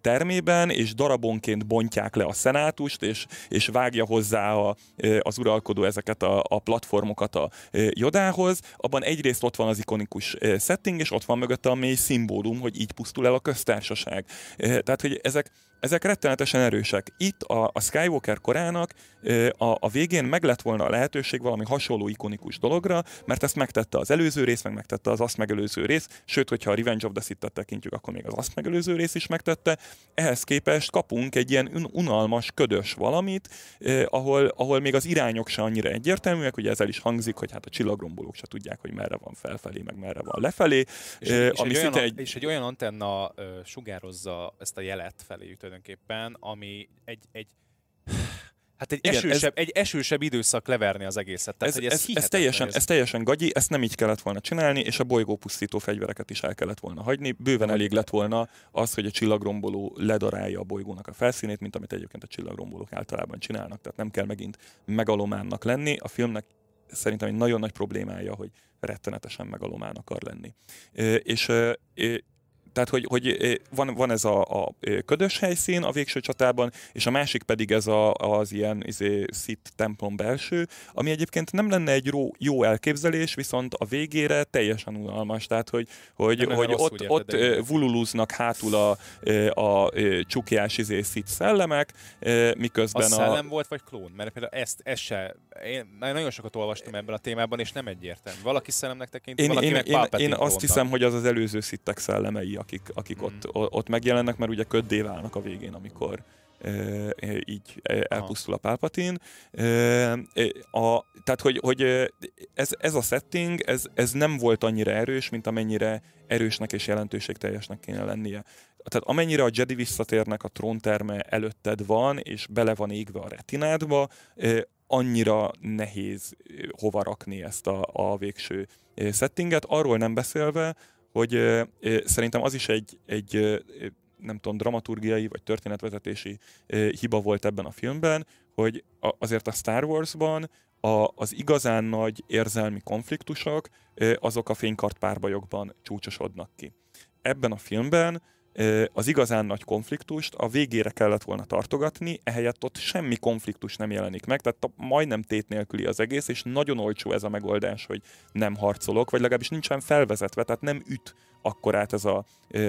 termében, és darabonként bontják le a szenátust, és, és vágja hozzá a, az uralkodó ezeket a, a platformokat a Jodához, témához, abban egyrészt ott van az ikonikus setting, és ott van mögötte a mély szimbólum, hogy így pusztul el a köztársaság. Tehát, hogy ezek, ezek rettenetesen erősek. Itt a, a Skywalker korának a, a végén meg lett volna a lehetőség valami hasonló ikonikus dologra, mert ezt megtette az előző rész, meg megtette az azt megelőző rész, sőt, hogyha a Revenge of the Sith-et tekintjük, akkor még az azt megelőző rész is megtette. Ehhez képest kapunk egy ilyen unalmas, ködös valamit, eh, ahol, ahol még az irányok se annyira egyértelműek, ugye ezzel is hangzik, hogy hát a csillagrombolók se tudják, hogy merre van felfelé, meg merre van lefelé. És, eh, és, ami egy, olyan, egy... és egy olyan antenna uh, sugározza ezt a jelet felé tulajdonképpen, ami egy, egy Hát egy, Igen, esősebb, ez, egy esősebb időszak leverni az egészet. Tehát, ez, ez, ez, ez, teljesen, ez teljesen gagyi, ezt nem így kellett volna csinálni, és a bolygópusztító fegyvereket is el kellett volna hagyni. Bőven elég lett volna az, hogy a csillagromboló ledarálja a bolygónak a felszínét, mint amit egyébként a csillagrombolók általában csinálnak. Tehát nem kell megint megalománnak lenni. A filmnek szerintem egy nagyon nagy problémája, hogy rettenetesen megalomán akar lenni. És tehát, hogy, hogy van, van ez a, a ködös helyszín a végső csatában, és a másik pedig ez a, az ilyen izé, szit templom belső, ami egyébként nem lenne egy jó, jó elképzelés, viszont a végére teljesen unalmas. Tehát, hogy, hogy, hogy ott, ott vululúznak hátul a, a, a csukjás izé, szit szellemek, miközben a... szellem volt, vagy klón? Mert például ezt, ezt se... Én nagyon sokat olvastam ebben a témában, és nem egyértelmű. Valaki szellemnek tekinti, én, valaki én, meg én, én azt hiszem, hogy az az előző szittek szellemei, akik, akik mm. ott, ott megjelennek, mert ugye köddé válnak a végén, amikor e, így elpusztul a Palpatine. E, a, tehát, hogy, hogy ez, ez a setting, ez, ez nem volt annyira erős, mint amennyire erősnek és jelentőségteljesnek kéne lennie. Tehát amennyire a Jedi visszatérnek a trónterme előtted van, és bele van égve a retinádba, annyira nehéz hova rakni ezt a, a végső settinget, arról nem beszélve, hogy szerintem az is egy, egy nem tudom, dramaturgiai vagy történetvezetési hiba volt ebben a filmben, hogy azért a Star Wars-ban a, az igazán nagy érzelmi konfliktusok azok a fénykart párbajokban csúcsosodnak ki. Ebben a filmben az igazán nagy konfliktust a végére kellett volna tartogatni, ehelyett ott semmi konfliktus nem jelenik meg, tehát majdnem tét nélküli az egész, és nagyon olcsó ez a megoldás, hogy nem harcolok, vagy legalábbis nincsen felvezetve, tehát nem üt akkorát ez a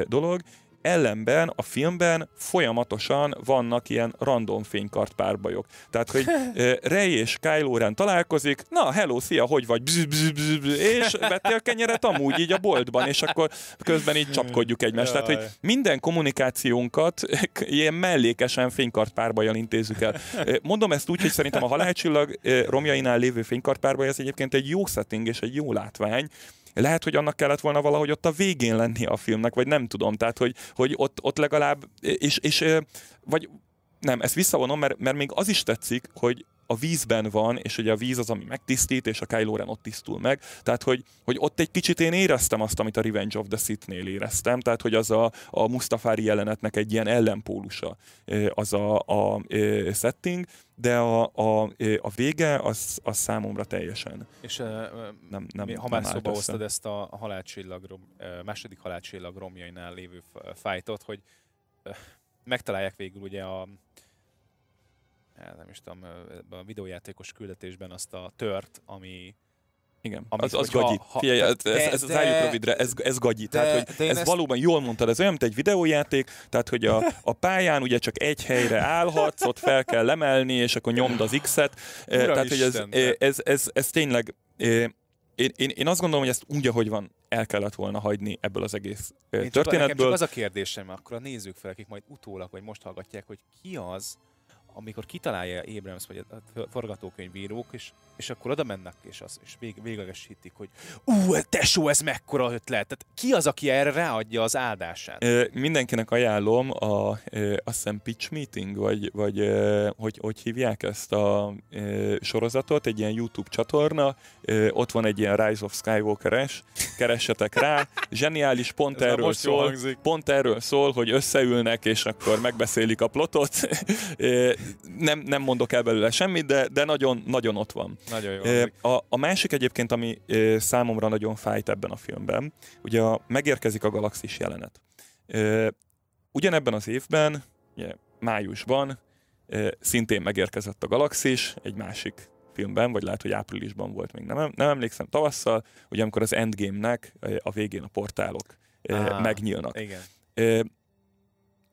dolog, ellenben a filmben folyamatosan vannak ilyen random fénykart párbajok. Tehát, hogy Rey és Kylo Ren találkozik, na, hello, szia, hogy vagy? Bzz, bzz, bzz, bzz, és vettél kenyeret amúgy így a boltban, és akkor közben így csapkodjuk egymást. Tehát, hogy minden kommunikációnkat ilyen mellékesen fénykart párbajjal intézzük el. Mondom ezt úgy, hogy szerintem a halálcsillag romjainál lévő fénykart párbaj az egyébként egy jó setting és egy jó látvány, lehet, hogy annak kellett volna valahogy ott a végén lenni a filmnek, vagy nem tudom. Tehát, hogy, hogy ott, ott legalább, és, és vagy nem, ezt visszavonom, mert, mert még az is tetszik, hogy a vízben van, és ugye a víz az, ami megtisztít, és a Kylo Ren ott tisztul meg. Tehát, hogy, hogy ott egy kicsit én éreztem azt, amit a Revenge of the Sith-nél éreztem, tehát, hogy az a, a Mustafári jelenetnek egy ilyen ellenpólusa az a, a, a setting, de a, a, a vége az, az számomra teljesen. És uh, nem, nem, ha már szóba hoztad ezt a halálcsillag, második halálcsillag romjainál lévő fájtot, hogy megtalálják végül ugye a Hát nem is tudom, a videójátékos küldetésben azt a tört, ami igen, amit, az, az gagyi. Ha, Figyelj, ez, ez, ez az álljunk rövidre, ez, ez gagyi. De, tehát, hogy ez ezt... valóban jól mondtad, ez olyan, mint egy videójáték, tehát, hogy a, a pályán ugye csak egy helyre állhatsz, ott fel kell lemelni, és akkor nyomd az X-et. Ura tehát, hogy ez, ez, ez, ez, ez tényleg... Én, én, én azt gondolom, hogy ezt úgy, ahogy van, el kellett volna hagyni ebből az egész én történetből. Csak, csak az a kérdésem, akkor a nézők fel, akik majd utólag, vagy most hallgatják, hogy ki az, amikor kitalálja Abrams vagy a forgatókönyvírók, és, és akkor oda mennek, és, az, és vég, véglegesítik, hogy ú, tesó, ez mekkora ötlet. Tehát ki az, aki erre ráadja az áldását? E, mindenkinek ajánlom a, e, azt hiszem pitch meeting, vagy, vagy e, hogy, hogy hívják ezt a e, sorozatot, egy ilyen YouTube csatorna, e, ott van egy ilyen Rise of Skywalker-es, keressetek rá, zseniális, pont erről szól, pont erről szól, hogy összeülnek, és akkor megbeszélik a plotot, nem, nem mondok el belőle semmit, de, de nagyon, nagyon ott van. Nagyon jó. A, a másik egyébként, ami számomra nagyon fájt ebben a filmben, ugye a, megérkezik a galaxis jelenet. Ugyanebben az évben, ugye, májusban szintén megérkezett a galaxis, egy másik filmben, vagy lehet, hogy áprilisban volt még, nem, nem emlékszem, tavasszal, ugye amikor az Endgame-nek a végén a portálok ah, megnyílnak. Igen.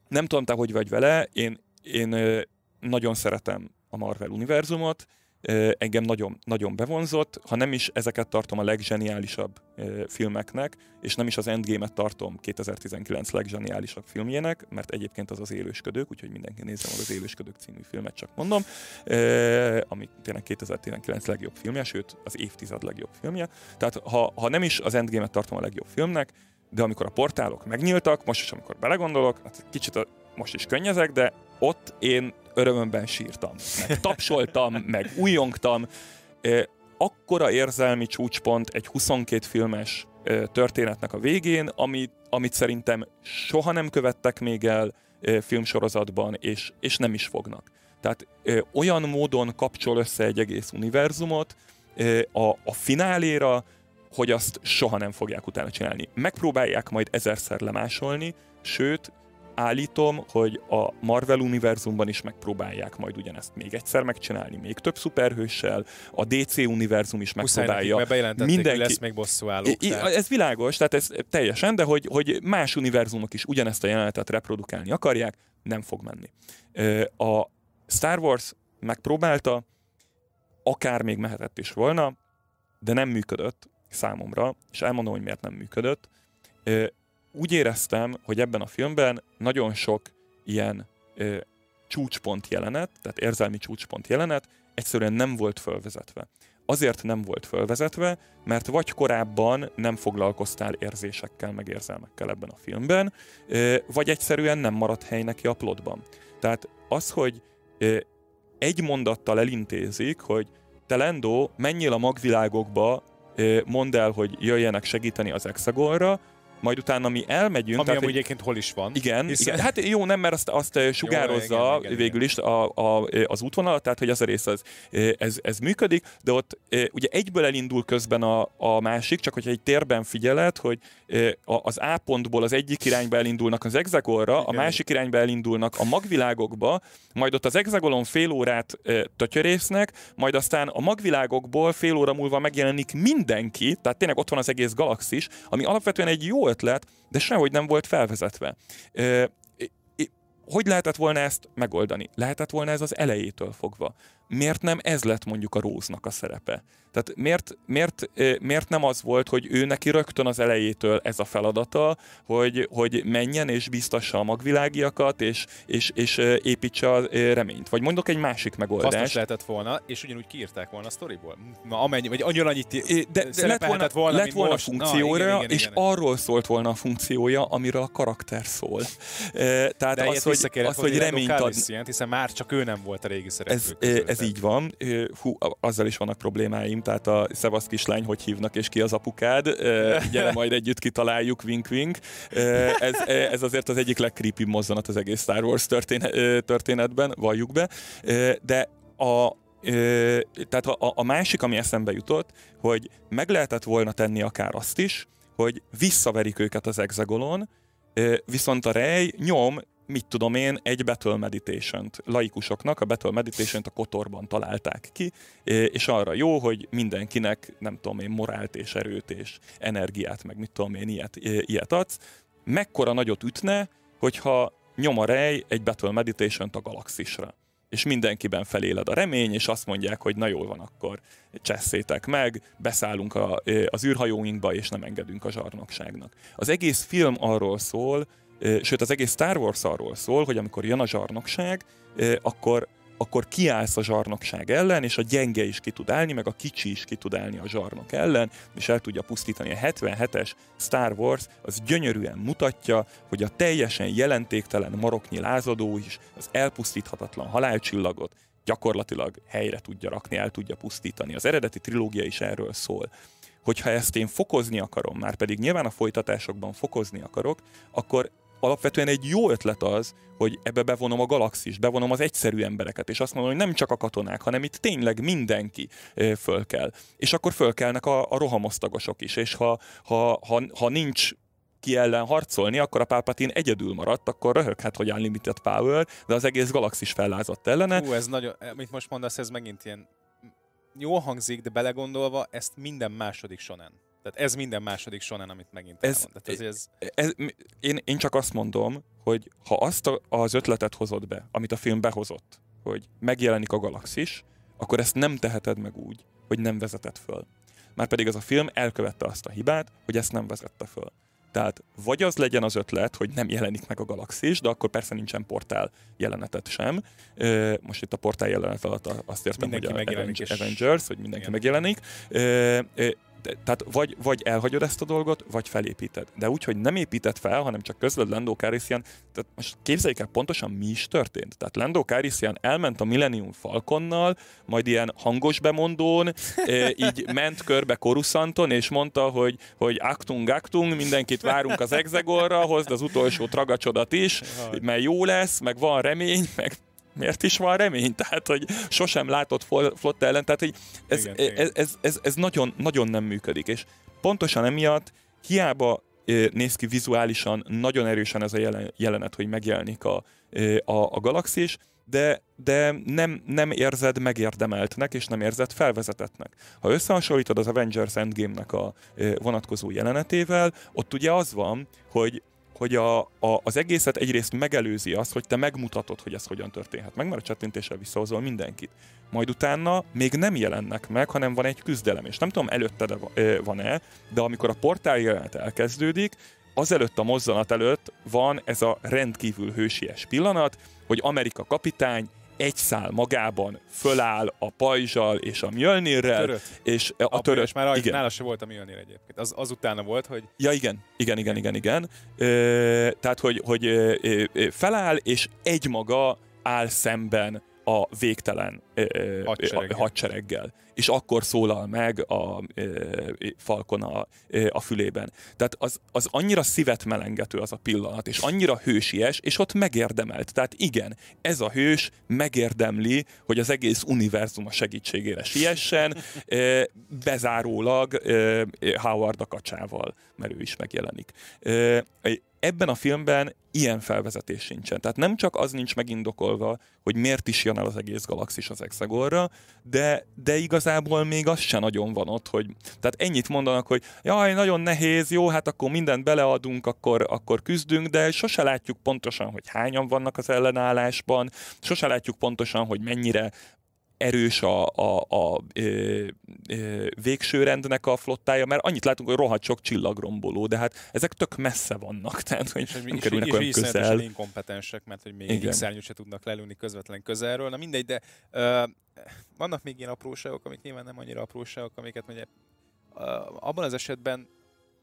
Nem tudom, te hogy vagy vele, én, én nagyon szeretem a Marvel univerzumot, engem nagyon, nagyon bevonzott, ha nem is ezeket tartom a legzseniálisabb filmeknek, és nem is az Endgame-et tartom 2019 legzseniálisabb filmjének, mert egyébként az az Élősködők, úgyhogy mindenki nézze meg az Élősködők című filmet, csak mondom, ami tényleg 2019 legjobb filmje, sőt az évtized legjobb filmje. Tehát ha, ha nem is az Endgame-et tartom a legjobb filmnek, de amikor a portálok megnyíltak, most is amikor belegondolok, hát kicsit a, most is könnyezek, de ott én örömömben sírtam, meg tapsoltam, meg újongtam. Akkora érzelmi csúcspont egy 22 filmes történetnek a végén, amit, amit szerintem soha nem követtek még el filmsorozatban, és, és nem is fognak. Tehát olyan módon kapcsol össze egy egész univerzumot a, a fináléra, hogy azt soha nem fogják utána csinálni. Megpróbálják majd ezerszer lemásolni, sőt, állítom, hogy a Marvel univerzumban is megpróbálják majd ugyanezt még egyszer megcsinálni, még több szuperhőssel, a DC univerzum is megpróbálja. Mindenki... lesz még bosszúálló. I- tehát... Ez világos, tehát ez teljesen, de hogy, hogy más univerzumok is ugyanezt a jelenetet reprodukálni akarják, nem fog menni. A Star Wars megpróbálta, akár még mehetett is volna, de nem működött számomra, és elmondom, hogy miért nem működött úgy éreztem, hogy ebben a filmben nagyon sok ilyen ö, csúcspont jelenet, tehát érzelmi csúcspont jelenet egyszerűen nem volt fölvezetve. Azért nem volt fölvezetve, mert vagy korábban nem foglalkoztál érzésekkel, meg érzelmekkel ebben a filmben, ö, vagy egyszerűen nem maradt hely neki a plotban. Tehát az, hogy ö, egy mondattal elintézik, hogy te Lendo, menjél a magvilágokba, mondd el, hogy jöjjenek segíteni az Exagonra, majd utána mi elmegyünk. Ami amúgy egyébként hol is van. Igen, hiszen... igen, hát jó, nem, mert azt, azt sugározza jó, igen, igen, végül is a, a, az útvonalat, tehát hogy ez a rész az, ez, ez működik, de ott ugye egyből elindul közben a, a másik, csak hogyha egy térben figyeled, hogy az A pontból az egyik irányba elindulnak az exagolra, a másik irányba elindulnak a magvilágokba, majd ott az exagolon fél órát tötyörésznek, majd aztán a magvilágokból fél óra múlva megjelenik mindenki, tehát tényleg ott van az egész galaxis, ami alapvetően egy jó ötlet, de sehogy nem volt felvezetve. Hogy lehetett volna ezt megoldani? Lehetett volna ez az elejétől fogva. Miért nem ez lett mondjuk a Róznak a szerepe? Tehát miért, miért, miért nem az volt, hogy ő neki rögtön az elejétől ez a feladata, hogy, hogy menjen és biztassa a magvilágiakat, és, és, és építse a reményt? Vagy mondok egy másik megoldást. Hasznos lehetett volna, és ugyanúgy kiírták volna a sztoriból. Na, amennyi, vagy annyira annyit de, de lett volna, volna, lett volna most. funkcióra, Na, igen, igen, és igen. arról szólt volna a funkciója, amiről a karakter szól. tehát de az, hogy, az, hogy reményt ad... Hiszen már csak ő nem volt a régi szereplő ez, ez így van. Hú, azzal is vannak problémáim, tehát a szevasz kislány, hogy hívnak, és ki az apukád. Gyere, majd együtt kitaláljuk, wink wink. Ez, ez azért az egyik legcreepy mozzanat az egész Star Wars történetben, valljuk be. De a, tehát a, a másik, ami eszembe jutott, hogy meg lehetett volna tenni akár azt is, hogy visszaverik őket az exagolon, viszont a rej nyom mit tudom én, egy Battle Meditation-t laikusoknak, a Battle Meditation-t a kotorban találták ki, és arra jó, hogy mindenkinek, nem tudom én, morált és erőt és energiát, meg mit tudom én, ilyet, ilyet adsz. Mekkora nagyot ütne, hogyha nyom a rej egy Battle Meditation-t a galaxisra és mindenkiben feléled a remény, és azt mondják, hogy na jól van, akkor cseszétek meg, beszállunk a, az űrhajóinkba, és nem engedünk a zsarnokságnak. Az egész film arról szól, Sőt, az egész Star Wars arról szól, hogy amikor jön a zsarnokság, akkor, akkor kiállsz a zsarnokság ellen, és a gyenge is ki tud állni, meg a kicsi is ki tud állni a zsarnok ellen, és el tudja pusztítani. A 77-es Star Wars az gyönyörűen mutatja, hogy a teljesen jelentéktelen maroknyi lázadó is az elpusztíthatatlan halálcsillagot gyakorlatilag helyre tudja rakni, el tudja pusztítani. Az eredeti trilógia is erről szól hogyha ezt én fokozni akarom, már pedig nyilván a folytatásokban fokozni akarok, akkor alapvetően egy jó ötlet az, hogy ebbe bevonom a galaxis, bevonom az egyszerű embereket, és azt mondom, hogy nem csak a katonák, hanem itt tényleg mindenki föl kell. És akkor fölkelnek a, a rohamosztagosok is, és ha, ha, ha, ha nincs ki ellen harcolni, akkor a Palpatine egyedül maradt, akkor röhöghet, hogy unlimited power, de az egész galaxis fellázadt ellene. Hú, ez nagyon, mit most mondasz, ez megint ilyen jól hangzik, de belegondolva ezt minden második sonen. Tehát ez minden második sonen, amit megint ez, elmond. Tehát ez, ez, ez, én, én csak azt mondom, hogy ha azt a, az ötletet hozod be, amit a film behozott, hogy megjelenik a galaxis, akkor ezt nem teheted meg úgy, hogy nem vezeted föl. Márpedig ez a film elkövette azt a hibát, hogy ezt nem vezette föl. Tehát vagy az legyen az ötlet, hogy nem jelenik meg a galaxis, de akkor persze nincsen portál jelenetet sem. Most itt a portál jelenet alatt azt értem, mindenki hogy a Avengers, Avengers, hogy mindenki Igen. megjelenik tehát vagy, vagy elhagyod ezt a dolgot, vagy felépíted. De úgy, hogy nem építed fel, hanem csak közled Lando Calrissian, tehát most képzeljük el pontosan mi is történt. Tehát Lando Calrissian elment a Millennium Falconnal, majd ilyen hangos bemondón, így ment körbe Korusanton, és mondta, hogy, hogy aktung, aktung, mindenkit várunk az exegorra, hozd az utolsó tragacsodat is, mert jó lesz, meg van remény, meg miért is van remény? Tehát, hogy sosem látott flott ellen, tehát, hogy ez, igen, ez, igen. ez, ez, ez nagyon, nagyon nem működik, és pontosan emiatt hiába néz ki vizuálisan nagyon erősen ez a jelenet, hogy megjelenik a, a, a galaxis, de, de nem, nem érzed megérdemeltnek, és nem érzed felvezetetnek. Ha összehasonlítod az Avengers Endgame-nek a vonatkozó jelenetével, ott ugye az van, hogy hogy a, a, az egészet egyrészt megelőzi azt, hogy te megmutatod, hogy ez hogyan történhet meg, mert a csettintéssel visszahozol mindenkit. Majd utána még nem jelennek meg, hanem van egy küzdelem, és nem tudom előtte van-e, de amikor a portál jelenet elkezdődik, azelőtt a mozzanat előtt van ez a rendkívül hősies pillanat, hogy Amerika kapitány egy szál magában föláll a pajzsal és a Mjölnirrel, törött. és a, a törött. már igen. nála se volt a Mjölnir egyébként. Az, az utána volt, hogy... Ja, igen, igen, igen, igen, igen. Ö, tehát, hogy, hogy ö, ö, feláll, és egymaga áll szemben a végtelen hadsereggel. hadsereggel. És akkor szólal meg a Falcon a, a fülében. Tehát az, az annyira szívet melengető az a pillanat, és annyira hősies, és ott megérdemelt. Tehát igen, ez a hős megérdemli, hogy az egész univerzum a segítségére siessen, bezárólag Howard a kacsával, mert ő is megjelenik ebben a filmben ilyen felvezetés sincsen. Tehát nem csak az nincs megindokolva, hogy miért is jön el az egész galaxis az Exegorra, de, de igazából még az se nagyon van ott, hogy tehát ennyit mondanak, hogy jaj, nagyon nehéz, jó, hát akkor mindent beleadunk, akkor, akkor küzdünk, de sose látjuk pontosan, hogy hányan vannak az ellenállásban, sose látjuk pontosan, hogy mennyire erős a, a, a ö, ö, végső rendnek a flottája, mert annyit látunk, hogy rohadt sok csillagromboló, de hát ezek tök messze vannak, tehát hogy és, nem és, kerülnek és, olyan és közel. inkompetensek, mert hogy még egy szárnyút se tudnak lelőni közvetlen közelről. Na mindegy, de ö, vannak még ilyen apróságok, amik nyilván nem annyira apróságok, amiket ugye abban az esetben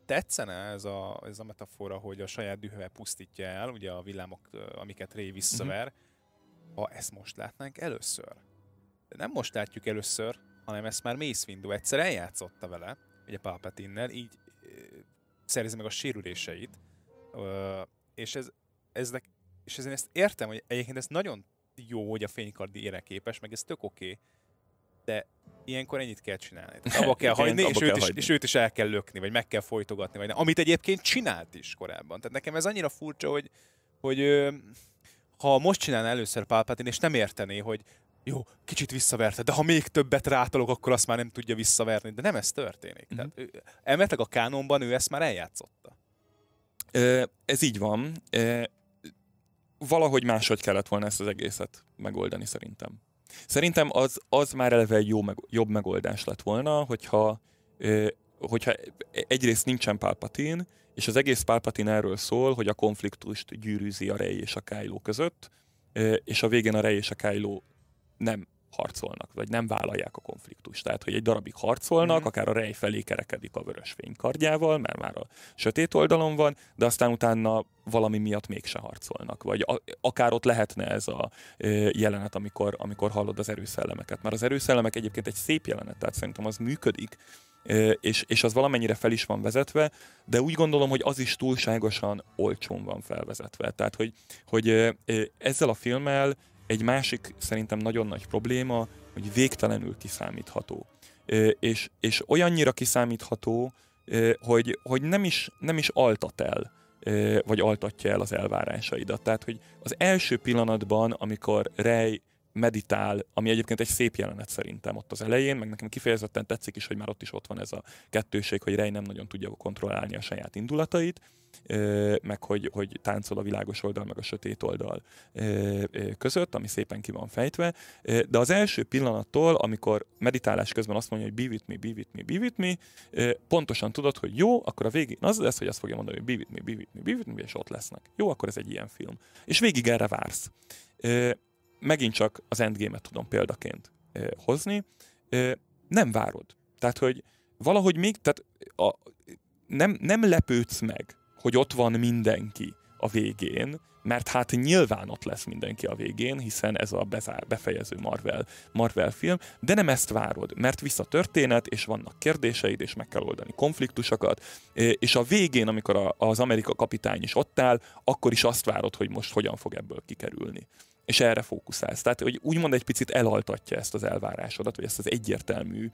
tetszene ez a, ez a metafora, hogy a saját dühövel pusztítja el, ugye a villámok, amiket Ray visszaver, uh-huh. ha ezt most látnánk először de nem most látjuk először, hanem ezt már Mace Windu egyszer eljátszotta vele, ugye Palpatine-nel, így ö, szerzi meg a sérüléseit, ö, és ez, eznek, és ezért ezt értem, hogy egyébként ez nagyon jó, hogy a fénykardi ére képes, meg ez tök oké, okay, de ilyenkor ennyit kell csinálni. Tehát abba kell hagyni, és, őt is, hagyni. és őt is el kell lökni, vagy meg kell folytogatni, vagy nem. Amit egyébként csinált is korábban. Tehát nekem ez annyira furcsa, hogy, hogy ha most csinálna először Palpatine, és nem értené, hogy jó, kicsit visszaverte, de ha még többet rátolok, akkor azt már nem tudja visszaverni. De nem ez történik. Mm-hmm. Tehát ő, elméletileg a kánonban ő ezt már eljátszotta. Ez így van. Valahogy máshogy kellett volna ezt az egészet megoldani szerintem. Szerintem az, az már eleve egy jó, meg, jobb megoldás lett volna, hogyha, hogyha egyrészt nincsen Palpatine, és az egész Palpatine erről szól, hogy a konfliktust gyűrűzi a Rey és a Kylo között, és a végén a Rey és a Kylo nem harcolnak, vagy nem vállalják a konfliktust. Tehát, hogy egy darabig harcolnak, mm. akár a rej felé kerekedik a vörös fénykardjával, mert már a sötét oldalon van, de aztán utána valami miatt mégse harcolnak. Vagy a, akár ott lehetne ez a e, jelenet, amikor, amikor hallod az erőszellemeket. Mert az erőszellemek egyébként egy szép jelenet, tehát szerintem az működik, és, és az valamennyire fel is van vezetve, de úgy gondolom, hogy az is túlságosan olcsón van felvezetve. Tehát, hogy, hogy ezzel a filmmel egy másik szerintem nagyon nagy probléma, hogy végtelenül kiszámítható. És, és olyannyira kiszámítható, hogy, hogy nem, is, nem is altat el, vagy altatja el az elvárásaidat. Tehát, hogy az első pillanatban, amikor Rej meditál, ami egyébként egy szép jelenet szerintem ott az elején, meg nekem kifejezetten tetszik is, hogy már ott is ott van ez a kettőség, hogy Rej nem nagyon tudja kontrollálni a saját indulatait, meg hogy, hogy táncol a világos oldal, meg a sötét oldal között, ami szépen ki van fejtve. De az első pillanattól, amikor meditálás közben azt mondja, hogy be with me, be with me, be with me, pontosan tudod, hogy jó, akkor a végén az lesz, hogy azt fogja mondani, hogy be with me, be with me, be with me, és ott lesznek. Jó, akkor ez egy ilyen film. És végig erre vársz. Megint csak az Endgame-et tudom példaként hozni. Nem várod. Tehát, hogy valahogy még, tehát a, nem, nem lepődsz meg, hogy ott van mindenki a végén, mert hát nyilván ott lesz mindenki a végén, hiszen ez a bezár, befejező Marvel, Marvel film, de nem ezt várod, mert vissza történet, és vannak kérdéseid, és meg kell oldani konfliktusokat, és a végén, amikor az Amerika kapitány is ott áll, akkor is azt várod, hogy most hogyan fog ebből kikerülni és erre fókuszálsz. Tehát, hogy úgymond egy picit elaltatja ezt az elvárásodat, vagy ezt az egyértelmű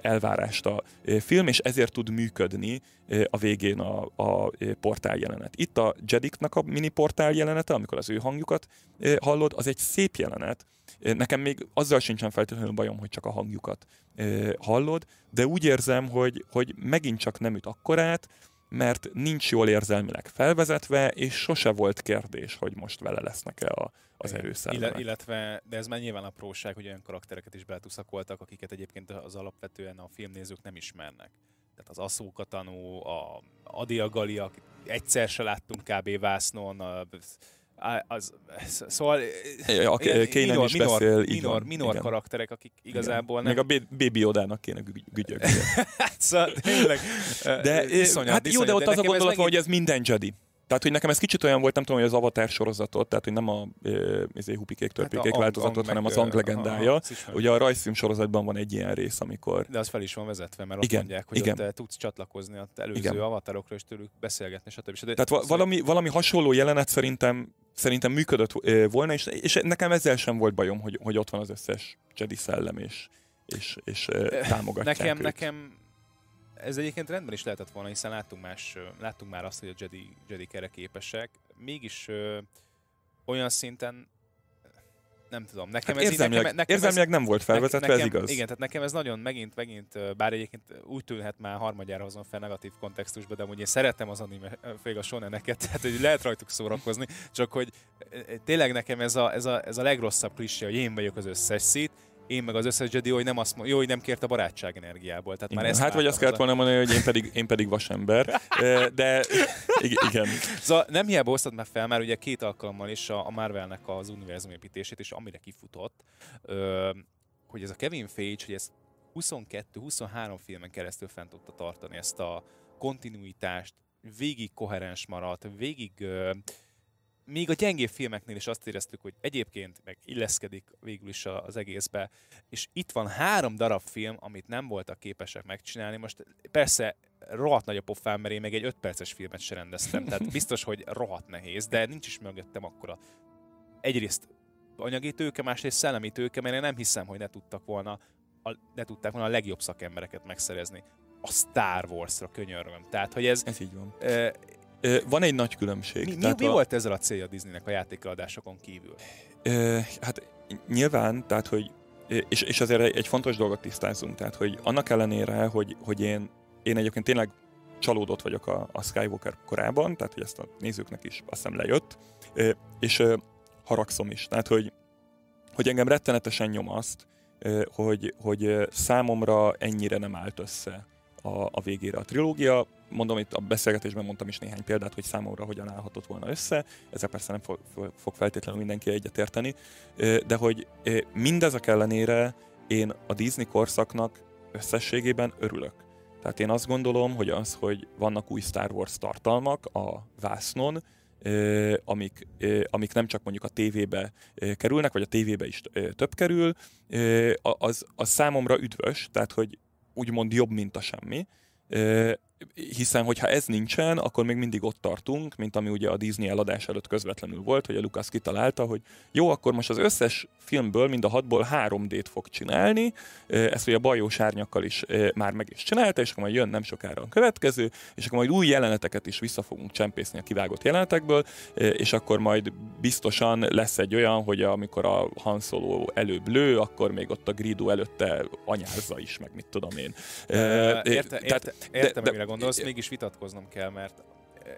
elvárást a film, és ezért tud működni a végén a, a portál jelenet. Itt a Jediknak a mini portál jelenete, amikor az ő hangjukat hallod, az egy szép jelenet. Nekem még azzal sincsen feltétlenül bajom, hogy csak a hangjukat hallod, de úgy érzem, hogy, hogy megint csak nem üt akkorát, mert nincs jól érzelmileg felvezetve, és sose volt kérdés, hogy most vele lesznek-e a, az erőszellemek. Illetve, de ez már nyilván apróság, hogy olyan karaktereket is beletuszakoltak, akiket egyébként az alapvetően a filmnézők nem ismernek. Tehát az Aszóka tanú, a Adia Gali, akit egyszer se láttunk kb. vásznon, a, az, szóval ja, a minor, is minor, beszél, minor, minor igen. karakterek, akik igazából igen. nem... Meg a Baby Odának kéne gügyögni. szóval tényleg de, iszonyat, hát jó, de ott de az a gondolat megint... hogy ez minden Jedi. Tehát, hogy nekem ez kicsit olyan volt, nem tudom, hogy az Avatar sorozatot, tehát, hogy nem a e, hupikék, törpikék hát változatot, hanem az Ang legendája. Aha, Ugye a rajzfilm sorozatban van egy ilyen rész, amikor... De az fel is van vezetve, mert igen, azt mondják, hogy igen. ott tudsz csatlakozni az előző igen. avatarokról, és tőlük beszélgetni, stb. stb. Tehát va- valami, valami hasonló jelenet szerintem szerintem működött volna, és, és nekem ezzel sem volt bajom, hogy, hogy ott van az összes Jedi szellem, és, és, és támogatják Nekem, őt. nekem ez egyébként rendben is lehetett volna, hiszen láttunk, más, láttunk már azt, hogy a Jedi, Jedi erre képesek. Mégis ö, olyan szinten nem tudom, nekem hát ez érzelmileg, nekem, nekem érzelmileg ez, nem volt felvezetve, nekem, ez igaz. Igen, tehát nekem ez nagyon megint, megint, bár egyébként úgy tűnhet már harmadjára hozom fel negatív kontextusba, de amúgy én szeretem az anime, főleg a shoneneket, tehát hogy lehet rajtuk szórakozni, csak hogy tényleg nekem ez a, ez a, ez a legrosszabb klisé, hogy én vagyok az összes szít, én meg az összes Jedi, hogy nem azt jó, hogy nem kért a barátság energiából. Tehát már ezt hát vagy azt kellett volna mondani, hogy én pedig, én pedig vasember. De igen. Szóval nem hiába hoztad már fel, már ugye két alkalommal is a Marvelnek az univerzum építését, és amire kifutott, hogy ez a Kevin Feige, hogy ez 22-23 filmen keresztül fent tudta tartani ezt a kontinuitást, végig koherens maradt, végig még a gyengébb filmeknél is azt éreztük, hogy egyébként meg illeszkedik végül is az egészbe, és itt van három darab film, amit nem voltak képesek megcsinálni. Most persze rohadt nagy a pofám, mert én meg egy 5 perces filmet se rendeztem, tehát biztos, hogy rohadt nehéz, de nincs is mögöttem akkora. Egyrészt anyagi tőke, másrészt szellemi tőke, mert én nem hiszem, hogy ne tudtak volna a, ne tudták volna a legjobb szakembereket megszerezni a Star Wars-ra könyörgöm. Tehát, hogy ez... Ez így van. Van egy nagy különbség. Mi, mi, mi a... volt ezzel a célja a Disneynek a játékadásokon kívül? Hát nyilván, tehát hogy és, és azért egy, egy fontos dolgot tisztázunk, tehát hogy annak ellenére, hogy, hogy én, én egyébként tényleg csalódott vagyok a, a Skywalker korában, tehát hogy ezt a nézőknek is azt hiszem lejött, és haragszom is. Tehát, hogy, hogy engem rettenetesen nyom azt, hogy, hogy számomra ennyire nem állt össze a, a végére a trilógia mondom, itt a beszélgetésben mondtam is néhány példát, hogy számomra hogyan állhatott volna össze, ezzel persze nem fog, fog feltétlenül mindenki egyetérteni, de hogy mindezek ellenére én a Disney korszaknak összességében örülök. Tehát én azt gondolom, hogy az, hogy vannak új Star Wars tartalmak a vásznon, amik, amik nem csak mondjuk a tévébe kerülnek, vagy a tévébe is több kerül, az, az számomra üdvös, tehát hogy úgymond jobb, mint a semmi hiszen hogyha ez nincsen, akkor még mindig ott tartunk, mint ami ugye a Disney eladás előtt közvetlenül volt, hogy a Lucas kitalálta, hogy jó, akkor most az összes filmből, mind a hatból 3D-t fog csinálni, ezt ugye a bajós árnyakkal is már meg is csinálta, és akkor majd jön nem sokára a következő, és akkor majd új jeleneteket is vissza fogunk csempészni a kivágott jelenetekből, és akkor majd biztosan lesz egy olyan, hogy amikor a Han Solo előbb lő, akkor még ott a Grido előtte anyázza is, meg mit tudom én. Érte, érte, érte, értem, de, de, gondolsz, mégis vitatkoznom kell, mert eh,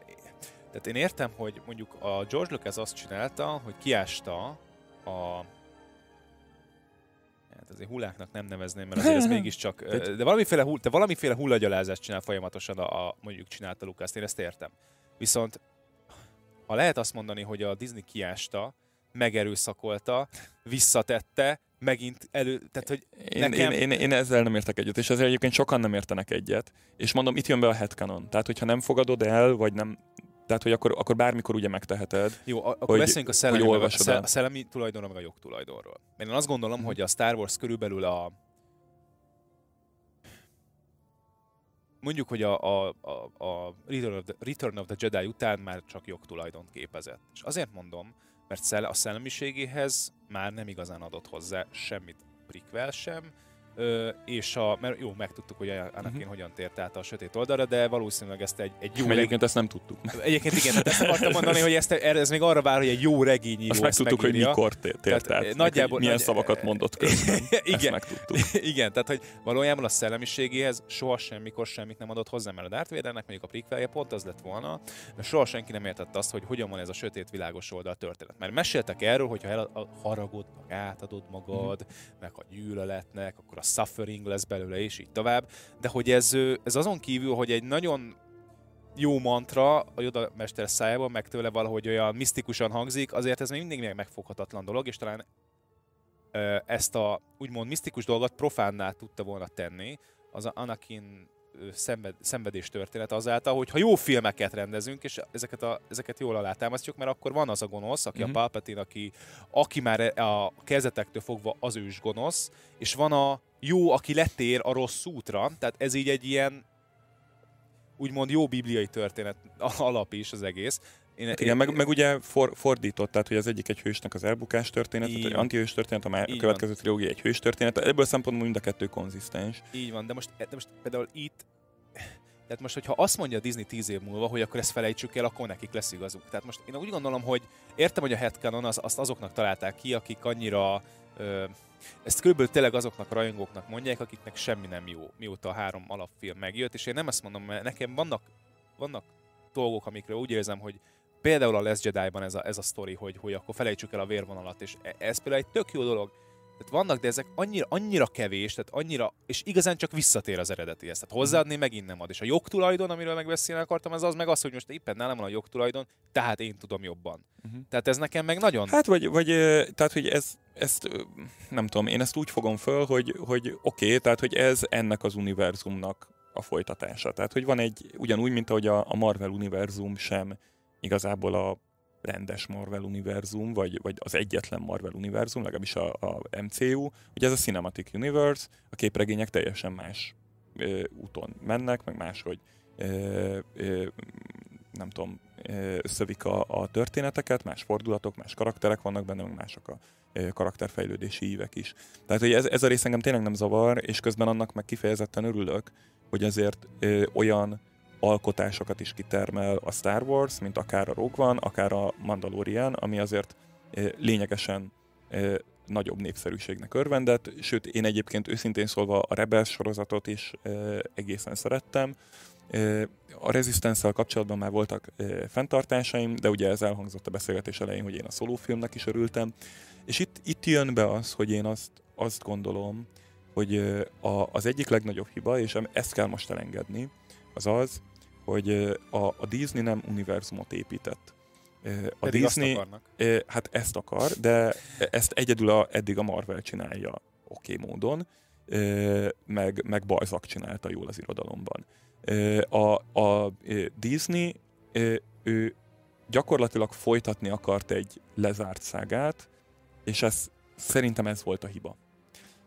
tehát én értem, hogy mondjuk a George Lucas azt csinálta, hogy kiásta a hát azért hulláknak nem nevezném, mert azért ez mégiscsak, eh, de valamiféle, hull, de valamiféle hullagyalázást csinál folyamatosan a, a mondjuk csinálta Lucas, én ezt értem. Viszont ha lehet azt mondani, hogy a Disney kiásta, megerőszakolta, visszatette, megint elő, tehát hogy én, nekem... én, én, én, ezzel nem értek egyet, és ezzel egyébként sokan nem értenek egyet, és mondom, itt jön be a headcanon, tehát hogyha nem fogadod el, vagy nem, tehát, hogy akkor, akkor bármikor ugye megteheted. Jó, akkor hogy, beszéljünk a szellemi, hogy a, a szellemi tulajdonról, meg a jogtulajdonról. Én azt gondolom, hmm. hogy a Star Wars körülbelül a mondjuk, hogy a, a, a, a Return, of the, Return of the Jedi után már csak jogtulajdont képezett. És azért mondom, mert a szellemiségéhez már nem igazán adott hozzá semmit Prikvel sem, Ö, és a, mert jó, megtudtuk, hogy Anakin uh-huh. hogyan tért át a sötét oldalra, de valószínűleg ezt egy, egy jó... Egyébként reg... ezt nem tudtuk. Egyébként igen, tehát ezt akartam mondani, hogy ezt, ez még arra vár, hogy egy jó regényíró Azt megtudtuk, hogy mikor tért, tért át. Nagyjából, milyen nagy... szavakat mondott közben. igen, ezt megtudtuk. igen, tehát hogy valójában a szellemiségéhez soha semmikor semmit nem adott hozzá, mert a Darth Vadernek mondjuk a prequelje pont az lett volna, mert soha senki nem értette azt, hogy hogyan van ez a sötét világos oldal történet. Mert meséltek erről, hogyha el a haragodnak átadod magad, uh-huh. meg a gyűlöletnek, akkor a suffering lesz belőle, és így tovább. De hogy ez, ez azon kívül, hogy egy nagyon jó mantra a Yoda mester szájában, meg tőle valahogy olyan misztikusan hangzik, azért ez még mindig még megfoghatatlan dolog, és talán ezt a úgymond misztikus dolgot profánná tudta volna tenni, az a Anakin szenved, szenvedés történet azáltal, hogy ha jó filmeket rendezünk, és ezeket, a, ezeket jól alátámasztjuk, mert akkor van az a gonosz, aki mm-hmm. a mhm. Palpatine, aki, aki már a kezdetektől fogva az ős gonosz, és van a jó, aki letér a rossz útra, tehát ez így egy ilyen úgymond jó bibliai történet alap is az egész. Én, hát igen, én, meg, meg ugye for, fordított, tehát hogy az egyik egy hősnek az elbukás történet, egy antihős történet, a, már, a következő trilógia egy hős történet, ebből szempontból mind a kettő konzisztens. Így van, de most, de most például itt tehát most, hogyha azt mondja Disney tíz év múlva, hogy akkor ezt felejtsük el, akkor nekik lesz igazuk. Tehát most én úgy gondolom, hogy értem, hogy a headcanon az, azt azoknak találták ki, akik annyira ö, ezt körülbelül tényleg azoknak a rajongóknak mondják, akiknek semmi nem jó, mióta a három alapfilm megjött, és én nem ezt mondom, mert nekem vannak, vannak dolgok, amikről úgy érzem, hogy például a Les Jedi-ban ez a, ez a sztori, hogy, hogy akkor felejtsük el a vérvonalat, és e, ez például egy tök jó dolog, tehát vannak, de ezek annyira, annyira kevés, tehát annyira, és igazán csak visszatér az eredetihez. Tehát hozzáadni megint nem ad. És a jogtulajdon, amiről megbeszélni akartam, ez az meg az, hogy most éppen nálam van a jogtulajdon, tehát én tudom jobban. Uh-huh. Tehát ez nekem meg nagyon... Hát vagy, vagy tehát, hogy ez, ezt nem tudom, én ezt úgy fogom föl, hogy, hogy oké, okay, tehát, hogy ez ennek az univerzumnak a folytatása. Tehát, hogy van egy, ugyanúgy, mint ahogy a, a Marvel univerzum sem igazából a rendes Marvel univerzum, vagy, vagy az egyetlen Marvel univerzum, legalábbis a, a MCU, ugye ez a Cinematic Universe, a képregények teljesen más ö, úton mennek, meg máshogy ö, ö, nem tudom, szövik a, a történeteket, más fordulatok, más karakterek vannak benne, meg mások a karakterfejlődési ívek is. Tehát, hogy ez, ez a rész engem tényleg nem zavar, és közben annak meg kifejezetten örülök, hogy azért ö, olyan alkotásokat is kitermel a Star Wars, mint akár a Rogue One, akár a Mandalorian, ami azért lényegesen nagyobb népszerűségnek örvendett, sőt én egyébként őszintén szólva a Rebels sorozatot is egészen szerettem. A resistance kapcsolatban már voltak fenntartásaim, de ugye ez elhangzott a beszélgetés elején, hogy én a szolófilmnek is örültem. És itt, itt jön be az, hogy én azt, azt gondolom, hogy a, az egyik legnagyobb hiba, és ezt kell most elengedni, az az, hogy a, a Disney nem univerzumot épített. A Pedig Disney, azt hát ezt akar, de ezt egyedül a, eddig a Marvel csinálja oké okay módon, meg, meg Balzac csinálta jól az irodalomban. A, a Disney, ő gyakorlatilag folytatni akart egy lezárt szágát, és ez, szerintem ez volt a hiba.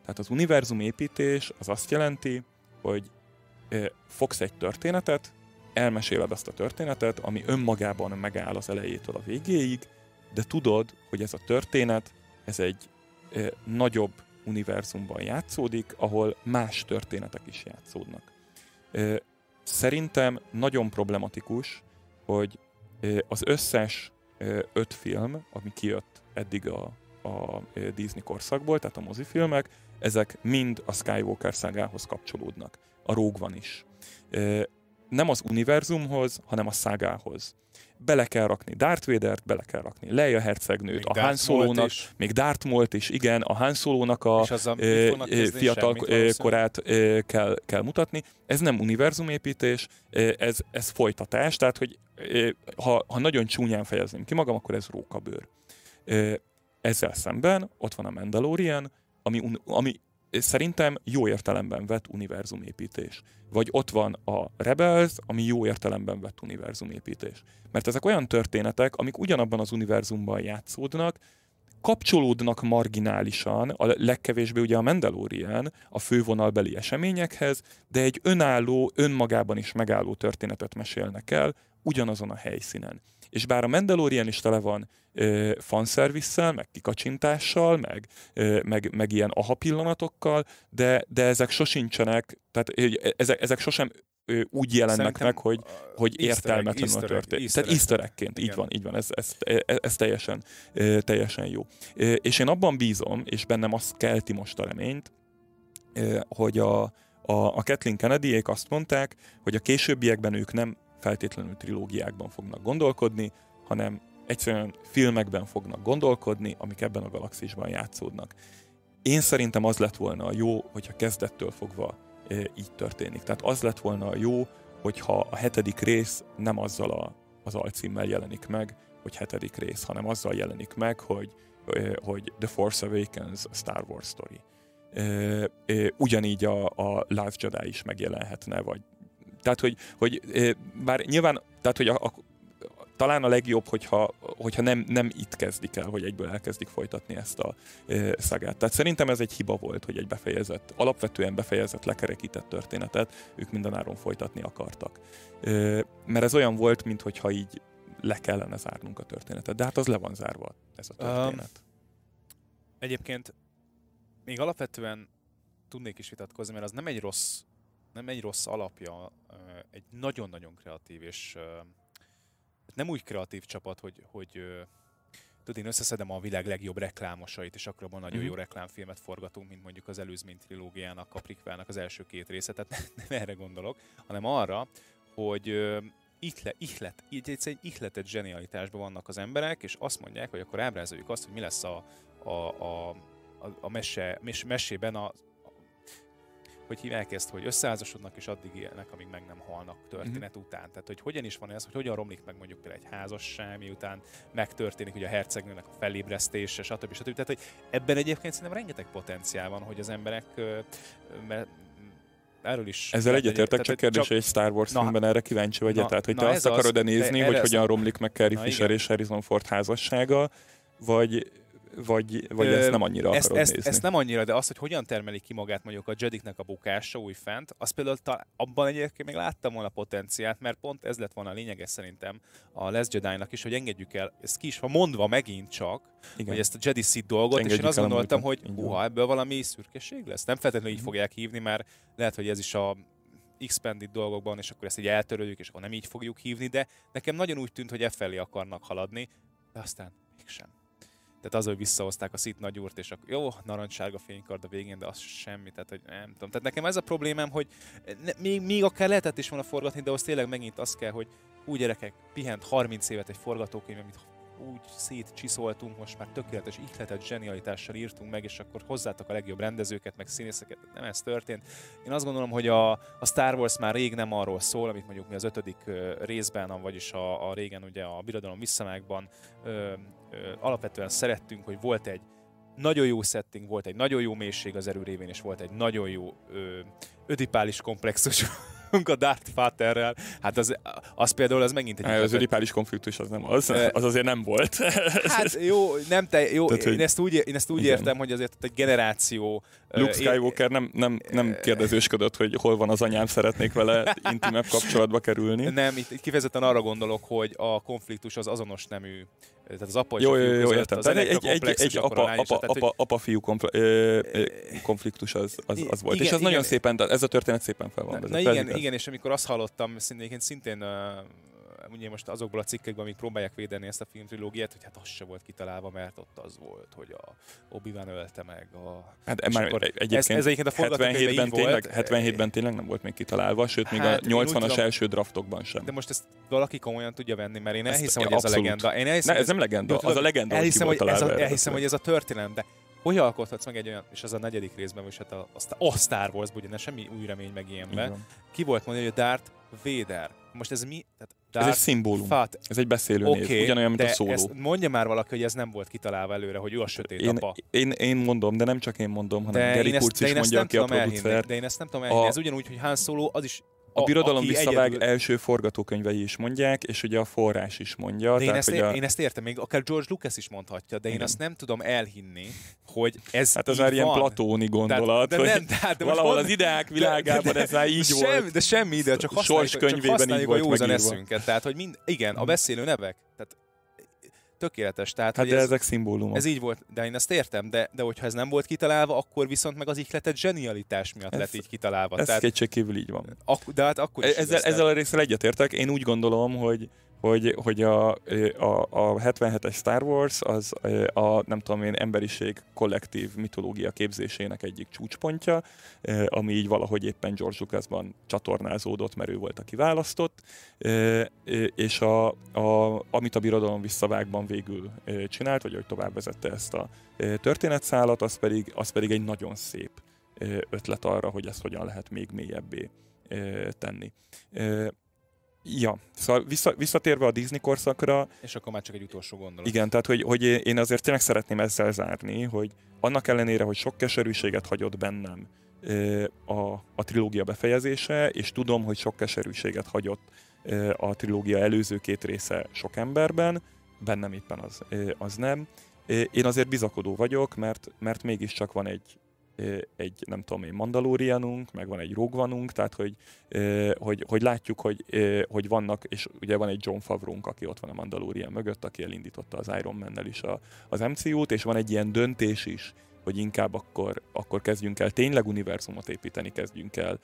Tehát az univerzum építés az azt jelenti, hogy fogsz egy történetet, elmeséled azt a történetet, ami önmagában megáll az elejétől a végéig, de tudod, hogy ez a történet, ez egy e, nagyobb univerzumban játszódik, ahol más történetek is játszódnak. E, szerintem nagyon problematikus, hogy e, az összes e, öt film, ami kijött eddig a, a Disney korszakból, tehát a mozifilmek, ezek mind a Skywalker szágához kapcsolódnak. A Rogue van is nem az univerzumhoz, hanem a szágához. Bele kell rakni Darth Vader-t, bele kell rakni Leia hercegnőt, még a Han Solo-nak, még Darth Maul is, igen, a Han Solo-nak a, a fiatal korát kell, kell mutatni. Ez nem univerzumépítés, ez, ez folytatás, tehát hogy ha, ha nagyon csúnyán fejezném ki magam, akkor ez rókabőr. Ezzel szemben ott van a Mandalorian, ami, ami szerintem jó értelemben vett univerzumépítés. Vagy ott van a Rebels, ami jó értelemben vett univerzumépítés. Mert ezek olyan történetek, amik ugyanabban az univerzumban játszódnak, kapcsolódnak marginálisan, a legkevésbé ugye a Mandalorian a fővonalbeli eseményekhez, de egy önálló, önmagában is megálló történetet mesélnek el, ugyanazon a helyszínen. És bár a Mandalorian is tele van ö, fanszervisszel, meg kikacsintással, meg, ö, meg, meg ilyen aha pillanatokkal, de, de ezek sosincsenek, tehát ezek, ezek sosem ö, úgy jelennek Szerintem meg, hogy, hogy értelmetlenül a történet. Tehát easter így van, így van, ez, ez, ez, ez teljesen, teljesen jó. És én abban bízom, és bennem az kelti most a reményt, hogy a, a, a Kathleen kennedy azt mondták, hogy a későbbiekben ők nem feltétlenül trilógiákban fognak gondolkodni, hanem egyszerűen filmekben fognak gondolkodni, amik ebben a galaxisban játszódnak. Én szerintem az lett volna a jó, hogyha kezdettől fogva e, így történik. Tehát az lett volna a jó, hogyha a hetedik rész nem azzal a, az alcímmel jelenik meg, hogy hetedik rész, hanem azzal jelenik meg, hogy, e, hogy The Force Awakens a Star Wars story. E, ugyanígy a, a Last Jedi is megjelenhetne, vagy tehát, hogy, hogy bár nyilván, tehát, hogy a, a, talán a legjobb, hogyha, hogyha nem, nem itt kezdik el, hogy egyből elkezdik folytatni ezt a e, szagát. Tehát szerintem ez egy hiba volt, hogy egy befejezett, alapvetően befejezett, lekerekített történetet ők mindenáron folytatni akartak. E, mert ez olyan volt, mintha így le kellene zárnunk a történetet. De hát az le van zárva, ez a történet. Um, egyébként még alapvetően tudnék is vitatkozni, mert az nem egy rossz nem egy rossz alapja, egy nagyon-nagyon kreatív, és nem úgy kreatív csapat, hogy, hogy tudod, én összeszedem a világ legjobb reklámosait, és akkor abban nagyon mm-hmm. jó reklámfilmet forgatunk, mint mondjuk az előzmény trilógiának, a Prikvának az első két része, tehát nem, nem erre gondolok, hanem arra, hogy ihle, ihlet, így egy ihletett zsenialitásban vannak az emberek, és azt mondják, hogy akkor ábrázoljuk azt, hogy mi lesz a, a, a, a, a mese, mes, mesében a hogy hívják ezt, hogy összeházasodnak, és addig élnek, amíg meg nem halnak történet uh-huh. után. Tehát, hogy hogyan is van ez, hogy hogyan romlik meg mondjuk például egy házasság, miután megtörténik ugye a hercegnőnek a felébresztése, stb. stb. Tehát, hogy ebben egyébként szerintem rengeteg potenciál van, hogy az emberek mert erről is... Ezzel egyetértek, csak kérdés, csak... egy Star Wars na, filmben erre kíváncsi vagy na, Tehát, hogy na, te azt akarod-e nézni, hogy hogyan romlik meg Carrie Fisher és Harrison Ford házassága, vagy vagy, vagy Ö, ezt nem annyira ezt, akarod ezt, nézni? Ezt nem annyira, de az, hogy hogyan termeli ki magát mondjuk a Jediknek a bukása újfent, az például ta, abban egyébként még láttam volna potenciált, mert pont ez lett volna a lényege szerintem a Les Jedi-nak is, hogy engedjük el, ez ki is van mondva megint csak, Igen. hogy ezt a Jedi Seed dolgot, engedjük és én azt gondoltam, hogy uha, ebből valami szürkeség lesz. Nem feltétlenül így mhm. fogják hívni, mert lehet, hogy ez is a expanded dolgokban, és akkor ezt így eltöröljük, és akkor nem így fogjuk hívni, de nekem nagyon úgy tűnt, hogy e felé akarnak haladni, de aztán mégsem. Tehát az, hogy visszahozták a szit nagyúrt, és akkor jó, narancssárga fénykard a végén, de az semmi, tehát hogy nem tudom. Tehát nekem ez a problémám, hogy ne, még, még akár lehetett is volna forgatni, de az tényleg megint az kell, hogy úgy gyerekek, pihent 30 évet egy forgatókönyv, amit úgy szétcsiszoltunk, most már tökéletes ihletet zsenialitással írtunk meg, és akkor hozzátok a legjobb rendezőket, meg színészeket. Nem ez történt. Én azt gondolom, hogy a, a Star Wars már rég nem arról szól, amit mondjuk mi az ötödik részben, vagyis a, a régen ugye a Birodalom visszamákban alapvetően szerettünk, hogy volt egy nagyon jó setting, volt egy nagyon jó mélység az erő révén, és volt egy nagyon jó ö, ödipális komplexus a Darth Vaderrel, hát az, az például az megint egy... Az ödipális konfliktus az nem az, az azért nem volt. Hát jó, nem te, jó, Tehát, én, ezt úgy, én ezt úgy értem, hogy azért egy generáció... Luke Skywalker nem, nem, nem kérdezősködött, hogy hol van az anyám, szeretnék vele intimebb kapcsolatba kerülni. Nem, itt, itt kifejezetten arra gondolok, hogy a konfliktus az azonos nemű tehát az apa és jó, a fiú jó, jó, értem. Az tehát egy, egy, egy apa, apa, apa, apa, apa, fiú konfliktus az, az, az volt. Igen, és az igen, nagyon szépen, ez a történet szépen fel van Na, na igen, igen, és amikor azt hallottam, szintén, szintén ugye most azokból a cikkekben, amik próbálják védeni ezt a filmtrilógiát, hogy hát az se volt kitalálva, mert ott az volt, hogy a Obi-Wan ölte meg a... Hát már egyébként, ez, ez egyébként a 77-ben tényleg, 77-ben tényleg nem volt még kitalálva, sőt még hát, a 80-as első draftokban sem. De most ezt valaki komolyan tudja venni, mert én elhiszem, hogy ez a legenda. Én elhiszem, ne, ez nem legenda, az a legenda, elhiszem, hogy, ez a, elhiszem, hogy ez a történelem, de hogy alkothatsz meg egy olyan, és az a negyedik részben, és hát a, a, a Star Wars-ban, ugye ne semmi új remény meg ilyenben, ki volt mondani, hogy a Dart Vader. Most ez mi? Tehát Darth ez egy szimbólum. Fat. Ez egy beszélő okay, név, ugyanolyan, mint a szóló. Ezt mondja már valaki, hogy ez nem volt kitalálva előre, hogy ő a sötét én, apa. Én, én mondom, de nem csak én mondom, hanem de Gary Kurz is mondja, aki a producer. De én ezt nem tudom elhinni. A... Ez ugyanúgy, hogy Han Solo az is a, birodalom visszavág egyedül... első forgatókönyvei is mondják, és ugye a forrás is mondja. De én, ezt, ér, a... én ezt értem, még akár George Lucas is mondhatja, de én Igen. azt nem tudom elhinni, hogy ez Hát ez már ilyen platóni gondolat, tehát, de nem, tehát, de valahol az ideák világában ez már így de, volt. De semmi ide, csak használjuk, csak használjuk a józan eszünket. Tehát, hogy mind, igen, a beszélő nevek, tehát tökéletes. Tehát, hát de ez, ezek szimbólumok. Ez így volt, de én ezt értem, de, de hogyha ez nem volt kitalálva, akkor viszont meg az ihletet zsenialitás miatt ez, lett így kitalálva. Ez Tehát, kétségkívül így van. Ak- de hát akkor is ezzel, ezzel a részsel egyetértek. Én úgy gondolom, hogy hogy, hogy a, a, a 77-es Star Wars az a, nem tudom én, emberiség kollektív mitológia képzésének egyik csúcspontja, ami így valahogy éppen George Lucasban csatornázódott, mert ő volt a kiválasztott, és a, a, amit a birodalom visszavágban végül csinált, vagy hogy tovább vezette ezt a történetszálat, az pedig, az pedig egy nagyon szép ötlet arra, hogy ezt hogyan lehet még mélyebbé tenni. Ja, szóval vissza, visszatérve a Disney korszakra... És akkor már csak egy utolsó gondolat. Igen, tehát hogy, hogy én azért tényleg szeretném ezzel zárni, hogy annak ellenére, hogy sok keserűséget hagyott bennem a, a trilógia befejezése, és tudom, hogy sok keserűséget hagyott a trilógia előző két része sok emberben, bennem éppen az, az nem. Én azért bizakodó vagyok, mert, mert mégiscsak van egy, egy, nem tudom én, Mandalorianunk, meg van egy Rogue tehát hogy, hogy, hogy látjuk, hogy, hogy vannak, és ugye van egy John favreau aki ott van a Mandalorian mögött, aki elindította az Iron Man-nel is a, az MCU-t, és van egy ilyen döntés is, hogy inkább akkor, akkor kezdjünk el tényleg univerzumot építeni, kezdjünk el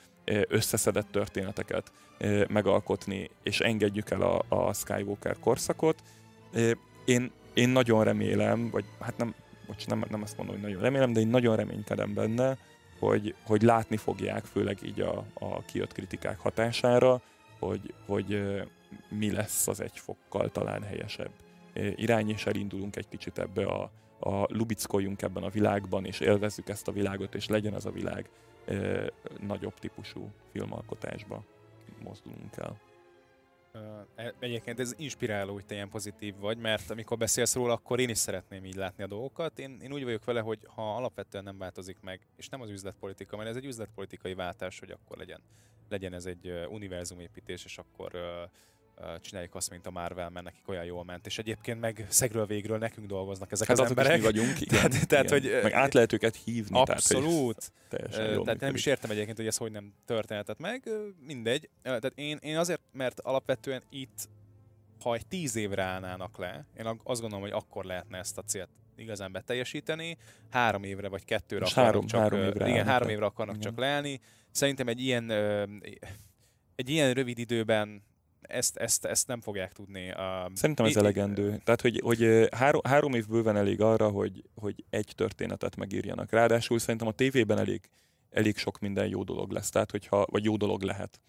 összeszedett történeteket megalkotni, és engedjük el a, a Skywalker korszakot. Én, én nagyon remélem, vagy hát nem, bocs, nem, nem azt mondom, hogy nagyon remélem, de én nagyon reménykedem benne, hogy, hogy látni fogják, főleg így a, a kijött kritikák hatására, hogy, hogy mi lesz az egy fokkal talán helyesebb irány, és elindulunk egy kicsit ebbe a, a lubickoljunk ebben a világban, és élvezzük ezt a világot, és legyen ez a világ nagyobb típusú filmalkotásba mozdulunk el. E, egyébként ez inspiráló, hogy te ilyen pozitív vagy, mert amikor beszélsz róla, akkor én is szeretném így látni a dolgokat. Én, én úgy vagyok vele, hogy ha alapvetően nem változik meg, és nem az üzletpolitika, mert ez egy üzletpolitikai váltás, hogy akkor legyen, legyen ez egy univerzumépítés, és akkor csináljuk azt, mint a Marvel, mert nekik olyan jól ment, és egyébként meg szegről végről nekünk dolgoznak ezek hát az emberek. mi vagyunk, igen, tehát, tehát, igen. hogy, meg át lehet őket hívni. Abszolút. Tehát, tehát nem is értem egyébként, hogy ez hogy nem történhetett meg, mindegy. Tehát én, én azért, mert alapvetően itt, ha egy tíz évre állnának le, én azt gondolom, hogy akkor lehetne ezt a célt igazán beteljesíteni. Három évre vagy kettőre akarnak három, csak, három évre igen, három évre akarnak igen. csak leállni. Szerintem egy ilyen, egy ilyen rövid időben ezt, ezt, ezt nem fogják tudni. Uh, Szerintem ez elegendő. Tehát, hogy, hogy három, három év bőven elég arra, hogy, hogy egy történetet megírjanak. Ráadásul szerintem a tévében elég elég sok minden jó dolog lesz, tehát hogyha, vagy jó dolog lehet.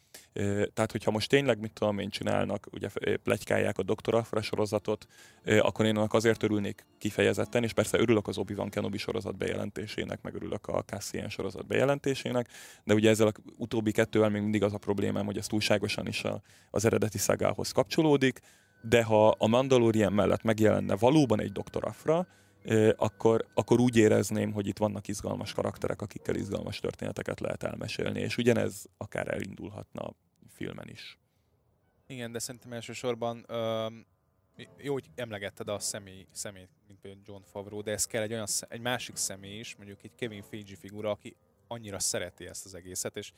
Tehát, hogyha most tényleg, mit tudom én, csinálnak, ugye plegykálják a Dr. Afra sorozatot, akkor én annak azért örülnék kifejezetten, és persze örülök az Obi-Wan Kenobi sorozat bejelentésének, meg örülök a Cassian sorozat bejelentésének, de ugye ezzel a utóbbi kettővel még mindig az a problémám, hogy ez túlságosan is a, az eredeti szagához kapcsolódik, de ha a Mandalorian mellett megjelenne valóban egy Dr. Afra, akkor, akkor úgy érezném, hogy itt vannak izgalmas karakterek, akikkel izgalmas történeteket lehet elmesélni, és ugyanez akár elindulhatna filmen is. Igen, de szerintem elsősorban um, jó, hogy emlegetted a személy, személyt, mint például John Favreau, de ez kell egy olyan egy másik személy is, mondjuk egy Kevin Feige figura, aki annyira szereti ezt az egészet, és,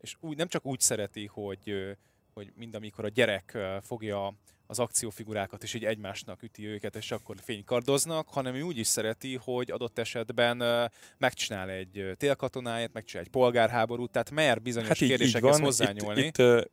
és úgy, nem csak úgy szereti, hogy, hogy mind amikor a gyerek fogja az akciófigurákat is így egymásnak üti őket, és akkor fénykardoznak, hanem ő úgy is szereti, hogy adott esetben megcsinál egy télkatonáját, megcsinál egy polgárháborút, tehát mer bizonyos hát így, kérdésekhez így hozzányúlni. Itt, itt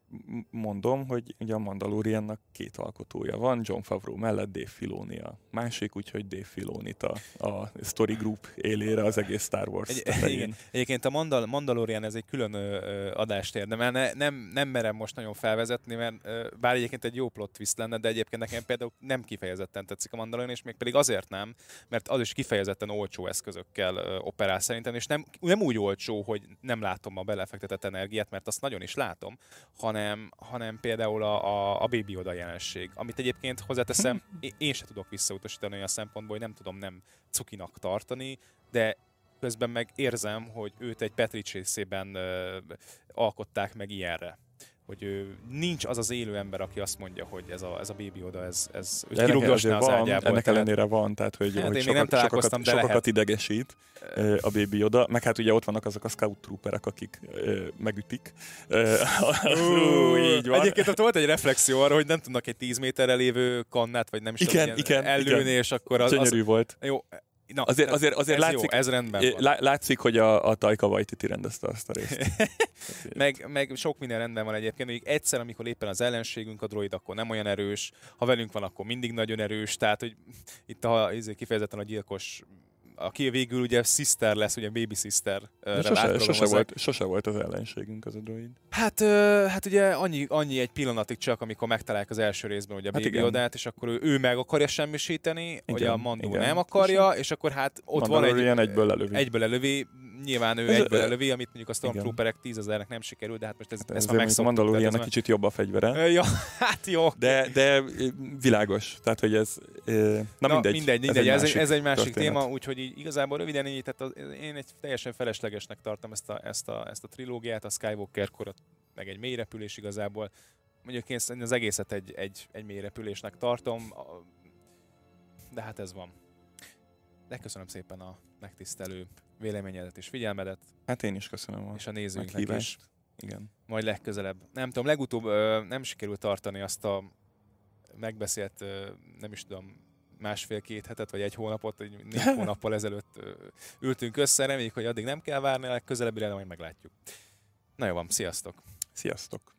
mondom, hogy ugye a Mandaloriannak két alkotója van, John Favreau mellett Dave Filoni a másik, úgyhogy Dave filoni a, a Story Group élére az egész Star Wars egy, igen. Egyébként a Mandal- Mandalorian ez egy külön ö, adást érdemel, ne, nem, nem merem most nagyon felvezetni, mert ö, bár egyébként egy jó plot twist lenne, benne, de egyébként nekem például nem kifejezetten tetszik a Mandalorian, és még pedig azért nem, mert az is kifejezetten olcsó eszközökkel operál szerintem, és nem, nem úgy olcsó, hogy nem látom a belefektetett energiát, mert azt nagyon is látom, hanem, hanem például a, a, a Baby Yoda jelenség, amit egyébként hozzáteszem, én se tudok visszautasítani olyan szempontból, hogy nem tudom nem cukinak tartani, de közben meg érzem, hogy őt egy Petrics részében alkották meg ilyenre hogy ő, nincs az az élő ember, aki azt mondja, hogy ez a, ez a Baby Oda, ez, ez őt kirúgdosná az van, ágyából. Ennek tehát... ellenére van, tehát hogy, hát hogy sokat, nem sokakat, de sokakat idegesít a Baby Oda, meg hát ugye ott vannak azok a Scout Trooperek, akik megütik. Ú, így van. Egyébként ott volt egy reflexió arra, hogy nem tudnak egy 10 méterre lévő kannát, vagy nem is igen, tudom, igen, ellőni, igen. és akkor az... Gyönyörű volt. Jó, Na, azért, azért, azért ez látszik, jó, ez rendben van. látszik, hogy a, a Taika Waititi rendezte azt a részt. meg, meg sok minden rendben van egyébként, hogy egyszer, amikor éppen az ellenségünk a droid, akkor nem olyan erős, ha velünk van, akkor mindig nagyon erős, tehát hogy itt a, izé kifejezetten a gyilkos aki végül ugye sister lesz, ugye baby sister. Sose, sose, volt, sose volt az ellenségünk az a droid. Hát, hát ugye annyi, annyi egy pillanatig csak, amikor megtalálják az első részben ugye a hát baby odát, és akkor ő, ő meg akarja semmisíteni, igen, ugye a Mandó nem akarja, és akkor hát ott van egy... egyből lelövi. Egyből lelövi, nyilván ő ez, egyből elővi, amit mondjuk a Stormtrooperek tízezernek nem sikerült, de hát most ez, hát ez, ez már megszoktuk. A Mandaloriannak kicsit jobb a fegyvere. Ja, hát jó. De, de világos, tehát hogy ez... Na, na mindegy. mindegy, mindegy. Ez, egy, ez, egy, ez másik történet. téma, úgyhogy így igazából röviden így, tehát az, én egy teljesen feleslegesnek tartom ezt a, ezt a, ezt a trilógiát, a Skywalker korot, meg egy mély repülés igazából. Mondjuk én az egészet egy, egy, egy mély repülésnek tartom, de hát ez van. De köszönöm szépen a megtisztelő véleményedet és figyelmedet. Hát én is köszönöm a És a nézőinknek is. Igen. Majd legközelebb. Nem tudom, legutóbb ö, nem sikerült tartani azt a megbeszélt, ö, nem is tudom, másfél-két hetet, vagy egy hónapot, vagy négy hónappal ezelőtt ö, ültünk össze. Reméljük, hogy addig nem kell várni, a legközelebbi majd meglátjuk. Na jó van, sziasztok! Sziasztok!